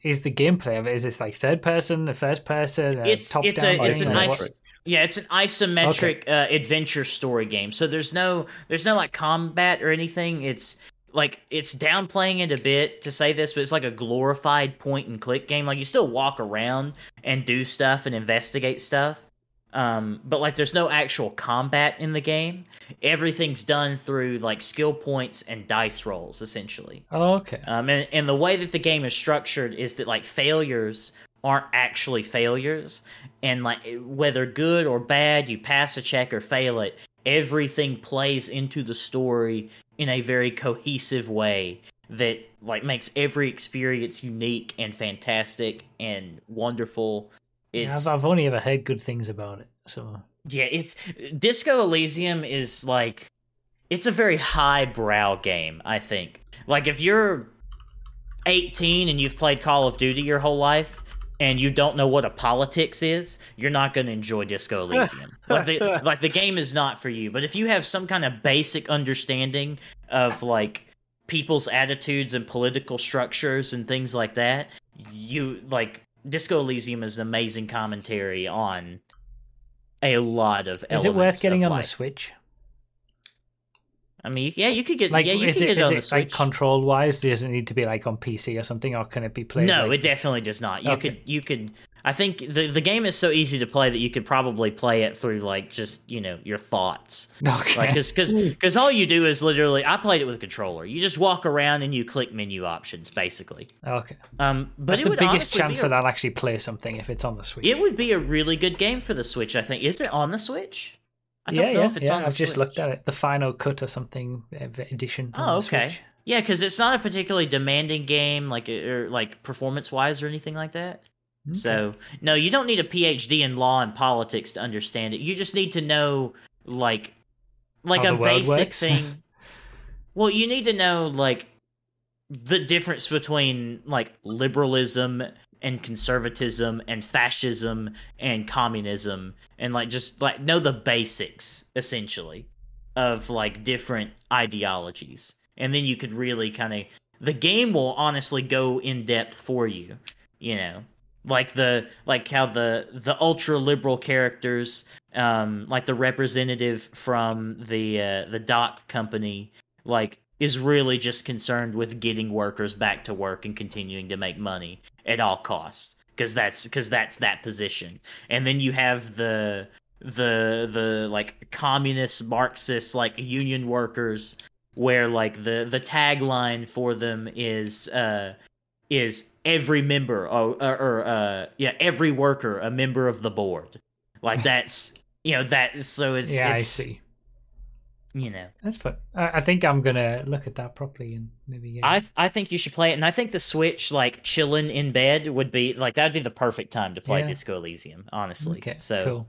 is the gameplay of it? Is it like third person, a first person, It's- top it's down? a- it's thing, an ice- Yeah, it's an isometric uh, adventure story game. So there's no there's no like combat or anything. It's like it's downplaying it a bit to say this, but it's like a glorified point and click game. Like you still walk around and do stuff and investigate stuff. Um, but like there's no actual combat in the game. Everything's done through like skill points and dice rolls essentially. Oh, okay. Um, and, and the way that the game is structured is that like failures aren't actually failures, and like whether good or bad, you pass a check or fail it, everything plays into the story in a very cohesive way that like makes every experience unique and fantastic and wonderful. Yeah, I've, I've only ever heard good things about it. So yeah, it's Disco Elysium is like it's a very highbrow game, I think. Like if you're 18 and you've played Call of Duty your whole life, and you don't know what a politics is, you're not going to enjoy Disco Elysium. like the like the game is not for you. But if you have some kind of basic understanding of like people's attitudes and political structures and things like that, you like Disco Elysium is an amazing commentary on a lot of. Is it worth getting on life. the Switch? I mean, yeah, you could get Like, yeah, you is could it, get it is on the it like Switch. control wise? Does it need to be like on PC or something, or can it be played? no, like- it definitely does not. You Okay. could you could I think the the game is so easy to play that you could probably play it through like just, you know, your thoughts. Okay. Like cuz cuz cuz all you do is literally I played it with a controller. You just walk around and you click menu options basically. okay. Um but That's it the would biggest chance a, that I'll actually play something if it's on the Switch. it would be a really good game for the Switch, I think. Is it on the Switch? I don't yeah, know yeah, if it's yeah. on the Switch. I've just Switch. looked at it. The final cut or something uh, edition. on Oh, okay. Switch. Yeah, because it's not a particularly demanding game, like or like performance wise or anything like that. Okay. So no, you don't need a PhD in law and politics to understand it. You just need to know like like How a basic thing. well, you need to know like the difference between like liberalism and conservatism and fascism and communism and like just like know the basics essentially of like different ideologies. And then you could really kind of the game will honestly go in depth for you, you know. Like the like how the the ultra liberal characters um like the representative from the uh, the dock company like is really just concerned with getting workers back to work and continuing to make money at all costs because that's because that's that position. And then you have the the the like communist marxist like union workers where like the the tagline for them is uh is every member or, or, or uh yeah every worker a member of the board like that's you know that so it's yeah, I see. you know That's fun. I, I think I'm gonna look at that properly and maybe. Get I I think you should play it, and I think the Switch, like chilling in bed, would be like that'd be the perfect time to play Yeah. Disco Elysium. Honestly, Okay, so cool.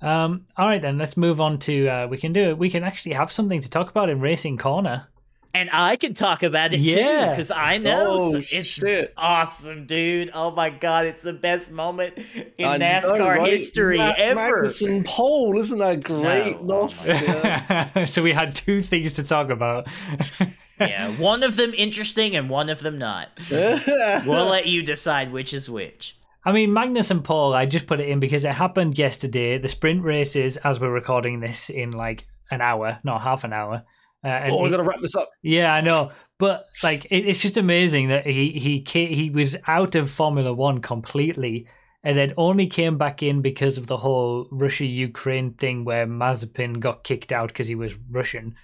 Um, all right then, let's move on to. Uh, we can do it. We can actually have something to talk about in Racing Corner. And I can talk about it too Yeah. because I know Oh, so it's shit. awesome, dude. Oh my god, it's the best moment in I know, NASCAR right? history Ma- ever. Magnussen pole, isn't that great? No, oh Nos? my Yeah. so we had two things to talk about. yeah, one of them interesting and one of them not. We'll let you decide which is which. I mean, Magnussen pole, I just put it in because it happened yesterday. The sprint races, as we're recording this, in like an hour, not half an hour. Uh, and oh, we he- got to wrap this up. Yeah, I know, but like it, it's just amazing that he he he was out of Formula One completely, and then only came back in because of the whole Russia Ukraine thing where Mazepin got kicked out because he was Russian,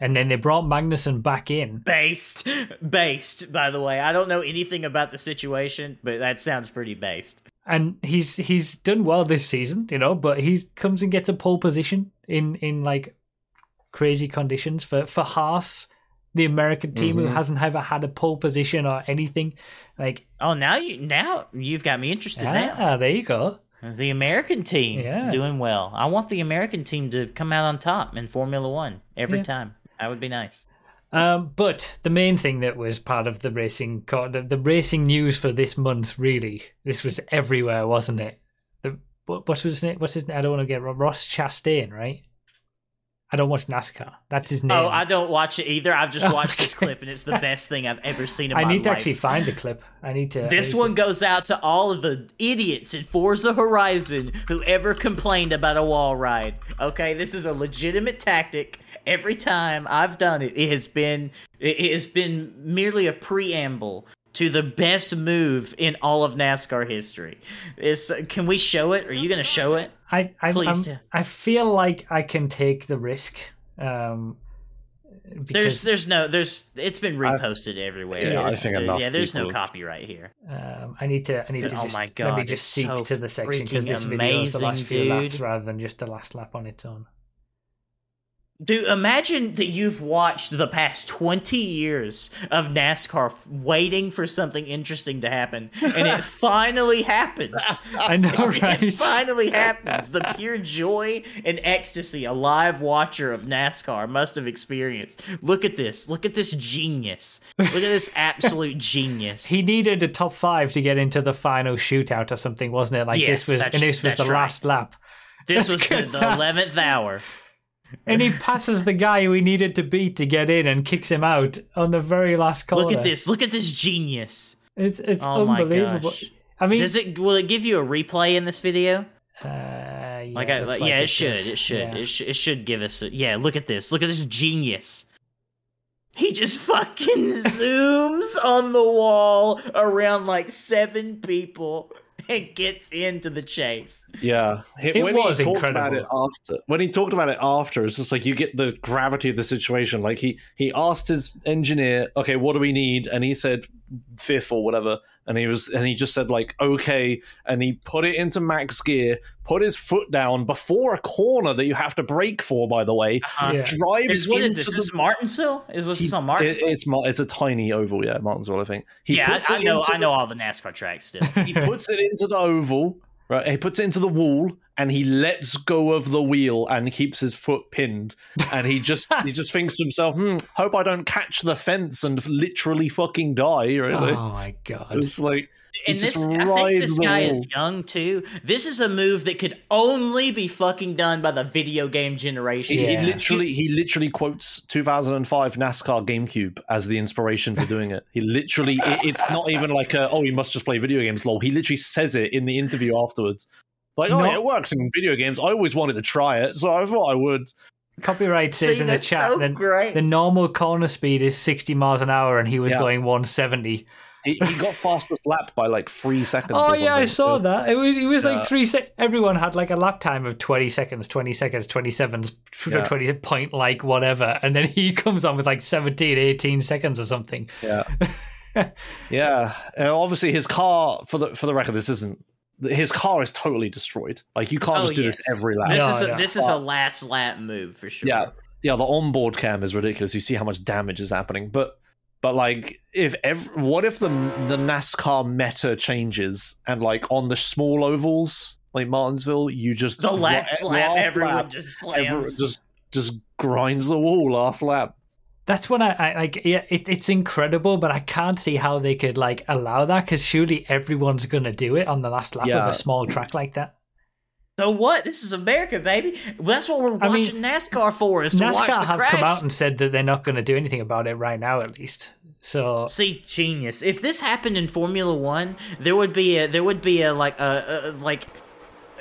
and then they brought Magnussen back in. Based, based. By the way, I don't know anything about the situation, but that sounds pretty based. and he's he's done well this season, you know. But he comes and gets a pole position in in like crazy conditions for for Haas, the American team who Mhm. hasn't ever had a pole position or anything. Like, Oh, now you now you've got me interested now. ah, there you go. The American team Yeah. doing well. I want the American team to come out on top in Formula One every Yeah. time. That would be nice. Um, but the main thing that was part of the racing co- the, the racing news for this month, really, this was everywhere, wasn't it? The what, what was it? What's his? I don't want to get wrong. Ross Chastain, right? I don't watch NASCAR. That's his oh, name. Oh, I don't watch it either. I've just watched this clip, and it's the best thing I've ever seen in I my need to life. actually find the clip. I need to. This need one to- goes out to all of the idiots in Forza Horizon who ever complained about a wall ride. Okay, this is a legitimate tactic. Every time I've done it, it has been it has been merely a preamble to the best move in all of NASCAR history. Is can we show it? Are you going to show it? I I, Please I'm- do. I feel like I can take the risk. Um, There's there's no there's it's been reposted everywhere. Yeah, I There's- think enough Yeah, there's no copyright here. um, I need to. I need to. Oh just, my Let me just seek so to the section because freaking this video is the last amazing, few laps rather than just the last lap on its own. Dude, imagine that you've watched the past 20 years of NASCAR f- waiting for something interesting to happen, and it finally happens. I know, It right? finally happens. The pure joy and ecstasy a live watcher of NASCAR must have experienced. Look at this. Look at this genius. Look at this absolute genius. He needed a top five to get into the final shootout or something, wasn't it? Like Yes, this was, and this was the right. last lap, this was the that. 11th hour. And he passes the guy we needed to beat to get in and kicks him out on the very last corner. Look at this. Look at this genius. It's it's Oh unbelievable. I mean, Does it will it give you a replay in this video? uh, yeah, Like, I, looks like, yeah, it does. should. It should. Yeah. It, sh- it should give us. A, yeah, look at this. Look at this genius. He just fucking zooms on the wall around like seven people and gets into the chase. Yeah, He- It when was he talked about it incredible. after, when he talked about it after, it's just like you get the gravity of the situation. Like he he asked his engineer, "Okay, what do we need?" And he said fifth or whatever, and he was and he just said like okay, and he put it into max gear, put his foot down before a corner that you have to brake for, by the way. Uh, Yeah. Drives is, what is into this? the- Is this Martinsville? Is was he- this on it- Martinsville? it's it's a tiny oval, yeah, Martinsville, I think. He yeah, puts I, I know. into I know all the NASCAR tracks still. he puts it into the oval, right? He puts it into the wall, and he lets go of the wheel and keeps his foot pinned. And he just he just thinks to himself, "Hmm, hope I don't catch the fence and literally fucking die." Really, Oh my god! it's like he and just this, I think this guy wall. is young too. This is a move that could only be fucking done by the video game generation. He, he literally he literally quotes 2005 NASCAR GameCube as the inspiration for doing it. He literally it, it's not even like a, oh he must just play video games lol. He literally says it in the interview afterwards. Like oh yeah, it works in video games. I always wanted to try it, so I thought I would. Copyright says See, in the that's chat so that great. the normal corner speed is 60 miles an hour, and he was Yeah. going 170. He, he got fastest lap by like three seconds. Oh or yeah, I something. saw that. It was it was Yeah. like three sec. Everyone had like a lap time of 20 seconds, 20 seconds, 27, Yeah. 20 point like whatever, and then he comes on with like 17, 18 seconds or something. Yeah, yeah. Uh, obviously, his car for the for the record, this isn't. His car is totally destroyed. Like you can't Oh, just do yes. this every lap. This No, is a, no. this is a last lap move for sure. Yeah, yeah. The onboard cam is ridiculous. You see how much damage is happening, but but like if ev- what if the the NASCAR meta changes and like on the small ovals like Martinsville, you just The last lap, last everyone lap, just everyone slams. just just grinds the wall last lap. That's when I, I like. Yeah, it, it's incredible, but I can't see how they could like allow that because surely everyone's gonna do it on the last lap Yeah. of a small track like that. So what? This is America, baby. Well, that's what we're I mean, watching NASCAR for. Is to watch NASCAR the have come out and said that they're not going to do anything about it right now, at least. So See, genius. If this happened in Formula One, there would be a there would be a like a, a like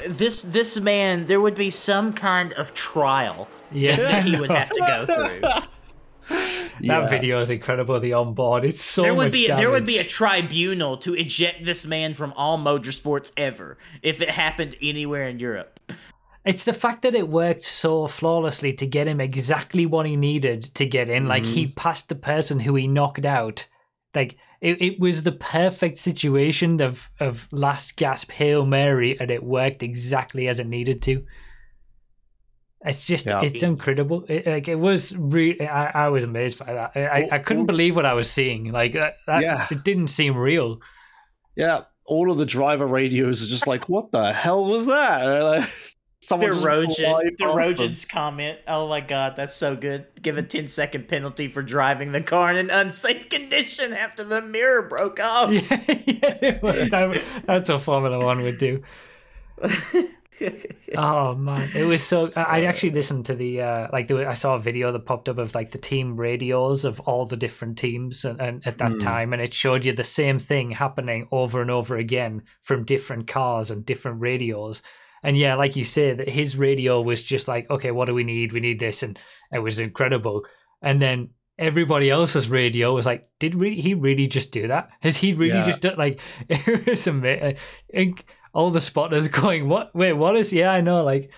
this this man. There would be some kind of trial yeah, that he would have to go through. that video is incredible. The onboard, it's so there would be there would be a tribunal to eject this man from all motorsports ever if it happened anywhere in Europe. It's the fact that it worked so flawlessly to get him exactly what he needed to get in. Like he Mm-hmm. passed the person who he knocked out. Like it, it was the perfect situation of of last gasp hail mary, and it worked exactly as it needed to. It's just Yeah. it's incredible. It, like it was really, I, I was amazed by that. I, I, I couldn't Well- believe what I was seeing. Like that, that Yeah. it didn't seem real. Yeah, all of the driver radios are just like, what the hell was that? Like, someone just Derogen, fly past them. Derogen's comment. Oh my god, that's so good. Give a 10 second penalty for driving the car in an unsafe condition after the mirror broke off. yeah, yeah, that- that's what Formula One would do. Oh man, it was so. I actually listened to the uh, like there, I saw a video that popped up of like the team radios of all the different teams and, and at that Hmm. time, and it showed you the same thing happening over and over again from different cars and different radios. And yeah, like you say, that his radio was just like, okay, what do we need? We need this, and it was incredible. And then everybody else's radio was like, did re- he really just do that? Has he really Yeah. just done like? It was amazing. All the spotters going, what? Wait, what is? Yeah, I know. Like,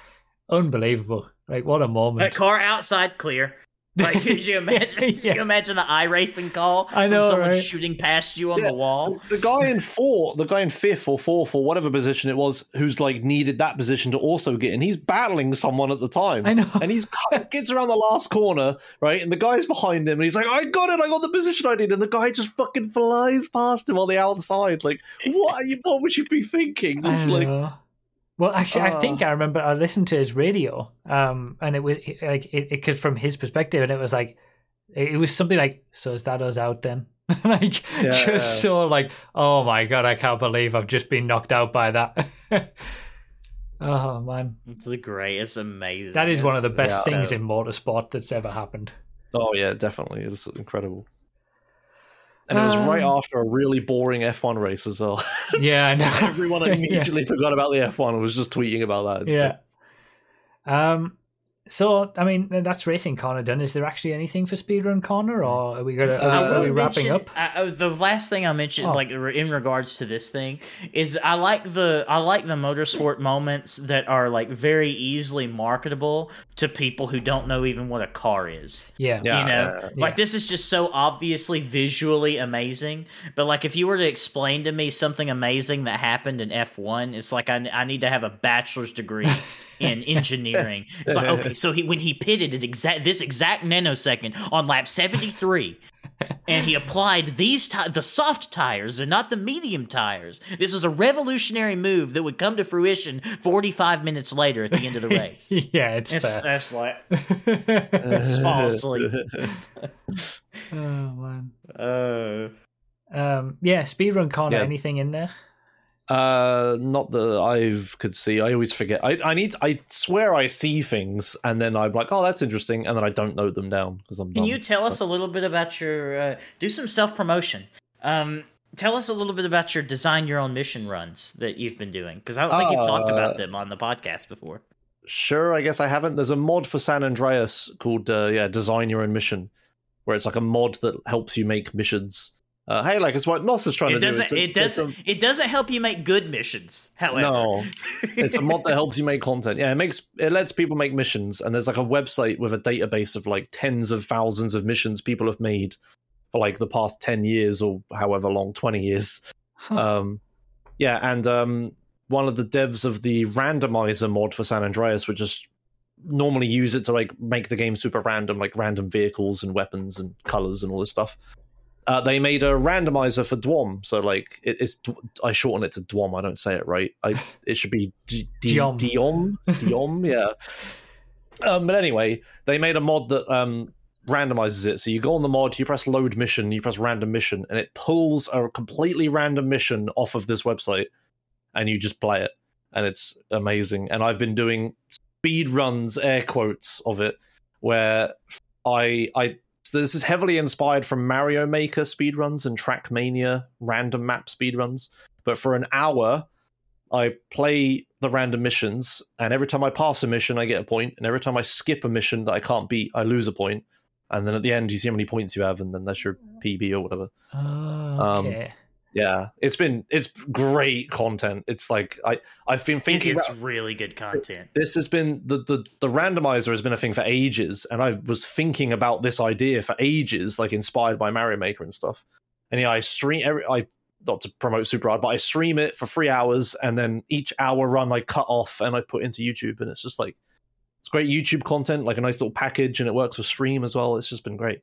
unbelievable. Like, what a moment. moment. car outside clear. Like, could you imagine? Yeah. Could you imagine the racing call I know, from someone right? shooting past you on Yeah. the wall? the guy in four, the guy in fifth or fourth or whatever position it was, who's like needed that position to also get in. He's battling someone at the time. I know. and he's gets around the last corner, right? And the guy's behind him, and he's like, "I got it! I got the position I need." And the guy just fucking flies past him on the outside. Like, what? Are you, what would you be thinking? I Just like, know. Well, actually, I think Ah. I remember I listened to his radio, um, and it was like it, it could from his perspective, and it was like it, it was something like, "So is that us out then?" like Yeah. just so like, "Oh my god, I can't believe I've just been knocked out by that." oh man, It's the great. It's amazing. that is one of the best so- things in motorsport that's ever happened. oh yeah, definitely, it's incredible. And it was Um, right after a really boring F1 race as well. Yeah, I know. Everyone immediately forgot about the F1 and was just tweeting about that. yeah. Um. So, I mean, that's racing corner done. Is there actually anything for speedrun corner, or are we gonna Uh, are, we- are wrapping up? uh, uh, the last thing I mentioned, Oh. like in regards to this thing, is I like the I like the motorsport moments that are like very easily marketable to people who don't know even what a car is. Yeah. Yeah. you know, yeah. like Yeah. this is just so obviously visually amazing. But like, if you were to explain to me something amazing that happened in F one, it's like I, I need to have a bachelor's degree in engineering. It's like okay, so he when he pitted at exact this exact nanosecond on lap seventy three. And he applied these ti- the soft tires and not the medium tires. This was a revolutionary move that would come to fruition 45 minutes later at the end of the race. yeah, it's, It's, fair. that's like just fall asleep. oh man. Uh, Um. Yeah. Speedrun corner. Yeah. Anything in there? Uh, not that I could see. I always forget. I I need. I swear I see things, and then I'm like, oh, that's interesting, and then I don't note them down because I'm. Can dumb. you tell us a little bit about your uh, do some self promotion? Um, tell us a little bit about your design your own mission runs that you've been doing because I don't think you've talked Uh, about them on the podcast before. Sure, I guess I haven't. There's a mod for San Andreas called uh, yeah, Design Your Own Mission, where it's like a mod that helps you make missions. Uh, hey, like it's what Nos is trying It to do. doesn't. It's a- It doesn't. It doesn't help you make good missions. However, No, it's a mod that helps you make content. Yeah, it makes it lets people make missions, and there's like a website with a database of like tens of thousands of missions people have made for like the past ten years or however long, twenty years. Huh. Um, yeah, and um, one of the devs of the randomizer mod for San Andreas would just normally use it to like make the game super random, like random vehicles and weapons and colors and all this stuff. Uh, they made a randomizer for Dwom, so like it, it's I shorten it to Dwom. I don't say it right. I it should be D- D- Diom. Diom, Diom, yeah. Um, but anyway, they made a mod that um, randomizes it. So you go on the mod, you press load mission, you press random mission, and it pulls a completely random mission off of this website, and you just play it, and it's amazing. And I've been doing speed runs, air quotes, of it, where I I this is heavily inspired from Mario Maker speedruns and Trackmania random map speedruns. But for an hour, I play the random missions, and every time I pass a mission, I get a point, and every time I skip a mission that I can't beat, I lose a point. And then at the end, you see how many points you have, and then that's your oh. PB or whatever. Oh, um, okay. Yeah, it's been it's great content. It's like I I've been thinking it's about really good content. this has been the, the the randomizer has been a thing for ages and i was thinking about this idea for ages like inspired by mario maker and stuff and yeah i stream every i not to promote super hard but i stream it for three hours and then each hour run i cut off and i put into youtube and it's just like it's great youtube content like a nice little package and it works with stream as well it's just been great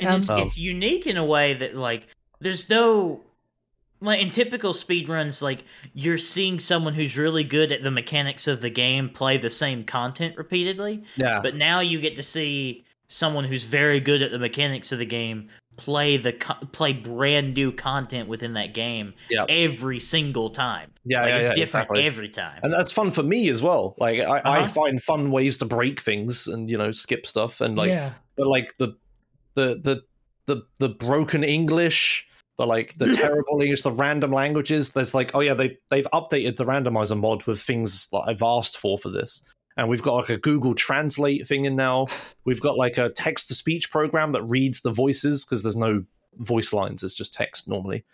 and it's, Um, it's unique in a way that like there's no like in typical speedruns like you're seeing someone who's really good at the mechanics of the game play the same content repeatedly yeah but now you get to see someone who's very good at the mechanics of the game play the co- play brand new content within that game Yeah. every single time yeah like yeah, it's yeah, different exactly. every time and that's fun for me as well like I, I Uh-huh. find fun ways to break things and you know skip stuff and like yeah. but like the the the the the broken English, the like the terrible English, the random languages. There's like, oh yeah, they they've updated the randomizer mod with things that I've asked for for this, and we've got like a Google Translate thing in now. We've got like a text to speech program that reads the voices because there's no voice lines; it's just text normally.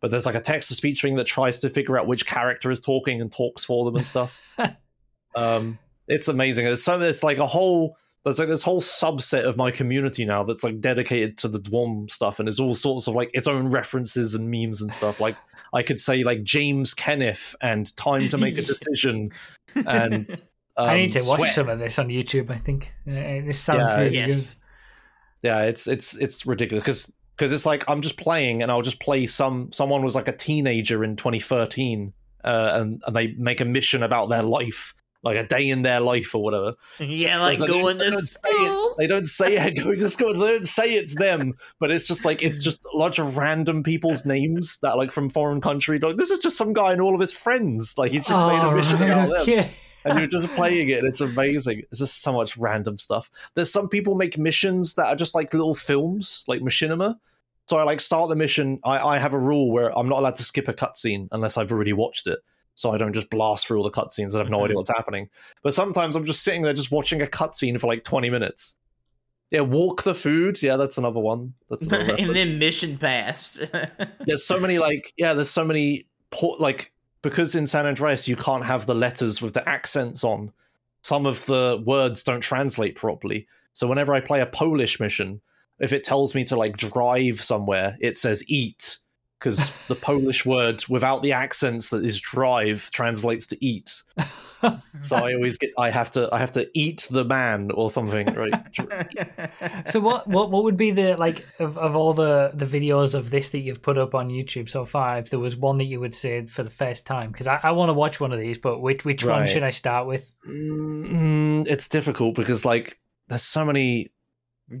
But there's like a text to speech thing that tries to figure out which character is talking and talks for them and stuff. um, it's amazing. It's so it's like a whole there's like this whole subset of my community now that's like dedicated to the Dwarm stuff, and there's all sorts of like its own references and memes and stuff. Like I could say like James Kenneth and Time to Make a Decision, and um, I need to watch Sweat. some of this on YouTube. I think uh, this sounds Yeah, really Yes. Yeah, it's it's it's ridiculous because because it's like I'm just playing and I'll just play some someone was like a teenager in 2013 uh, and and they make a mission about their life like a day in their life or whatever. Yeah, like going they, to don't. They don't say it. Go just go. They don't say it's them, but it's just like it's just a bunch of random people's names that like from foreign country. Like this is just some guy and all of his friends. Like he's just made a Oh, mission right, about them okay. and you're just playing it and it's amazing it's just so much random stuff there's some people make missions that are just like little films like machinima so i like start the mission i, I have a rule where i'm not allowed to skip a cutscene unless i've already watched it so i don't just blast through all the cutscenes and have no idea mm-hmm. what's happening. But sometimes i'm just sitting there just watching a cutscene for like 20 minutes. Yeah walk the food. Yeah that's another one. That's another and then mission passed. there's so many like yeah there's so many por- like because in san andreas you can't have the letters with the accents on. Some of the words don't translate properly. So whenever i play a polish mission if it tells me to like drive somewhere it says eat because the polish word without the accents that is drive translates to eat so i always get i have to i have to eat the man or something right so what, what what would be the like of, of all the the videos of this that you've put up on YouTube so far? If there was one that you would say for the first time, because I, I want to watch one of these, but which which one should I start with? Mm, it's difficult because like there's so many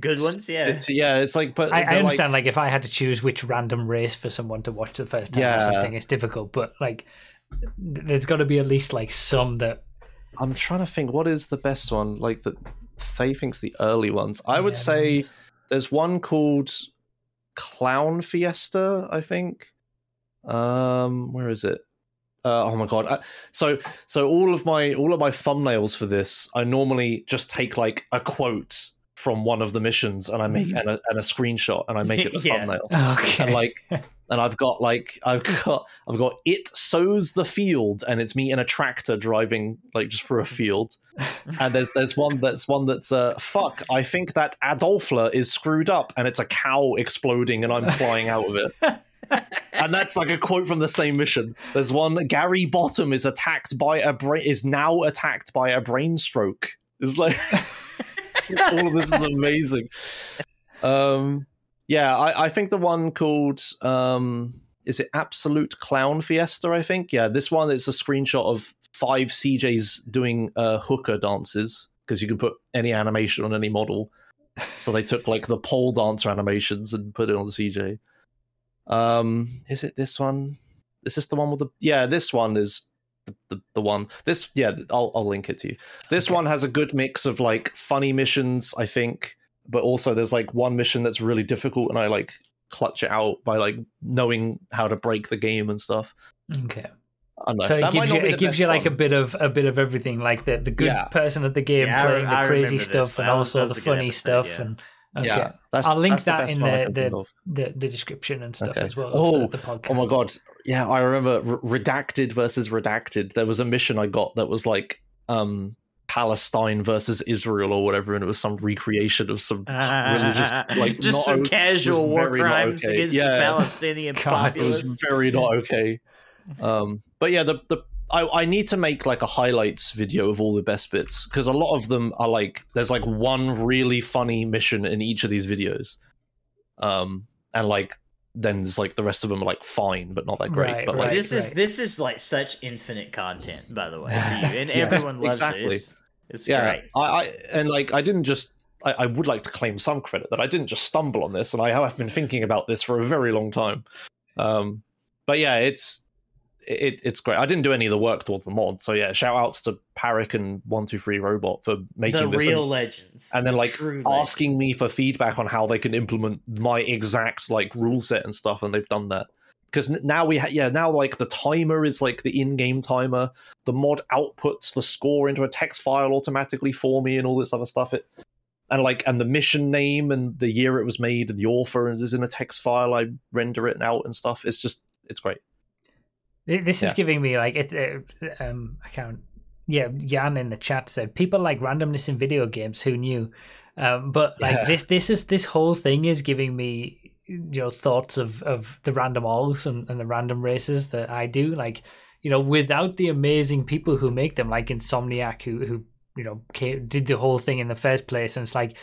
Good ones, yeah. it's, yeah it's like but I, I they're, like- understand like, if I had to choose which random race for someone to watch the first time or Yeah. something, it's difficult. But like, there's got to be at least like some that I'm trying to think what is the best one. Like that, Faye thinks the early ones. I would Yeah, say those. there's one called Clown Fiesta. I think. Um, where is it? Uh, oh my god! I, so so all of my all of my thumbnails for this, I normally just take like a quote from one of the missions and I make and a, and a screenshot and I make it the Yeah. thumbnail. okay. And like and I've got like I've got I've got it sows the field and it's me in a tractor driving like just through a field and there's there's one that's one that's uh fuck I think that Adolfler is screwed up and it's a cow exploding and I'm flying out of it and that's like a quote from the same mission there's one Gary Bottom is attacked by a brain is now attacked by a brain stroke it's like all of this is amazing um yeah, I, I think the one called um is it Absolute Clown Fiesta, I think. Yeah, this one is a screenshot of five CJs doing uh hooker dances because you can put any animation on any model. So they took like the pole dancer animations and put it on the CJ. Um is it this one? Is this the one with the Yeah, this one is the, the, one. This yeah, I'll I'll link it to you. This one has a good mix of like funny missions, I think, but also there's like one mission that's really difficult and I like clutch it out by like knowing how to break the game and stuff. okay. I. So it gives you it gives you like a bit of a bit of everything, like the the good Yeah. person at the game Yeah, playing re- the I crazy stuff and also the was a good funny stuff yeah. and okay. Yeah, I'll link the that best in the- the- the the description and stuff Okay. as well. Oh, the, the podcast. Oh my god! Yeah, I remember redacted versus redacted. There was a mission I got that was like um Palestine versus Israel or whatever, and it was some recreation of some religious like just some o- casual war crimes okay. against Yeah. the Palestinian God. it was very not okay. Um, but yeah, the the I, I need to make like a highlights video of all the best bits because a lot of them are like there's like one really funny mission in each of these videos, um, and like then there's like the rest of them are like fine but not that great. Right, but like right. this is this is like such infinite content, by the way, and Yes, everyone loves exactly. it. It's, it's yeah, great. I, I and like I didn't just. I, I would like to claim some credit that I didn't just stumble on this, and I have been thinking about this for a very long time. Um, but yeah, it's it, it's great. I didn't do any of the work towards the mod, so yeah, shout outs to Parik and One Two Three Robot for making The this real and, legends, and then the like asking me for feedback on how they can implement my exact like rule set and stuff, and they've done that. Because now we ha- yeah now like the timer is like the in-game timer. The mod outputs the score into a text file automatically for me, and all this other stuff. It and like and the mission name and the year it was made and the author is in a text file. I render it out and stuff. It's just it's great. Th- This is Yeah. giving me like it. Uh, um, I can't yeah, Jan in the chat said people like randomness in video games. Who knew? Um, but like Yeah. this, this is this whole thing is giving me you know thoughts of of the random alls and, and the random races that I do. Like you know, without the amazing people who make them, like Insomniac, who who you know came, did the whole thing in the first place, and it's like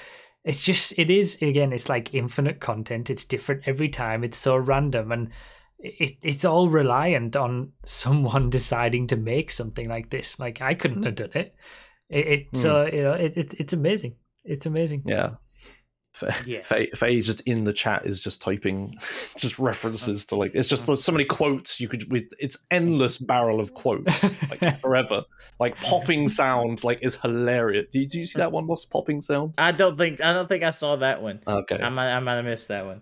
it's just it is again it's like infinite content it's different every time it's so random and it, it's all reliant on someone deciding to make something like this. Like i couldn't hmm. have done it. It, it hmm. so you know it, it it's amazing. It's amazing. Yeah. Fa- Yes. Fa- Faye just in the chat is just typing just references to like it's just there's so many quotes you could with it's endless barrel of quotes like forever. Like popping sound like is hilarious. Do you, do you see that one lost popping sound? I don't think I don't think I saw that one. okay. I might I might have missed that one.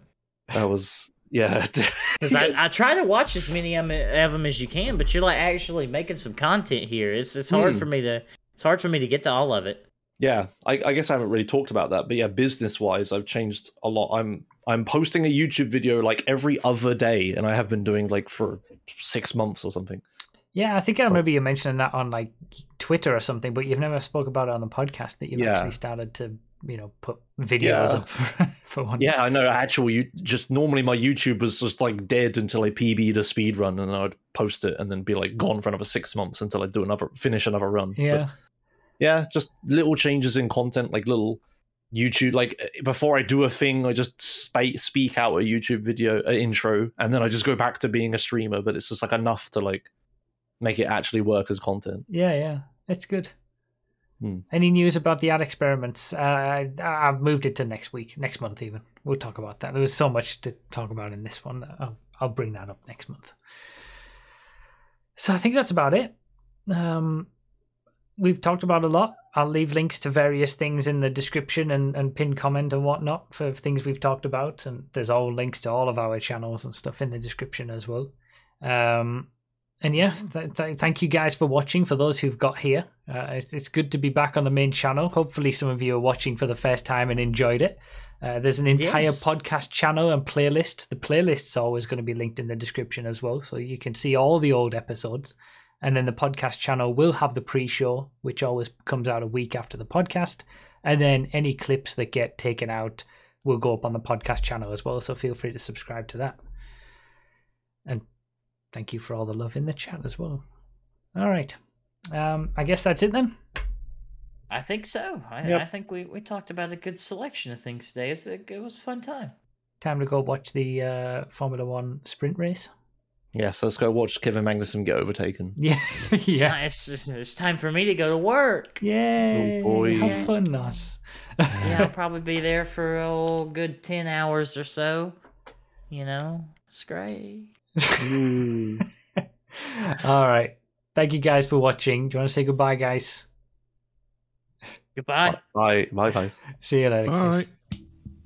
that was yeah Because I, I try to watch as many of them as you can, but you're like actually making some content here. It's it's hard Hmm. for me to it's hard for me to get to all of it. Yeah, I, I guess I haven't really talked about that, but yeah, business wise, I've changed a lot. I'm I'm posting a YouTube video like every other day, and I have been doing like for six months or something. yeah i think i So- remember you mentioning that on like twitter or something but you've never spoke about it on the podcast that you've Yeah. actually started to you know put videos Yeah. up for once Yeah, I know. Actual, you just normally my YouTube was just like dead until I PB'd a speed run, and I'd post it, and then be like gone for another six months until I do another finish another run. But, yeah yeah, just little changes in content, like little YouTube. Like eh, before I do a thing, I just spa- speak out a YouTube video uh, intro, and then I just go back to being a streamer. But it's just like enough to like make it actually work as content. Yeah, yeah, it's good. Hmm. Any news about the ad experiments? Uh, I've moved it to next week, next month even. We'll talk about that. There was so much to talk about in this one. I'll, I'll bring that up next month. So I think that's about it. Um, we've talked about a lot. I'll leave links to various things in the description and, and pin comment and whatnot for things we've talked about. And there's all links to all of our channels and stuff in the description as well. Um, and yeah, th- th- thank you guys for watching. For those who've got here, uh, it's, it's good to be back on the main channel. Hopefully, some of you are watching for the first time and enjoyed it. Uh, there's an entire Yes. podcast channel and playlist. The playlist's always going to be linked in the description as well, so you can see all the old episodes. And then the podcast channel will have the pre-show, which always comes out a week after the podcast. And then any clips that get taken out will go up on the podcast channel as well. So feel free to subscribe to that. And thank you for all the love in the chat as well. All right. Um, I guess that's it then. I think so. I, Yep. I think we, we talked about a good selection of things today. It's a, it was a fun time. Time to go watch the uh, Formula One sprint race. Yeah, so let's go watch Kevin Magnussen get overtaken. Yeah. yeah. It's, it's, it's time for me to go to work. Yay. Oh, boy. Have fun, Nos. Yeah, I'll probably be there for a good 10 hours or so. You know, it's great. Mm. All right. Thank you guys for watching. Do you want to say goodbye, guys? Goodbye. Bye, bye, guys. See you later. All guys. right.